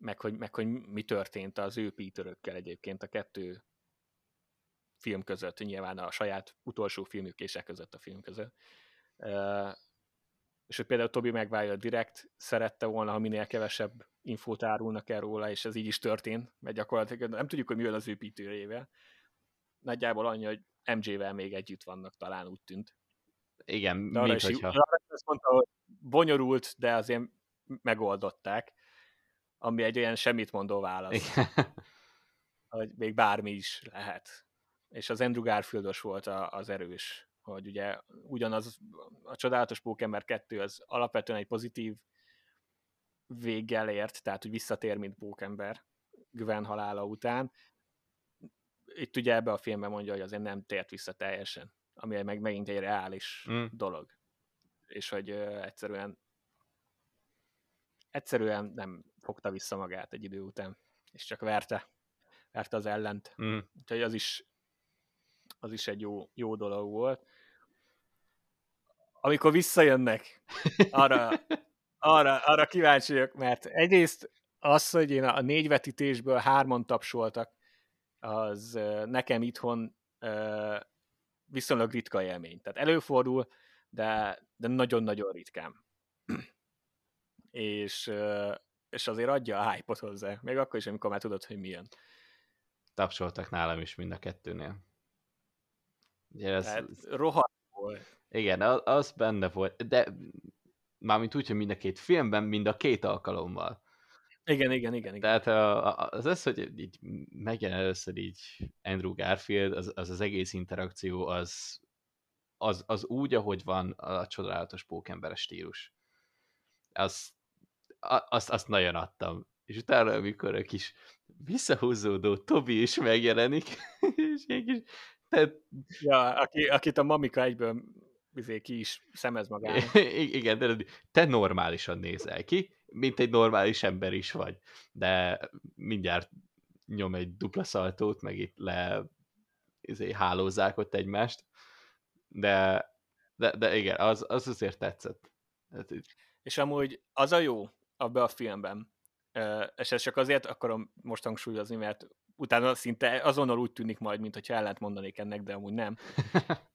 Meg hogy, meg hogy mi történt az ő Peterökkel egyébként a kettő film között, nyilván a saját utolsó filmük és e között a film között. Uh, és hogy például Tobi Maguire direkt szerette volna, ha minél kevesebb infót árulnak el róla, és ez így is történt, mert gyakorlatilag nem tudjuk, hogy mi van az ő Peterjével. Nagyjából annyi, hogy MJ-vel még együtt vannak, talán úgy tűnt. Igen, de arra is, hogyha... azt mondta, hogy bonyolult, de azért megoldották, ami egy olyan semmit mondó válasz. hogy még bármi is lehet. És az Andrew Garfieldos volt a, az erős, hogy ugye ugyanaz a csodálatos Pókember 2 az alapvetően egy pozitív véggel ért, tehát hogy visszatér, mint Pókember Gwen halála után. Itt ugye ebbe a filmben mondja, hogy azért nem tért vissza teljesen, ami meg megint egy reális mm. dolog és hogy egyszerűen egyszerűen nem fogta vissza magát egy idő után, és csak verte, verte az ellent. Mm. Úgyhogy az is, az is egy jó, jó dolog volt. Amikor visszajönnek, arra, arra, arra kíváncsi vagyok, mert egyrészt az, hogy én a négy vetítésből hárman tapsoltak, az nekem itthon viszonylag ritka élmény. Tehát előfordul, de, de nagyon-nagyon ritkán. És, és azért adja a hype-ot hozzá, még akkor is, amikor már tudod, hogy milyen. Tapsoltak nálam is mind a kettőnél. Ugye ez, Tehát rohadt volt. Igen, az, az benne volt, de mármint úgy, hogy mind a két filmben, mind a két alkalommal. Igen, igen, igen. igen. Tehát az az, hogy így megjelen először így Andrew Garfield, az az, az egész interakció, az, az, az úgy, ahogy van a csodálatos pókemberes stílus. Az, azt, azt nagyon adtam. És utána, amikor a kis visszahúzódó Tobi is megjelenik, és egy kis... Tehát... Ja, aki, akit a mamika egyből izé, ki is szemez magának. Igen, de te normálisan nézel ki, mint egy normális ember is vagy. De mindjárt nyom egy dupla szaltót, meg itt le izé, hálózzák ott egymást. De, de, de igen, az, az azért tetszett. Hát, és amúgy az a jó abban a filmben, és ez csak azért akarom most hangsúlyozni, mert utána szinte azonnal úgy tűnik majd, mintha ellent mondanék ennek, de amúgy nem.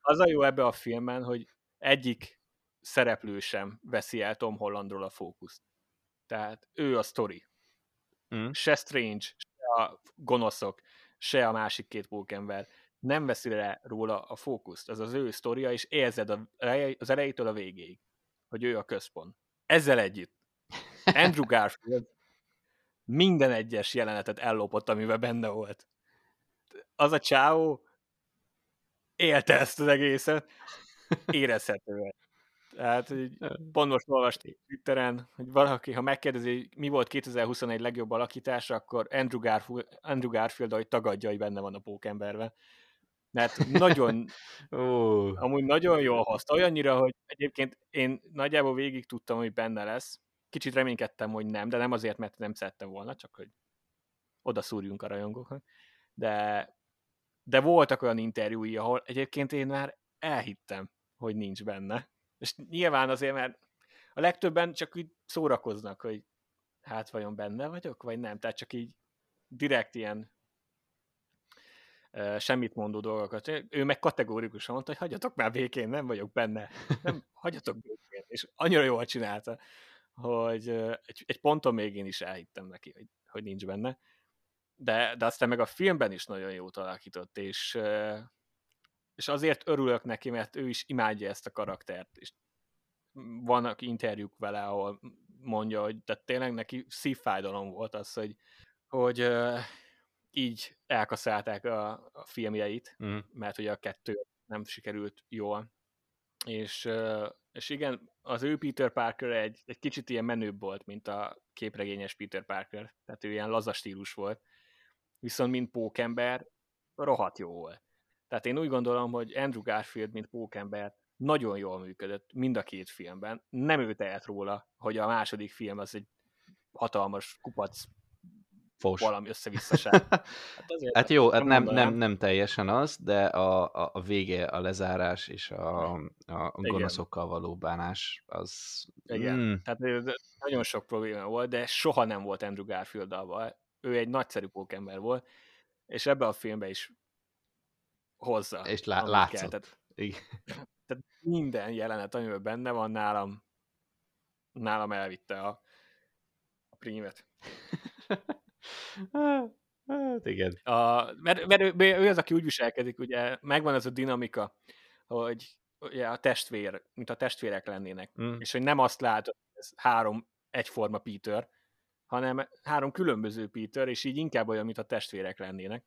Az a jó ebbe a filmben, hogy egyik szereplő sem veszi el Tom Hollandról a fókuszt. Tehát ő a sztori. Mm. Se Strange, se a gonoszok, se a másik két pókember nem veszi le róla a fókuszt. Az az ő sztoria, és érzed az elejétől a végéig, hogy ő a központ. Ezzel együtt Andrew Garfield minden egyes jelenetet ellopott, amiben benne volt. Az a csáó élte ezt az egészet, érezhetően. Tehát így pont most olvastam Twitteren, hogy valaki, ha megkérdezi, hogy mi volt 2021 legjobb alakítása, akkor Andrew Garfield, Andrew Garfield ahogy tagadja, hogy benne van a pókemberben. Mert nagyon, oh. amúgy nagyon jól hozta, olyannyira, hogy egyébként én nagyjából végig tudtam, hogy benne lesz. Kicsit reménykedtem, hogy nem, de nem azért, mert nem szerettem volna, csak hogy oda szúrjunk a rajongóknak. De, de voltak olyan interjúi, ahol egyébként én már elhittem, hogy nincs benne. És nyilván azért, mert a legtöbben csak úgy szórakoznak, hogy hát vajon benne vagyok, vagy nem. Tehát csak így direkt ilyen semmit mondó dolgokat. Ő meg kategórikusan mondta, hogy hagyjatok már békén, nem vagyok benne. Nem, hagyjatok békén. És annyira jól csinálta, hogy egy, egy ponton még én is elhittem neki, hogy, hogy nincs benne. De, de aztán meg a filmben is nagyon jót alakított, és, és azért örülök neki, mert ő is imádja ezt a karaktert, és vannak interjúk vele, ahol mondja, hogy tehát tényleg neki szívfájdalom volt az, hogy, hogy így elkaszálták a, a filmjeit, mm. mert ugye a kettő nem sikerült jól. És, és igen, az ő Peter Parker egy, egy kicsit ilyen menőbb volt, mint a képregényes Peter Parker, tehát ő ilyen laza stílus volt. Viszont mint pókember rohadt jó volt. Tehát én úgy gondolom, hogy Andrew Garfield, mint pókember nagyon jól működött mind a két filmben. Nem ő tehet róla, hogy a második film az egy hatalmas kupac Fos. valami összevisszaság. Hát, hát jó, hát nem, nem, nem teljesen az, de a, a, a vége, a lezárás és a, a gonoszokkal való bánás, az... Igen, mm. tehát nagyon sok probléma volt, de soha nem volt Andrew garfield -dal. Ő egy nagyszerű pókember volt, és ebbe a filmbe is hozza. És lá- látszott. Kell. Tehát, Igen. tehát minden jelenet, amiben benne van nálam, nálam elvitte a, a prímet. Hát igen. A, mert, mert ő, ő az, aki úgy viselkedik, ugye megvan ez a dinamika, hogy ugye a testvér, mint a testvérek lennének, mm. és hogy nem azt látod, hogy ez három egyforma Peter, hanem három különböző Peter, és így inkább olyan, mint a testvérek lennének,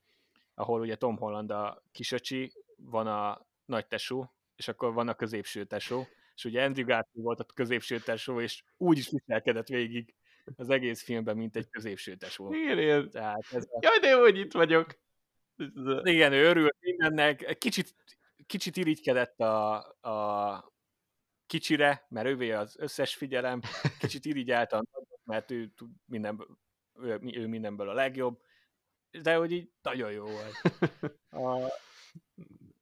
ahol ugye Tom Holland a kisöcsi, van a nagy tesó, és akkor van a középső tesó, és ugye Andrew Garfield volt a középső tesó, és úgy is viselkedett végig az egész filmben, mint egy középső tesó. Igen, igen. Tehát ez a... Jaj, de hogy itt vagyok. Igen, ő örült mindennek. Kicsit, kicsit irigykedett a, a kicsire, mert ővé az összes figyelem. Kicsit irigyelt a mert ő, tud mindenből, ő, ő mindenből a legjobb. De hogy így nagyon jó volt. A,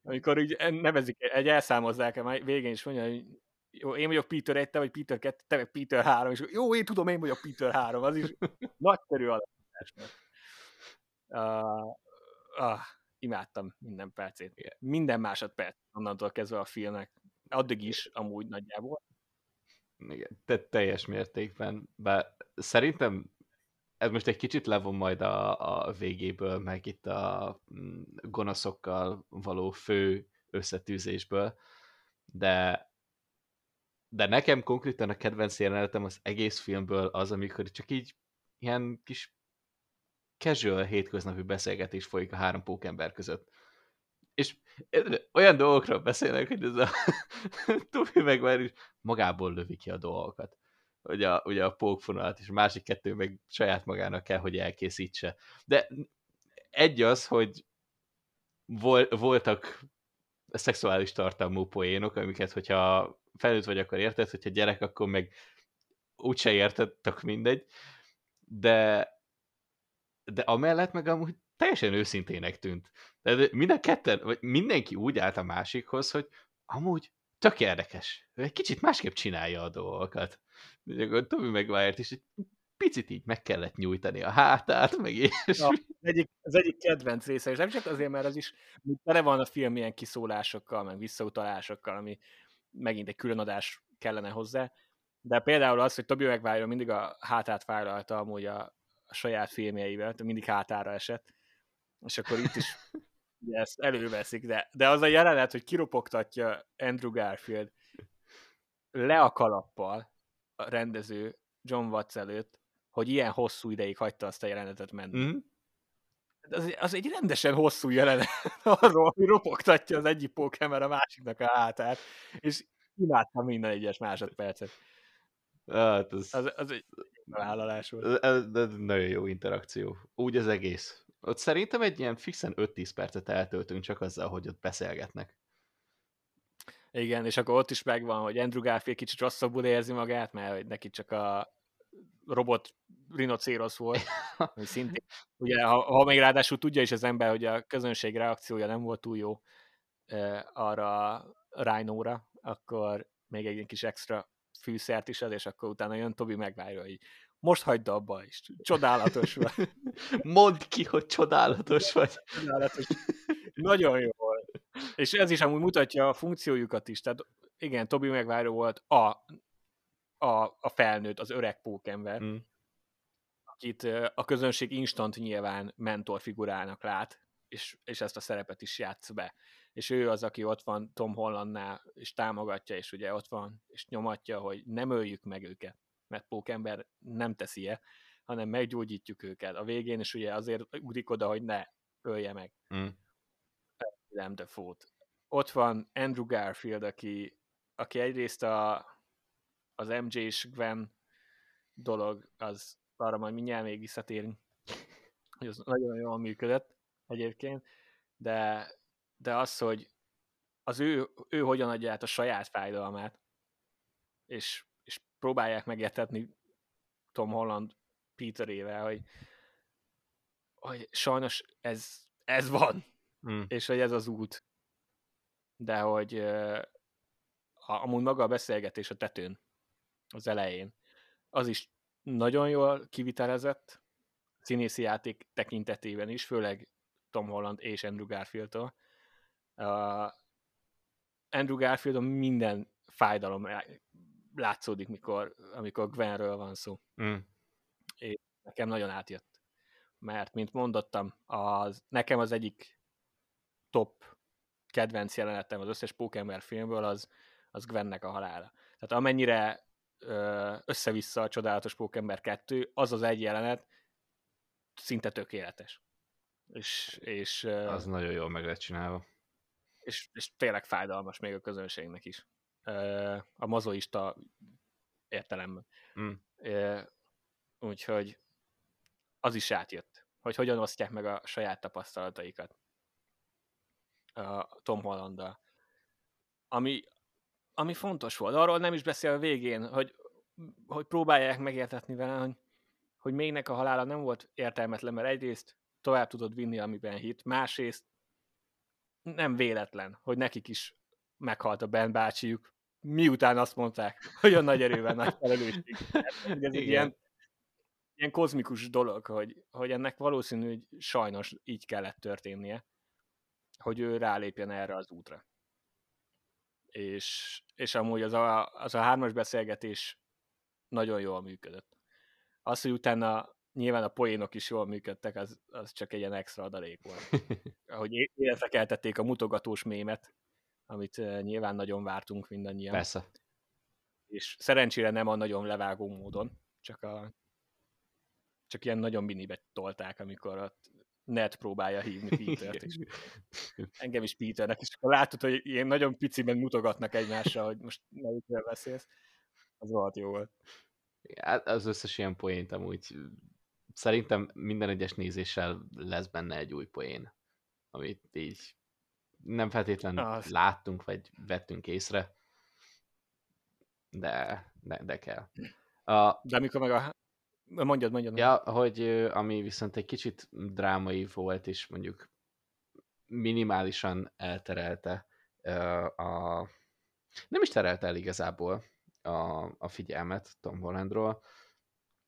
amikor így nevezik, egy elszámozzák, végén is mondja, hogy jó, én vagyok Peter 1, te vagy Peter 2, te vagy Peter 3, és jó, én tudom, én vagyok Peter 3, az is nagyszerű alapítás. Uh, uh, imádtam minden percét. Minden másodperc onnantól kezdve a filmnek. Addig is, amúgy nagyjából. Igen, te teljes mértékben. Bár szerintem ez most egy kicsit levon majd a, a végéből, meg itt a mm, gonoszokkal való fő összetűzésből, de de nekem konkrétan a kedvenc jelenetem az egész filmből az, amikor csak így ilyen kis casual hétköznapi beszélgetés folyik a három pókember között. És olyan dolgokról beszélnek, hogy ez a Tobi meg már is magából lövi ki a dolgokat. Ugye a, ugye a pókfonalat, és a másik kettő meg saját magának kell, hogy elkészítse. De egy az, hogy vol, voltak szexuális tartalmú poénok, amiket, hogyha felnőtt vagy, akkor érted, hogyha gyerek, akkor meg úgyse érted, tök mindegy. De, de amellett meg amúgy teljesen őszintének tűnt. De mind a ketten, vagy mindenki úgy állt a másikhoz, hogy amúgy tök érdekes. Egy kicsit másképp csinálja a dolgokat. Tobi Maguire is egy picit így meg kellett nyújtani a hátát, meg és... Ja, az, egyik, az egyik kedvenc része, és nem csak azért, mert az is tele van a film ilyen kiszólásokkal, meg visszautalásokkal, ami megint egy külön adás kellene hozzá, de például az, hogy Tobi Maguire mindig a hátát vállalta amúgy a, a saját filmjeivel, mindig hátára esett, és akkor itt is ezt előveszik, de, de az a jelenet, hogy kiropogtatja Andrew Garfield le a kalappal a rendező John Watts előtt, hogy ilyen hosszú ideig hagyta azt a jelenetet menni. Mm. Az, az egy rendesen hosszú jelenet arról, hogy ropogtatja az egyik pókemer a másiknak a hátát, és imádtam minden egyes másodpercet. Hát az, az, az egy vállalás volt. Ez, ez nagyon jó interakció. Úgy az egész. Ott szerintem egy ilyen fixen 5-10 percet eltöltünk csak azzal, hogy ott beszélgetnek. Igen, és akkor ott is megvan, hogy Andrew Garfield kicsit rosszabbul érzi magát, mert hogy neki csak a robot rinocérosz volt, hogy szintén, ugye, ha, ha még ráadásul tudja is az ember, hogy a közönség reakciója nem volt túl jó uh, arra a rhino akkor még egy kis extra fűszert is ad, és akkor utána jön Tobi megvárja, hogy most hagyd abba is. Csodálatos vagy. Mondd ki, hogy csodálatos vagy. Csodálatos. Nagyon jó volt. És ez is amúgy mutatja a funkciójukat is. Tehát igen, Tobi megváró volt a, a, a felnőtt, az öreg pókember, mm. akit a közönség instant nyilván mentorfigurának lát, és, és ezt a szerepet is játsz be. És ő az, aki ott van Tom Hollandnál, és támogatja, és ugye ott van, és nyomatja, hogy nem öljük meg őket mert pókember nem teszi -e, hanem meggyógyítjuk őket. A végén is ugye azért ugrik oda, hogy ne ölje meg. Mm. Nem fót. Ott van Andrew Garfield, aki, aki egyrészt a, az MJ és Gwen dolog, az arra majd mindjárt még visszatérünk, hogy az nagyon jól működött egyébként, de, de az, hogy az ő, ő hogyan adja át a saját fájdalmát, és próbálják megértetni Tom Holland Peterével, hogy, hogy sajnos ez, ez van, hmm. és hogy ez az út. De hogy uh, amúgy maga a beszélgetés a tetőn, az elején, az is nagyon jól kivitelezett, színészi játék tekintetében is, főleg Tom Holland és Andrew Garfield-tól. Uh, Andrew Garfield minden fájdalom látszódik, mikor, amikor Gwenről van szó. Mm. És nekem nagyon átjött. Mert, mint mondottam, az, nekem az egyik top kedvenc jelenetem az összes Pókember filmből az, az Gwennek a halála. Tehát amennyire össze-vissza a Csodálatos Pókember 2, az az egy jelenet szinte tökéletes. És, és, az ö, nagyon jól meg lett csinálva. És, és tényleg fájdalmas még a közönségnek is a mazoista értelemben. Mm. Úgyhogy az is átjött, hogy hogyan osztják meg a saját tapasztalataikat a Tom Hollanddal. Ami, ami fontos volt. Arról nem is beszél a végén, hogy, hogy próbálják megértetni vele, hogy, hogy mégnek a halála nem volt értelmetlen, mert egyrészt tovább tudod vinni, amiben hit, másrészt nem véletlen, hogy nekik is meghalt a Ben bácsijuk, miután azt mondták, hogy a nagy erővel nagy felelősség. Ez egy ilyen, ilyen kozmikus dolog, hogy, hogy ennek valószínű, hogy sajnos így kellett történnie, hogy ő rálépjen erre az útra. És, és amúgy az a, az a hármas beszélgetés nagyon jól működött. Az, hogy utána nyilván a poénok is jól működtek, az, az csak egy ilyen extra adalék volt. Ahogy életre keltették a mutogatós mémet, amit nyilván nagyon vártunk mindannyian. Persze. És szerencsére nem a nagyon levágó módon, csak a csak ilyen nagyon minibe tolták, amikor ott Ned próbálja hívni Peter-t, és engem is Peternek, és akkor látod, hogy ilyen nagyon piciben mutogatnak egymásra, hogy most melyikről beszélsz, az volt jó volt. Hát az összes ilyen poént amúgy szerintem minden egyes nézéssel lesz benne egy új poén, amit így nem feltétlenül az. láttunk, vagy vettünk észre, de, de, de kell. A, de amikor meg a... Mondjad, mondjad. Ja, hogy ami viszont egy kicsit drámai volt, és mondjuk minimálisan elterelte a... Nem is terelte el igazából a, a figyelmet Tom Hollandról,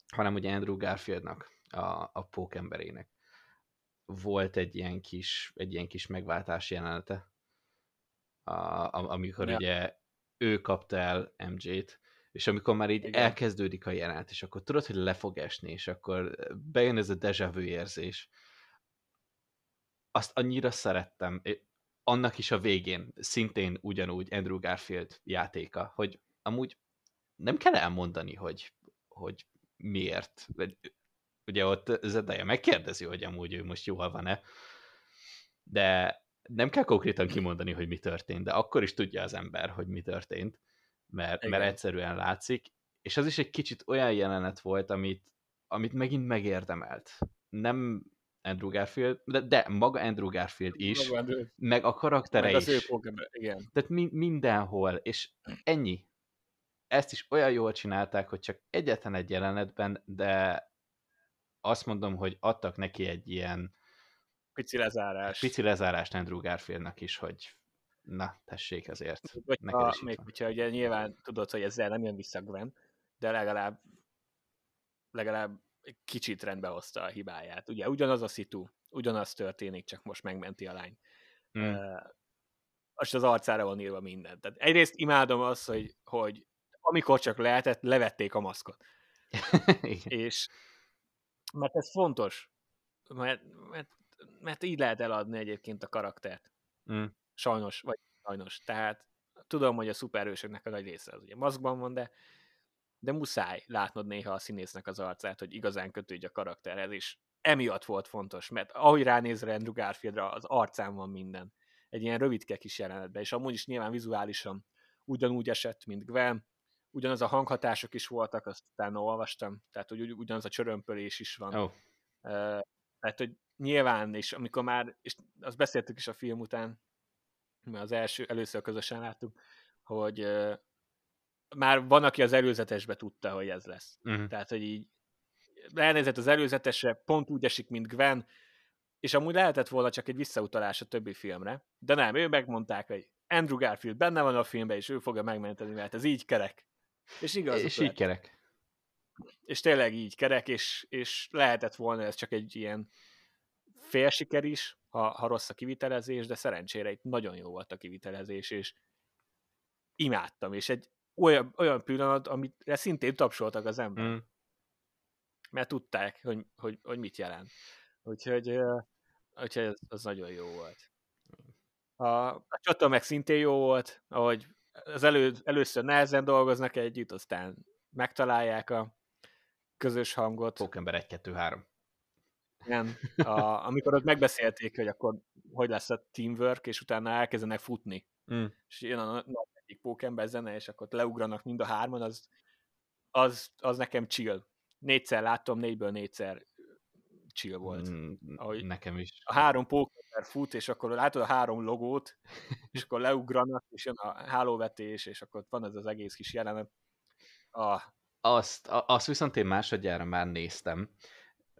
hanem ugye Andrew Garfieldnak, a, a pókemberének volt egy ilyen kis, egy ilyen kis megváltás jelenete, a, amikor ja. ugye ő kapta el MJ-t, és amikor már így Igen. elkezdődik a jelenet, és akkor tudod, hogy le fog esni, és akkor bejön ez a deja vu érzés. Azt annyira szerettem, annak is a végén szintén ugyanúgy Andrew Garfield játéka, hogy amúgy nem kell elmondani, hogy, hogy miért. Ugye ott Zendaya megkérdezi, hogy amúgy ő most jól van-e, de nem kell konkrétan kimondani, hogy mi történt, de akkor is tudja az ember, hogy mi történt, mert, mert egyszerűen látszik, és az is egy kicsit olyan jelenet volt, amit, amit megint megérdemelt. Nem Andrew Garfield, de, de maga Andrew Garfield is, maga Andrew. meg a karaktere meg az is. Ő igen. Tehát mi, mindenhol, és ennyi. Ezt is olyan jól csinálták, hogy csak egyetlen egy jelenetben, de azt mondom, hogy adtak neki egy ilyen pici lezárás. Pici lezárást Andrew Garfieldnak is, hogy na, tessék ezért. Vagy ha, még hogyha ugye nyilván tudod, hogy ezzel nem jön vissza Gwen, de legalább legalább kicsit rendbe hozta a hibáját. Ugye ugyanaz a szitu, ugyanaz történik, csak most megmenti a lány. Hmm. Uh, az az arcára van írva minden. Tehát egyrészt imádom azt, hogy, hogy amikor csak lehetett, levették a maszkot. és mert ez fontos, mert, mert, mert így lehet eladni egyébként a karaktert. Mm. Sajnos, vagy sajnos. Tehát tudom, hogy a szuperhősöknek a nagy része az ugye maszkban van, de, de muszáj látnod néha a színésznek az arcát, hogy igazán kötődj a karakterhez, és emiatt volt fontos, mert ahogy ránéz Andrew Garfieldra, az arcán van minden. Egy ilyen rövidke kis jelenetben, és amúgy is nyilván vizuálisan ugyanúgy esett, mint Gwen, ugyanaz a hanghatások is voltak, azt utána olvastam, tehát hogy ugyanaz a csörömpölés is van. Oh. Uh, tehát, hogy nyilván, és amikor már, és azt beszéltük is a film után, mert az első, először közösen láttuk, hogy uh, már van, aki az előzetesbe tudta, hogy ez lesz. Uh-huh. Tehát, hogy így elnézett az előzetesre, pont úgy esik, mint Gwen, és amúgy lehetett volna csak egy visszautalás a többi filmre, de nem, ő megmondták, hogy Andrew Garfield benne van a filmben, és ő fogja megmenteni, mert ez így kerek. És igaz. És így kerek. És tényleg így kerek, és, és lehetett volna ez csak egy ilyen fél siker is, ha, ha rossz a kivitelezés, de szerencsére itt nagyon jó volt a kivitelezés, és imádtam, és egy olyan, olyan pillanat, amire szintén tapsoltak az ember. Mm. Mert tudták, hogy, hogy, hogy mit jelent. Úgyhogy, úgyhogy ez, az nagyon jó volt. A, a csata meg szintén jó volt, ahogy az elő, először nehezen dolgoznak együtt, aztán megtalálják a közös hangot. Pókember 1-2-3. Igen, a, amikor ott megbeszélték, hogy akkor hogy lesz a teamwork, és utána elkezdenek futni. Mm. És jön a nagy egyik pókember zene, és akkor leugranak mind a hárman, az, az, az nekem chill. Négyszer láttam, négyből négyszer chill volt. Mm, ahogy nekem is. A három pókember fut, és akkor látod a három logót, és akkor leugranak, és jön a hálóvetés, és akkor van ez az egész kis jelenet. Ah. Azt, azt viszont én másodjára már néztem.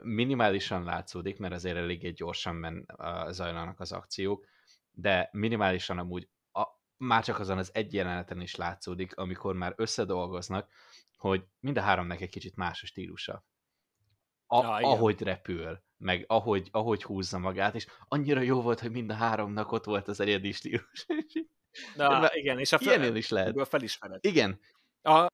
Minimálisan látszódik, mert azért eléggé gyorsan men, zajlanak az akciók, de minimálisan amúgy a, már csak azon az egy jeleneten is látszódik, amikor már összedolgoznak, hogy mind a háromnak egy kicsit más a stílusa a, ja, ahogy repül, meg ahogy, ahogy húzza magát, és annyira jó volt, hogy mind a háromnak ott volt az egyedi stílus. Na, igen, és a fel, is lehet. A felismeret. Igen. A, a,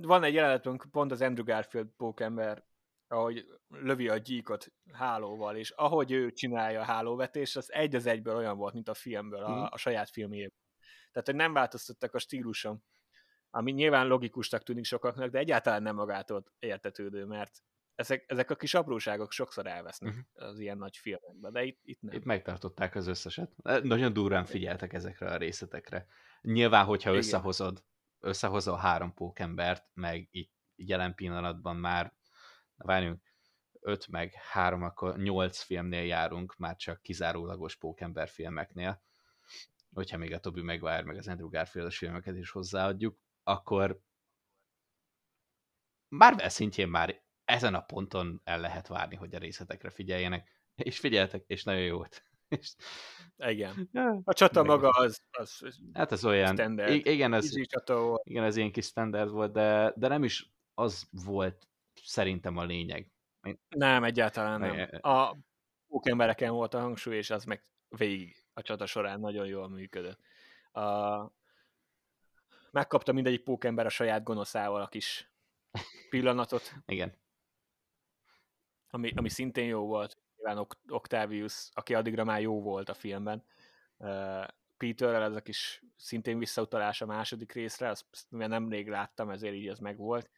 van egy jelenetünk, pont az Andrew Garfield pókember, ahogy lövi a gyíkot hálóval, és ahogy ő csinálja a hálóvetést, az egy az egyből olyan volt, mint a filmből, a, mhm. a saját filmjében. Tehát, hogy nem változtattak a stíluson, ami nyilván logikusnak tűnik sokaknak, de egyáltalán nem magától értetődő, mert ezek, ezek a kis apróságok sokszor elvesznek uh-huh. az ilyen nagy filmekben, de itt, itt nem. Itt megtartották az összeset. Nagyon durán figyeltek ezekre a részletekre. Nyilván, hogyha Igen. összehozod, összehozol három pókembert, meg itt jelen pillanatban már, várjunk, 5 meg 3, akkor 8 filmnél járunk, már csak kizárólagos pókember filmeknél, hogyha még a Toby Maguire meg az Andrew garfield filmeket is hozzáadjuk, akkor Marvel szintjén már ezen a ponton el lehet várni, hogy a részletekre figyeljenek, és figyeltek, és nagyon jó volt. Igen. A csata maga az, az hát ez olyan, standard. igen, ez, igen, ez ilyen kis standard volt, de, de nem is az volt szerintem a lényeg. Nem, egyáltalán nem. A pókembereken volt a hangsúly, és az meg végig a csata során nagyon jól működött. A... Megkapta mindegyik pókember a saját gonoszával a kis pillanatot. Igen. Ami, ami szintén jó volt. Nyilván Octavius, aki addigra már jó volt a filmben. Peterrel ez a kis szintén visszautalás a második részre, azt mivel nemrég láttam, ezért így ez megvolt.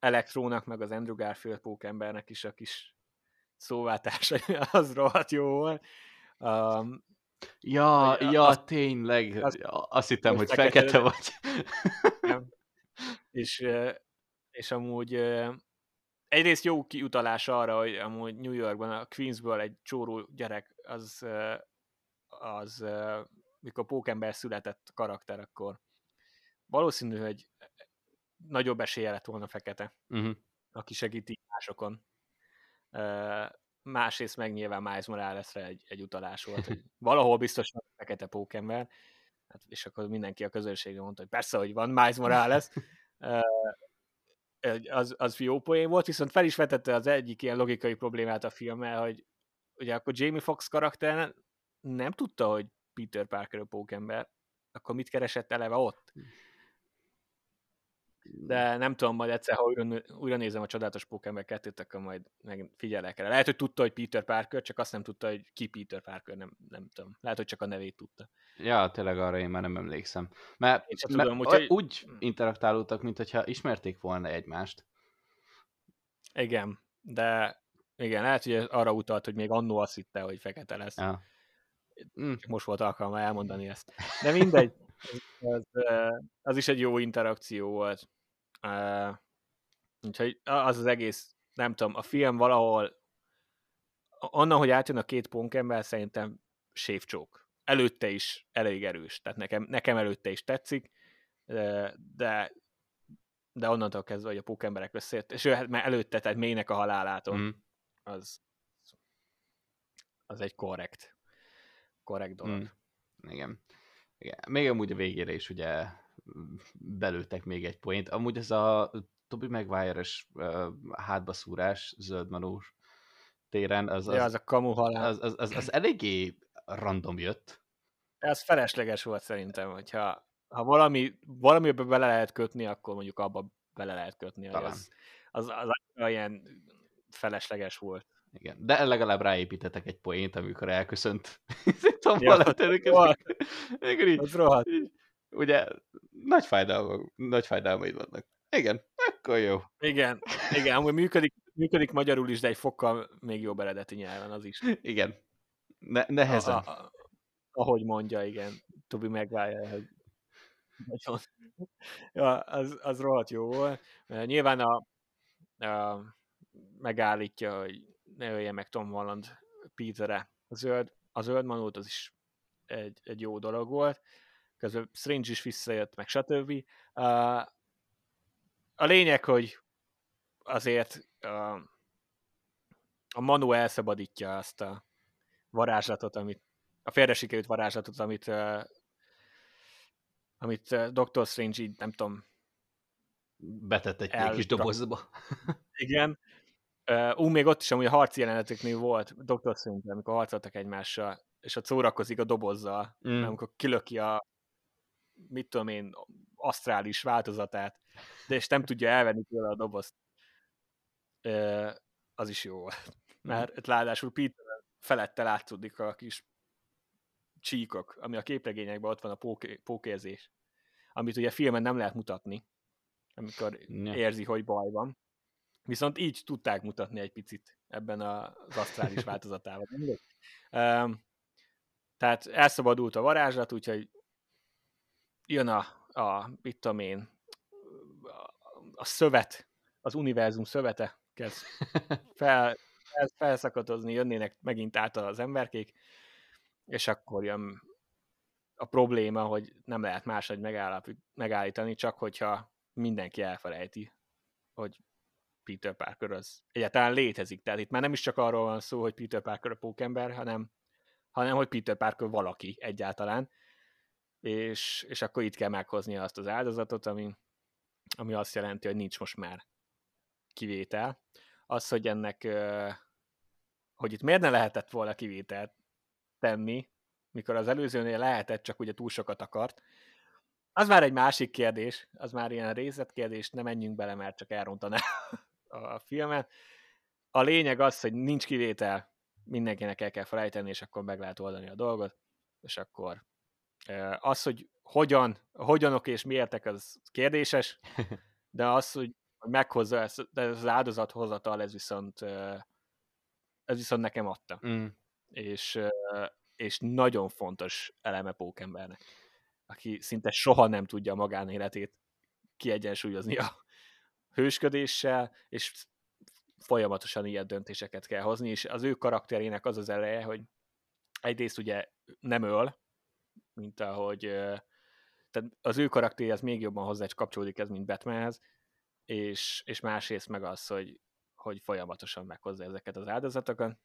A Elektrónak, meg az Andrew Garfield pókembernek is a kis szóváltása, az rohadt jó volt. Um, ja, ja, az, tényleg. Az, azt hittem, hogy fekete, fekete vagy. Nem. És, és amúgy egyrészt jó kiutalás arra, hogy amúgy New Yorkban, a Queensből egy csóró gyerek, az, az mikor pókember született karakter, akkor valószínű, hogy nagyobb esélye lett volna fekete, uh-huh. aki segíti másokon. Uh, másrészt meg nyilván Miles Moralesre egy, egy utalás volt, hogy valahol biztos van fekete pókember, hát, és akkor mindenki a közönségre mondta, hogy persze, hogy van Miles Morales, uh, az, az jó poén volt, viszont fel is vetette az egyik ilyen logikai problémát a filmmel, hogy ugye akkor Jamie Fox karakter nem tudta, hogy Peter Parker a pókember, akkor mit keresett eleve ott? De nem tudom, majd egyszer, ha újra, újra nézem a Csodálatos Pókember 2 akkor majd meg figyelek rá. Lehet, hogy tudta, hogy Peter Parker, csak azt nem tudta, hogy ki Peter Parker, nem, nem tudom. Lehet, hogy csak a nevét tudta. Ja, tényleg arra én már nem emlékszem. Mert, én mert tudom, úgyhogy... úgy interaktálódtak, mint hogyha ismerték volna egymást. Igen, de igen, lehet, hogy arra utalt, hogy még annó azt hitte, hogy fekete lesz. Ja. Mm. Most volt alkalma elmondani ezt. De mindegy, az, az is egy jó interakció volt. Uh, úgyhogy az az egész, nem tudom, a film valahol onnan, hogy átjön a két ponkember, szerintem sévcsók. Előtte is elég erős, tehát nekem, nekem előtte is tetszik, de de onnantól kezdve, hogy a pókemberek összeért, és ő hát már előtte, tehát mélynek a halálától, mm. az, az egy korrekt, korrekt dolog. Mm. Igen. Igen. Még amúgy a végére is ugye belőttek még egy point. Amúgy ez a Toby Maguire-es uh, hátbaszúrás zöldmanós téren, az, az, ja, az a kamu halál. Az, az, az, az eléggé random jött. Ez felesleges volt szerintem, hogyha ha valami, valamibe bele lehet kötni, akkor mondjuk abba bele lehet kötni. Talán. Az, az, az, az ilyen felesleges volt. Igen, de legalább ráépítettek egy poént, amikor elköszönt. Tom ja, az rohadt ugye nagy fájdalmak, nagy fájdalmaid vannak. Igen, akkor jó. Igen, igen, amúgy működik, működik magyarul is, de egy fokkal még jobb eredeti nyelven az is. Igen. Ne, nehezen. A, a, ahogy mondja, igen. Tobi megválja, hogy nagyon... ja, az, az rohadt jó volt. Nyilván a, a megállítja, hogy ne ölje meg Tom Holland Peterre. A zöld, a zöld manót az is egy, egy jó dolog volt közben Strange is visszajött, meg stb. Uh, a lényeg, hogy azért uh, a Manu elszabadítja azt a varázslatot, amit a félre sikerült varázslatot, amit uh, amit uh, Doctor Strange így, nem tudom, betett egy el... kis dobozba. Igen. Uh, ú, még ott is amúgy a harci jeleneteknél volt Doctor Strange, amikor harcoltak egymással, és ott szórakozik a dobozzal, mm. amikor kilöki a mit tudom én, asztrális változatát, de és nem tudja elvenni tőle a dobozt. Az is jó. Mert ráadásul Peter felette látszódik a kis csíkok, ami a képregényekben ott van a póké, pókérzés, amit ugye filmen nem lehet mutatni, amikor ja. érzi, hogy baj van. Viszont így tudták mutatni egy picit ebben az asztrális változatával. Um, tehát elszabadult a varázslat, úgyhogy jön a, a mit tudom én, a szövet, az univerzum szövete kezd fel, felszakatozni, jönnének megint át az emberkék, és akkor jön a probléma, hogy nem lehet máshogy megállítani, csak hogyha mindenki elfelejti, hogy Peter Parker az egyáltalán létezik. Tehát itt már nem is csak arról van szó, hogy Peter Parker a pókember, hanem, hanem hogy Peter Parker valaki egyáltalán. És, és akkor itt kell meghozni azt az áldozatot, ami, ami azt jelenti, hogy nincs most már kivétel. Az, hogy ennek, hogy itt miért ne lehetett volna kivételt tenni, mikor az előzőnél lehetett, csak ugye túl sokat akart, az már egy másik kérdés, az már ilyen részletkérdés, nem menjünk bele, mert csak elrontaná a filmet. A lényeg az, hogy nincs kivétel, mindenkinek el kell felejteni, és akkor meg lehet oldani a dolgot, és akkor az, hogy hogyan, hogyanok és miértek, az kérdéses, de az, hogy meghozza ezt, de az áldozathozatal, ez viszont, ez viszont nekem adta. Mm. És, és nagyon fontos eleme pókembernek, aki szinte soha nem tudja a magánéletét kiegyensúlyozni a hősködéssel, és folyamatosan ilyen döntéseket kell hozni, és az ő karakterének az az eleje, hogy egyrészt ugye nem öl, mint ahogy tehát az ő karakteréhez még jobban hozzá is kapcsolódik ez, mint Batmanhez, és, és másrészt meg az, hogy, hogy folyamatosan meghozza ezeket az áldozatokat,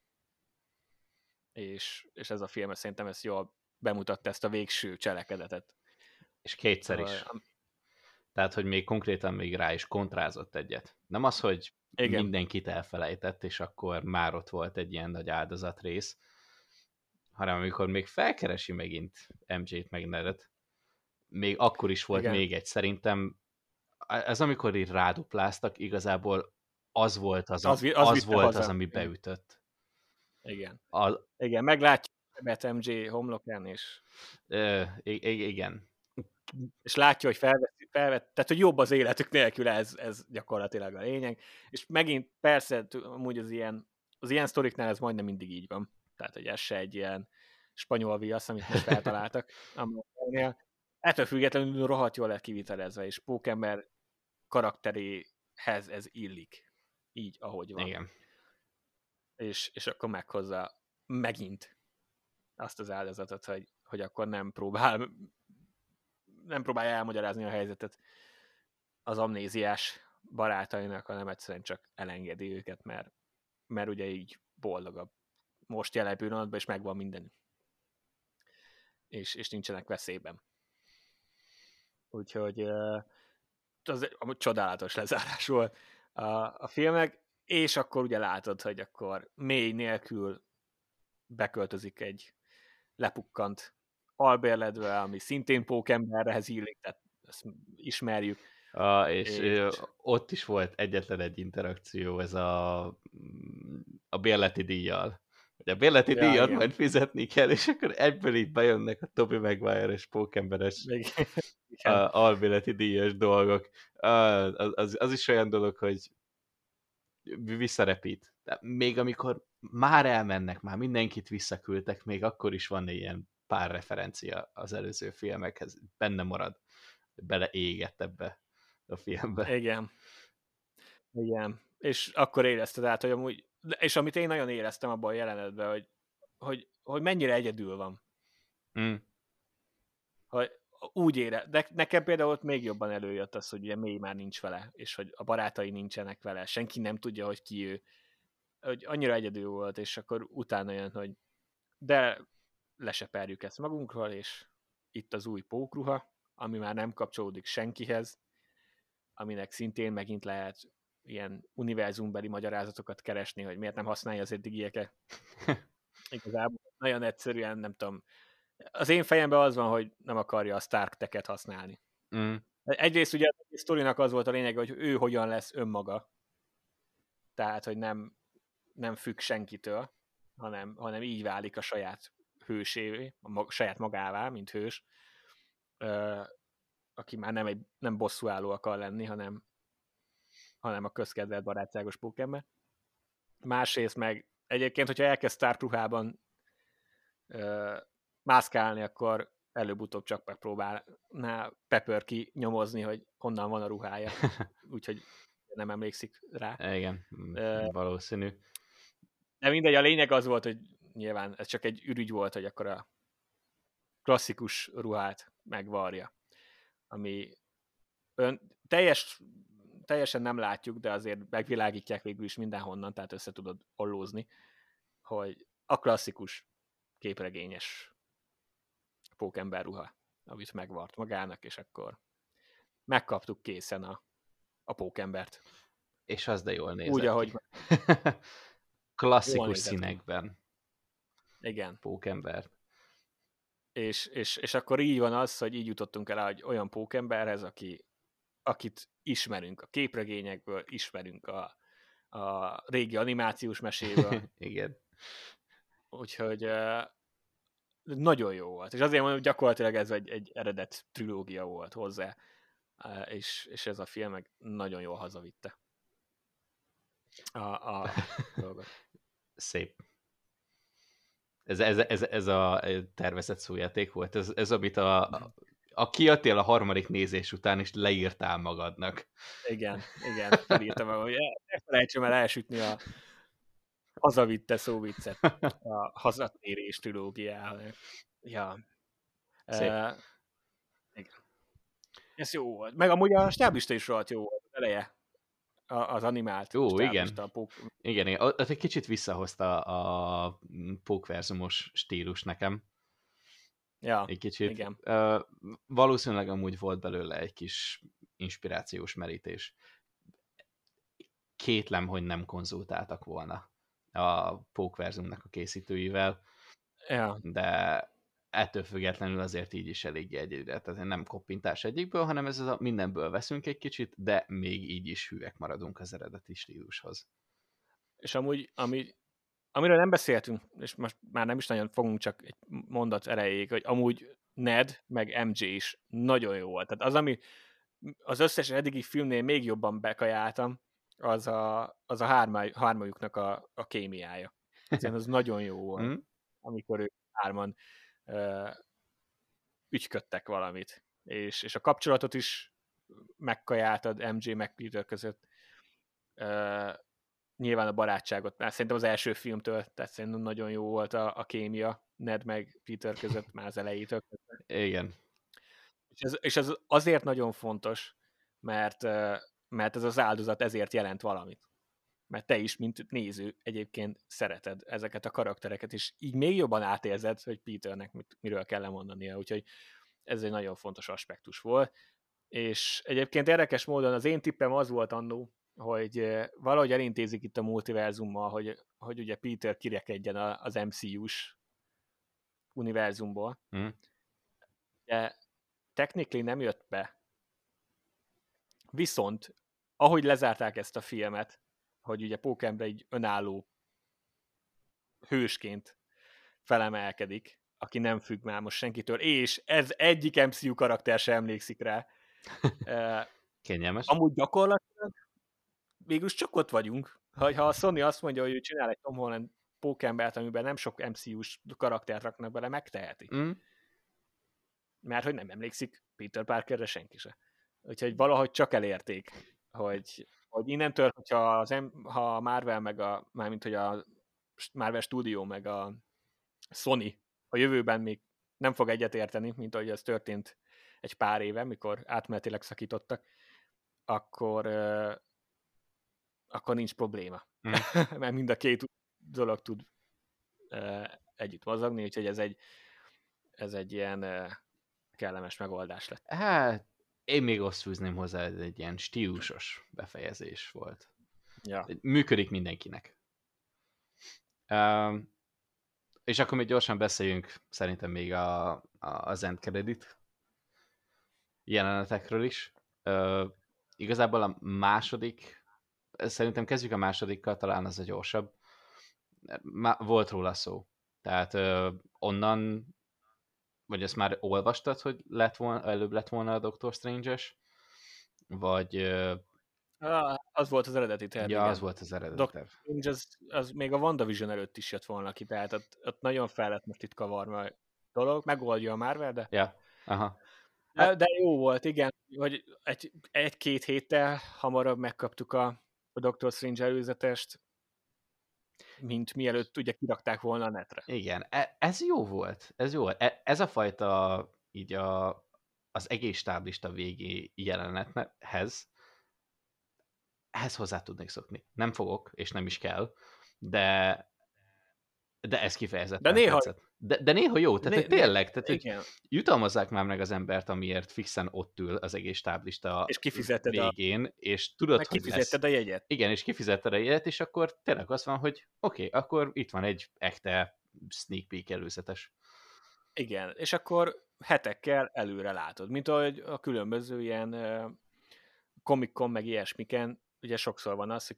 és, és ez a film szerintem ezt jól bemutatta ezt a végső cselekedetet. És kétszer is. A, Tehát, hogy még konkrétan még rá is kontrázott egyet. Nem az, hogy igen. mindenkit elfelejtett, és akkor már ott volt egy ilyen nagy áldozatrész, hanem amikor még felkeresi megint MJ-t meg Nedet, még akkor is volt Igen. még egy. Szerintem ez amikor így rádupláztak, igazából az volt az, az, az, az, volt az ami beütött. Igen. A... Igen, meglátjuk a MJ homlokán, és... Ö, igen. És látja, hogy felvett, felvett, tehát hogy jobb az életük nélkül, ez, ez gyakorlatilag a lényeg. És megint persze, amúgy az ilyen, az ilyen sztoriknál ez majdnem mindig így van. Tehát, hogy ez se egy ilyen spanyol viasz, amit most feltaláltak. Ettől függetlenül rohadt jól lett kivitelezve, és Pókember karakteréhez ez illik. Így, ahogy van. Igen. És, és akkor meghozza megint azt az áldozatot, hogy, hogy akkor nem próbál nem próbálja elmagyarázni a helyzetet az amnéziás barátainak, hanem egyszerűen csak elengedi őket, mert, mert ugye így boldogabb most jelen pillanatban, és megvan minden. És, és nincsenek veszélyben. Úgyhogy az egy csodálatos lezárás volt a, a filmek, és akkor ugye látod, hogy akkor mély nélkül beköltözik egy lepukkant albérledve, ami szintén pókemberhez illik, tehát ezt ismerjük. A, és, és ott is volt egyetlen egy interakció, ez a, a bérleti díjjal. Hogy a bérleti ja, díjat igen. majd fizetni kell, és akkor egyből így bejönnek a Toby Maguire és pókemberes albérleti díjas dolgok. Az, az, az is olyan dolog, hogy visszarepít. De még amikor már elmennek, már mindenkit visszaküldtek, még akkor is van ilyen pár referencia az előző filmekhez, benne marad, beleégett ebbe a filmbe. Igen. Igen. És akkor érezted át, hogy amúgy, és amit én nagyon éreztem abban a jelenetben, hogy, hogy, hogy mennyire egyedül van. Mm. Hogy úgy ére, de nekem például ott még jobban előjött az, hogy ugye mély már nincs vele, és hogy a barátai nincsenek vele, senki nem tudja, hogy ki ő. Hogy annyira egyedül volt, és akkor utána jön, hogy de leseperjük ezt magunkról, és itt az új pókruha, ami már nem kapcsolódik senkihez, aminek szintén megint lehet ilyen univerzumbeli magyarázatokat keresni, hogy miért nem használja az eddigieket. Igazából nagyon egyszerűen, nem tudom, az én fejemben az van, hogy nem akarja a Stark teket használni. Mm. Egyrészt ugye a sztorinak az volt a lényeg, hogy ő hogyan lesz önmaga. Tehát, hogy nem, nem függ senkitől, hanem, hanem így válik a saját hősévé, a mag, saját magává, mint hős, ö, aki már nem egy nem bosszúálló akar lenni, hanem, hanem a közkedvelt barátságos pókember. Másrészt meg egyébként, hogyha elkezd Stark ruhában ö, mászkálni, akkor előbb-utóbb csak megpróbálná Pepper ki nyomozni, hogy honnan van a ruhája. Úgyhogy nem emlékszik rá. Igen, uh, valószínű. De mindegy, a lényeg az volt, hogy nyilván ez csak egy ürügy volt, hogy akkor a klasszikus ruhát megvarja, ami ön, teljes, teljesen nem látjuk, de azért megvilágítják végül is mindenhonnan, tehát össze tudod ollózni, hogy a klasszikus képregényes pókember ruha, amit megvart magának, és akkor megkaptuk készen a, a pókembert. És az de jól nézett Úgy, ahogy... Klasszikus színekben. Igen. Pókembert. És, és, és akkor így van az, hogy így jutottunk el egy olyan pókemberhez, aki, akit ismerünk a képregényekből, ismerünk a, a régi animációs meséből. Igen. Úgyhogy nagyon jó volt. És azért mondom, hogy gyakorlatilag ez egy, egy eredet trilógia volt hozzá, és, és ez a film meg nagyon jól hazavitte a, a dolgot. Szép. Ez, ez, ez, ez a tervezett szójáték volt. Ez, ez amit a, a, a kiadtél a harmadik nézés után, és leírtál magadnak. Igen, igen, felírtam, hogy ne felejtsem el elsütni a hazavitte szóviccet a hazatérés trilógiához. Ja. Szép. Uh, igen. Ez jó volt. Meg amúgy a stáblista is rohadt jó volt eleje az animált Jó, igen. A pók... igen. Igen, egy kicsit visszahozta a pókverzumos stílus nekem. Ja, egy kicsit. Igen. Uh, valószínűleg amúgy volt belőle egy kis inspirációs merítés. Kétlem, hogy nem konzultáltak volna a pókverzumnak a készítőivel, ja. de ettől függetlenül azért így is elég egyedül. Tehát nem koppintás egyikből, hanem ez az a mindenből veszünk egy kicsit, de még így is hűek maradunk az eredeti stílushoz. És amúgy, ami, amiről nem beszéltünk, és most már nem is nagyon fogunk csak egy mondat erejéig, hogy amúgy Ned meg MJ is nagyon jó volt. Tehát az, ami az összes eddigi filmnél még jobban bekajáltam, az a, az a hármaj, hármajuknak a, a kémiája. Egyszerűen az nagyon jó volt, mm. amikor ők hárman ügyködtek valamit. És, és a kapcsolatot is megkajáltad MJ meg Peter között. Uh, nyilván a barátságot, mert szerintem az első filmtől, tehát szerintem nagyon jó volt a, a kémia Ned meg Peter között már az elejétől. Igen. És ez, és ez azért nagyon fontos, mert, mert ez az áldozat ezért jelent valamit mert te is, mint néző egyébként szereted ezeket a karaktereket, és így még jobban átérzed, hogy Peternek mit, miről kell lemondania, úgyhogy ez egy nagyon fontos aspektus volt. És egyébként érdekes módon az én tippem az volt annó, hogy valahogy elintézik itt a multiverzummal, hogy, hogy ugye Peter kirekedjen az MCU-s univerzumból. Mm. De technikli nem jött be. Viszont, ahogy lezárták ezt a filmet, hogy ugye Pókember egy önálló hősként felemelkedik, aki nem függ már most senkitől, és ez egyik MCU karakter sem emlékszik rá. Kényelmes. Amúgy gyakorlatilag végülis csak ott vagyunk. Ha a Sony azt mondja, hogy ő csinál egy Tom Holland pókembert, amiben nem sok MCU-s karaktert raknak bele, megteheti. Mm. Mert hogy nem emlékszik Peter Parkerre senki se. Úgyhogy valahogy csak elérték, hogy hogy innentől, hogyha az, ha a Marvel meg a, mármint hogy a Marvel Studio meg a Sony a jövőben még nem fog egyetérteni, mint ahogy ez történt egy pár éve, mikor átmenetileg szakítottak, akkor, akkor nincs probléma. Mm. Mert mind a két dolog tud uh, együtt mozogni, úgyhogy ez egy, ez egy ilyen uh, kellemes megoldás lett. Hát, én még azt fűzném hozzá, ez egy ilyen stílusos befejezés volt. Ja. Működik mindenkinek. Uh, és akkor még gyorsan beszéljünk szerintem még a, a, az end credit jelenetekről is. Uh, igazából a második, szerintem kezdjük a másodikkal, talán az a gyorsabb. Má, volt róla szó. Tehát uh, onnan vagy ezt már olvastad, hogy lett volna, előbb lett volna a Doctor Strange-es, vagy... Ah, az volt az eredeti terv. Ja, igen. az volt az eredeti Doctor terv. Strange az, az még a WandaVision előtt is jött volna ki, tehát ott, ott nagyon fel lett most itt kavarva a dolog, megoldja a Marvel, de, Ja, aha. de, de jó volt, igen, hogy egy, egy-két héttel hamarabb megkaptuk a, a Doctor Strange előzetest, mint mielőtt ugye kirakták volna a netre. Igen, e- ez jó volt. Ez jó volt. E- ez a fajta így a, az egész stáblista végi jelenethez ehhez hozzá tudnék szokni. Nem fogok, és nem is kell, de de ez kifejezetten De néha- tetszett. De, de néha jó, tehát Né- tényleg, tehát Igen, jutalmazzák már meg az embert, amiért fixen ott ül az egész táblista És kifizetted a- végén, és tudod, meg hogy lesz. kifizetted a jegyet. Igen, és kifizetted a jegyet, és akkor tényleg az van, hogy oké, okay, akkor itt van egy ekte sneak peek előzetes. Igen, és akkor hetekkel előre látod, mint ahogy a különböző ilyen Comic-Con meg ilyesmiken, ugye sokszor van az, hogy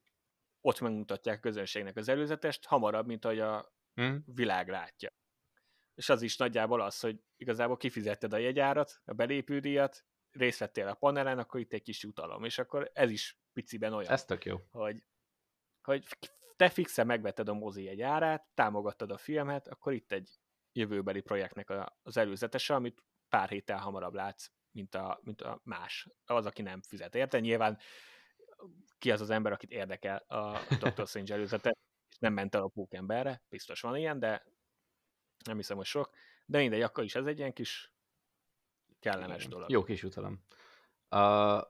ott megmutatják a közönségnek az előzetest, hamarabb, mint ahogy a Hm? világ látja. És az is nagyjából az, hogy igazából kifizetted a jegyárat, a belépődíjat, részt vettél a panelen, akkor itt egy kis jutalom, és akkor ez is piciben olyan, Ez tök jó. hogy, hogy te fixen megvetted a mozi jegy árát, támogattad a filmet, akkor itt egy jövőbeli projektnek az előzetese, amit pár héttel hamarabb látsz, mint a, mint a más, az, aki nem fizet érte. Nyilván ki az az ember, akit érdekel a Dr. Strange előzete, és nem ment el a pókemberre, biztos van ilyen, de nem hiszem, hogy sok. De mindegy, akkor is ez egy ilyen kis kellemes Igen. dolog. Jó kis jutalom. A,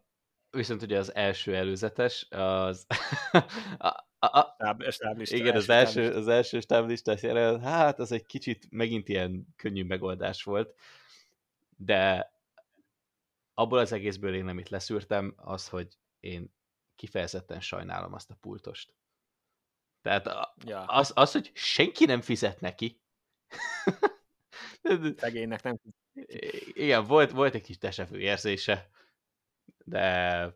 viszont ugye az első előzetes, az... a, a, a, Stáb, stáblista, igen, az stáblista. első, az első stáblistás jelenet, hát az egy kicsit megint ilyen könnyű megoldás volt, de abból az egészből én amit leszűrtem, az, hogy én kifejezetten sajnálom azt a pultost. Tehát a- Ja, az, az hogy senki nem fizet neki. szegénynek nem Igen, volt, volt egy kis desevő érzése, de,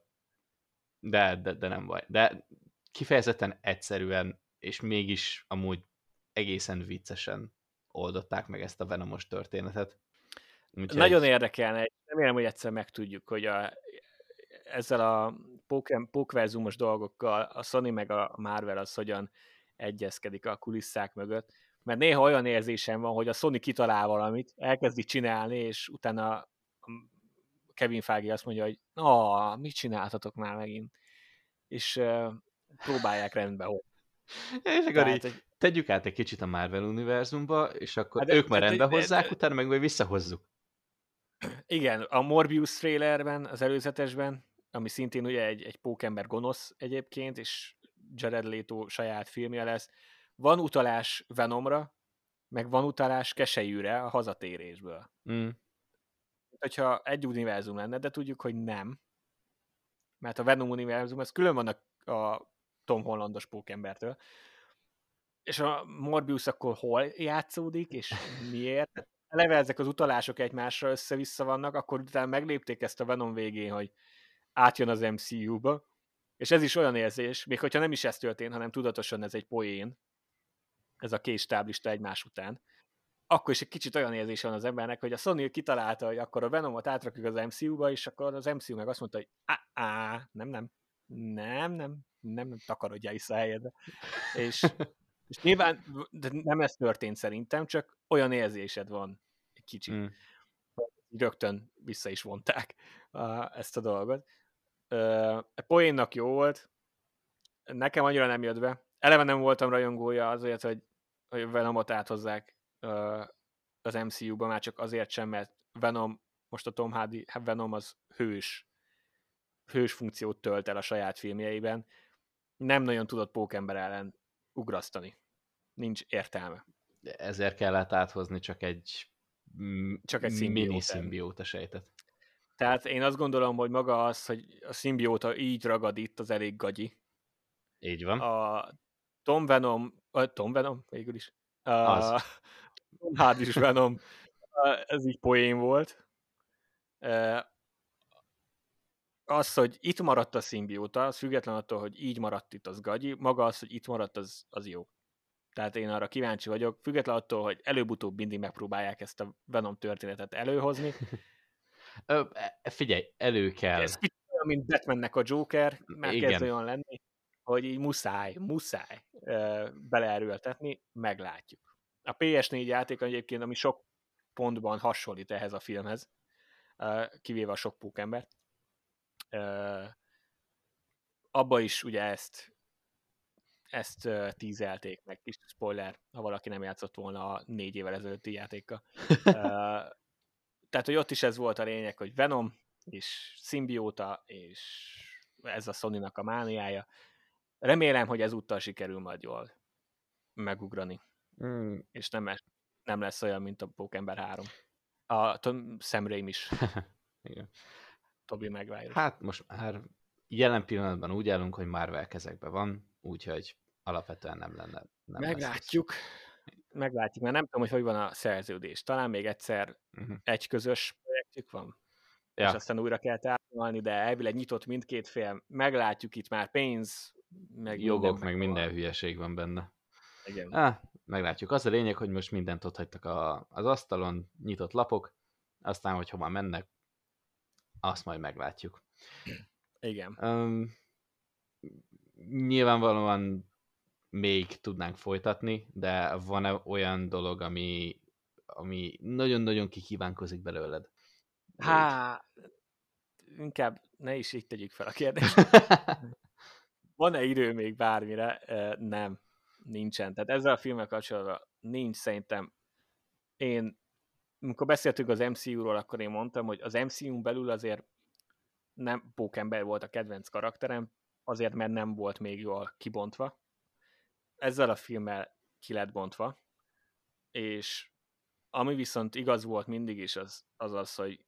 de, de, de nem baj. De kifejezetten egyszerűen, és mégis amúgy egészen viccesen oldották meg ezt a Venomos történetet. Úgyhogy, Nagyon érdekelne, remélem, hogy egyszer megtudjuk, hogy a, ezzel a pókverzumos dolgokkal a Sony meg a Marvel az hogyan egyezkedik a kulisszák mögött, mert néha olyan érzésem van, hogy a Sony kitalál valamit, elkezdi csinálni, és utána a Kevin Feige azt mondja, hogy na, mit csináltatok már megint? És uh, próbálják rendbe hozni. És akkor Tehát, így hogy tegyük át egy kicsit a Marvel univerzumba, és akkor Hát de- ők már de- rendbe de- hozzák, de- utána meg majd visszahozzuk. Igen, a Morbius trailerben, az előzetesben, ami szintén ugye egy, egy pókember gonosz egyébként, és Jared Leto saját filmje lesz, van utalás Venomra, meg van utalás Keselyűre a hazatérésből. Mm. Hogyha egy univerzum lenne, de tudjuk, hogy nem, mert a Venom univerzum, ez külön van a, a Tom Hollandos pókembertől, és a Morbius akkor hol játszódik, és miért? Eleve ezek az utalások egymásra össze-vissza vannak, akkor utána meglépték ezt a Venom végén, hogy átjön az MCU-ba, és ez is olyan érzés, még hogyha nem is ez történt, hanem tudatosan ez egy poén, ez a két stáblista egymás után, akkor is egy kicsit olyan érzés van az embernek, hogy a Sony kitalálta, hogy akkor a Venomot átrakjuk az MCU-ba, és akkor az MCU meg azt mondta, hogy á, á nem, nem, nem, nem, nem, nem takarodjál vissza helyedre. És, és nyilván de nem ez történt szerintem, csak olyan érzésed van egy kicsit. Mm. Rögtön vissza is vonták a, ezt a dolgot. A poénnak jó volt, nekem annyira nem jött be. Eleve nem voltam rajongója azért, hogy Venomot áthozzák az MCU-ba, már csak azért sem, mert Venom, most a Tom Hardy, hát Venom az hős, hős funkciót tölt el a saját filmjeiben. Nem nagyon tudott pókember ellen ugrasztani. Nincs értelme. Ezért kellett áthozni csak egy, Csak egy mini szimbiótát. szimbióta sejtet. Tehát én azt gondolom, hogy maga az, hogy a szimbióta így ragad itt, az elég gagyi. Így van. A Tom Venom, a Tom Venom végül is, Az. Tom Hardy Venom, a- ez így poén volt. Ö, Az, hogy itt maradt a szimbióta, az független attól, hogy így maradt itt, az gagyi, maga az, hogy itt maradt, az, az jó. Tehát én arra kíváncsi vagyok, független attól, hogy előbb-utóbb mindig megpróbálják ezt a Venom történetet előhozni. Ö, e- figyelj, elő kell. Ez kicsit olyan, mint Batmannek a Joker, már Igen. kezd olyan lenni, hogy így muszáj, muszáj beleerőltetni, meglátjuk. A PS4 játék egyébként, ami sok pontban hasonlít ehhez a filmhez, kivéve a sok pókembert. Abba is ugye ezt ezt tízelték, meg kis spoiler, ha valaki nem játszott volna a négy évvel ezelőtti játékkal. tehát, hogy ott is ez volt a lényeg, hogy Venom és Symbióta, és ez a sony a mániája. Remélem, hogy ezúttal sikerül majd jól megugrani. Mm. És nem, nem lesz olyan, mint a Pókember 3. A Sam Raimi is. Igen. Tobi Maguire. Hát most már jelen pillanatban úgy állunk, hogy Marvel kezekben van, úgyhogy alapvetően nem lenne. Nem Meglátjuk. Meglátjuk, mert nem tudom, hogy hogy van a szerződés. Talán még egyszer uh-huh. egy közös projektjük van, ja. és aztán újra kell tárgyalni, de elvileg nyitott mindkét fél. Meglátjuk itt már pénz, meg jogok, minden meg minden van. hülyeség van benne. Igen. Ah, meglátjuk. Az a lényeg, hogy most mindent ott hagytak a, az asztalon, nyitott lapok, aztán, hogy hova mennek, azt majd meglátjuk. Igen. Um, nyilvánvalóan még tudnánk folytatni, de van-e olyan dolog, ami, ami nagyon-nagyon kikívánkozik belőled? Há, inkább ne is így tegyük fel a kérdést. Van-e idő még bármire? Nem, nincsen. Tehát ezzel a filmmel kapcsolatban nincs szerintem. Én, amikor beszéltünk az MCU-ról, akkor én mondtam, hogy az MCU-n belül azért nem Pókember volt a kedvenc karakterem, azért, mert nem volt még jól kibontva. Ezzel a filmmel ki lett bontva, és ami viszont igaz volt mindig is, az az, az hogy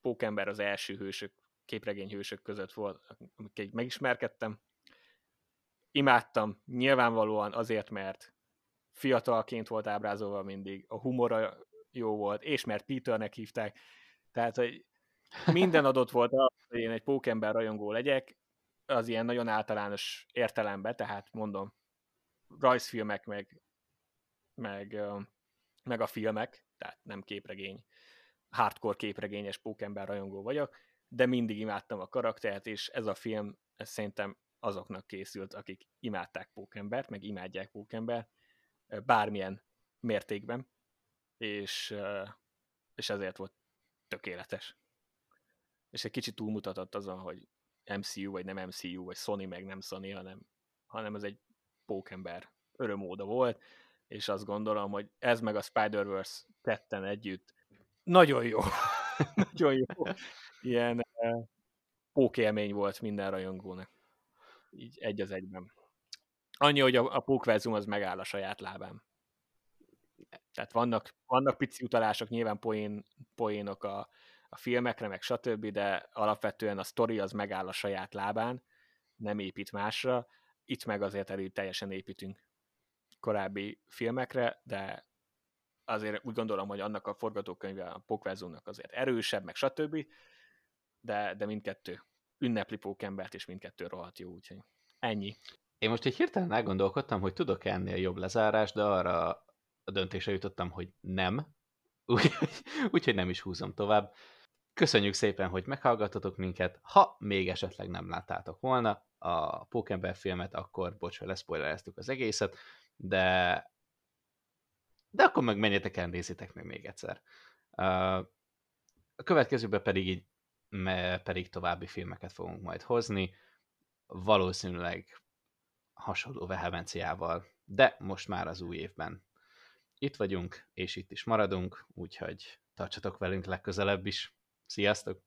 Pókember az első hősök, képregény hősök között volt, amiket megismerkedtem. Imádtam, nyilvánvalóan azért, mert fiatalként volt ábrázolva mindig, a humora jó volt, és mert Peternek hívták, tehát, hogy minden adott volt az, hogy én egy pókember rajongó legyek, az ilyen nagyon általános értelemben, tehát mondom, rajzfilmek, meg, meg, meg a filmek, tehát nem képregény, hardcore képregényes pókember rajongó vagyok, de mindig imádtam a karaktert, és ez a film, ez szerintem azoknak készült, akik imádták pókembert, meg imádják pókembert, bármilyen mértékben, és, és ezért volt tökéletes. És egy kicsit túlmutatott azon, hogy MCU, vagy nem MCU, vagy Sony, meg nem Sony, hanem, hanem ez egy pókember örömóda volt, és azt gondolom, hogy ez meg a Spider-Verse ketten együtt nagyon jó. nagyon jó. Ilyen pókélmény volt minden rajongónak. Így egy az egyben. Annyi, hogy a, a pókverzum az megáll a saját lábán. Tehát vannak, vannak pici utalások, nyilván poén, poénok a, a filmekre, meg stb., de alapvetően a sztori az megáll a saját lábán, nem épít másra. Itt meg azért elő teljesen építünk korábbi filmekre, de azért úgy gondolom, hogy annak a forgatókönyve a Pokvezónak azért erősebb, meg stb., de, de mindkettő ünnepli pókembert, és mindkettő rohadt jó, úgyhogy ennyi. Én most egy hirtelen elgondolkodtam, hogy tudok ennél jobb lezárás, de arra a döntésre jutottam, hogy nem, úgyhogy úgy, nem is húzom tovább. Köszönjük szépen, hogy meghallgattatok minket. Ha még esetleg nem láttátok volna a Pókember filmet, akkor bocs, leszpoilereztük az egészet, de de akkor meg menjetek el, nézzétek meg még egyszer. A következőben pedig így pedig további filmeket fogunk majd hozni, valószínűleg hasonló vehemenciával, de most már az új évben. Itt vagyunk, és itt is maradunk, úgyhogy tartsatok velünk legközelebb is. Sziasztok!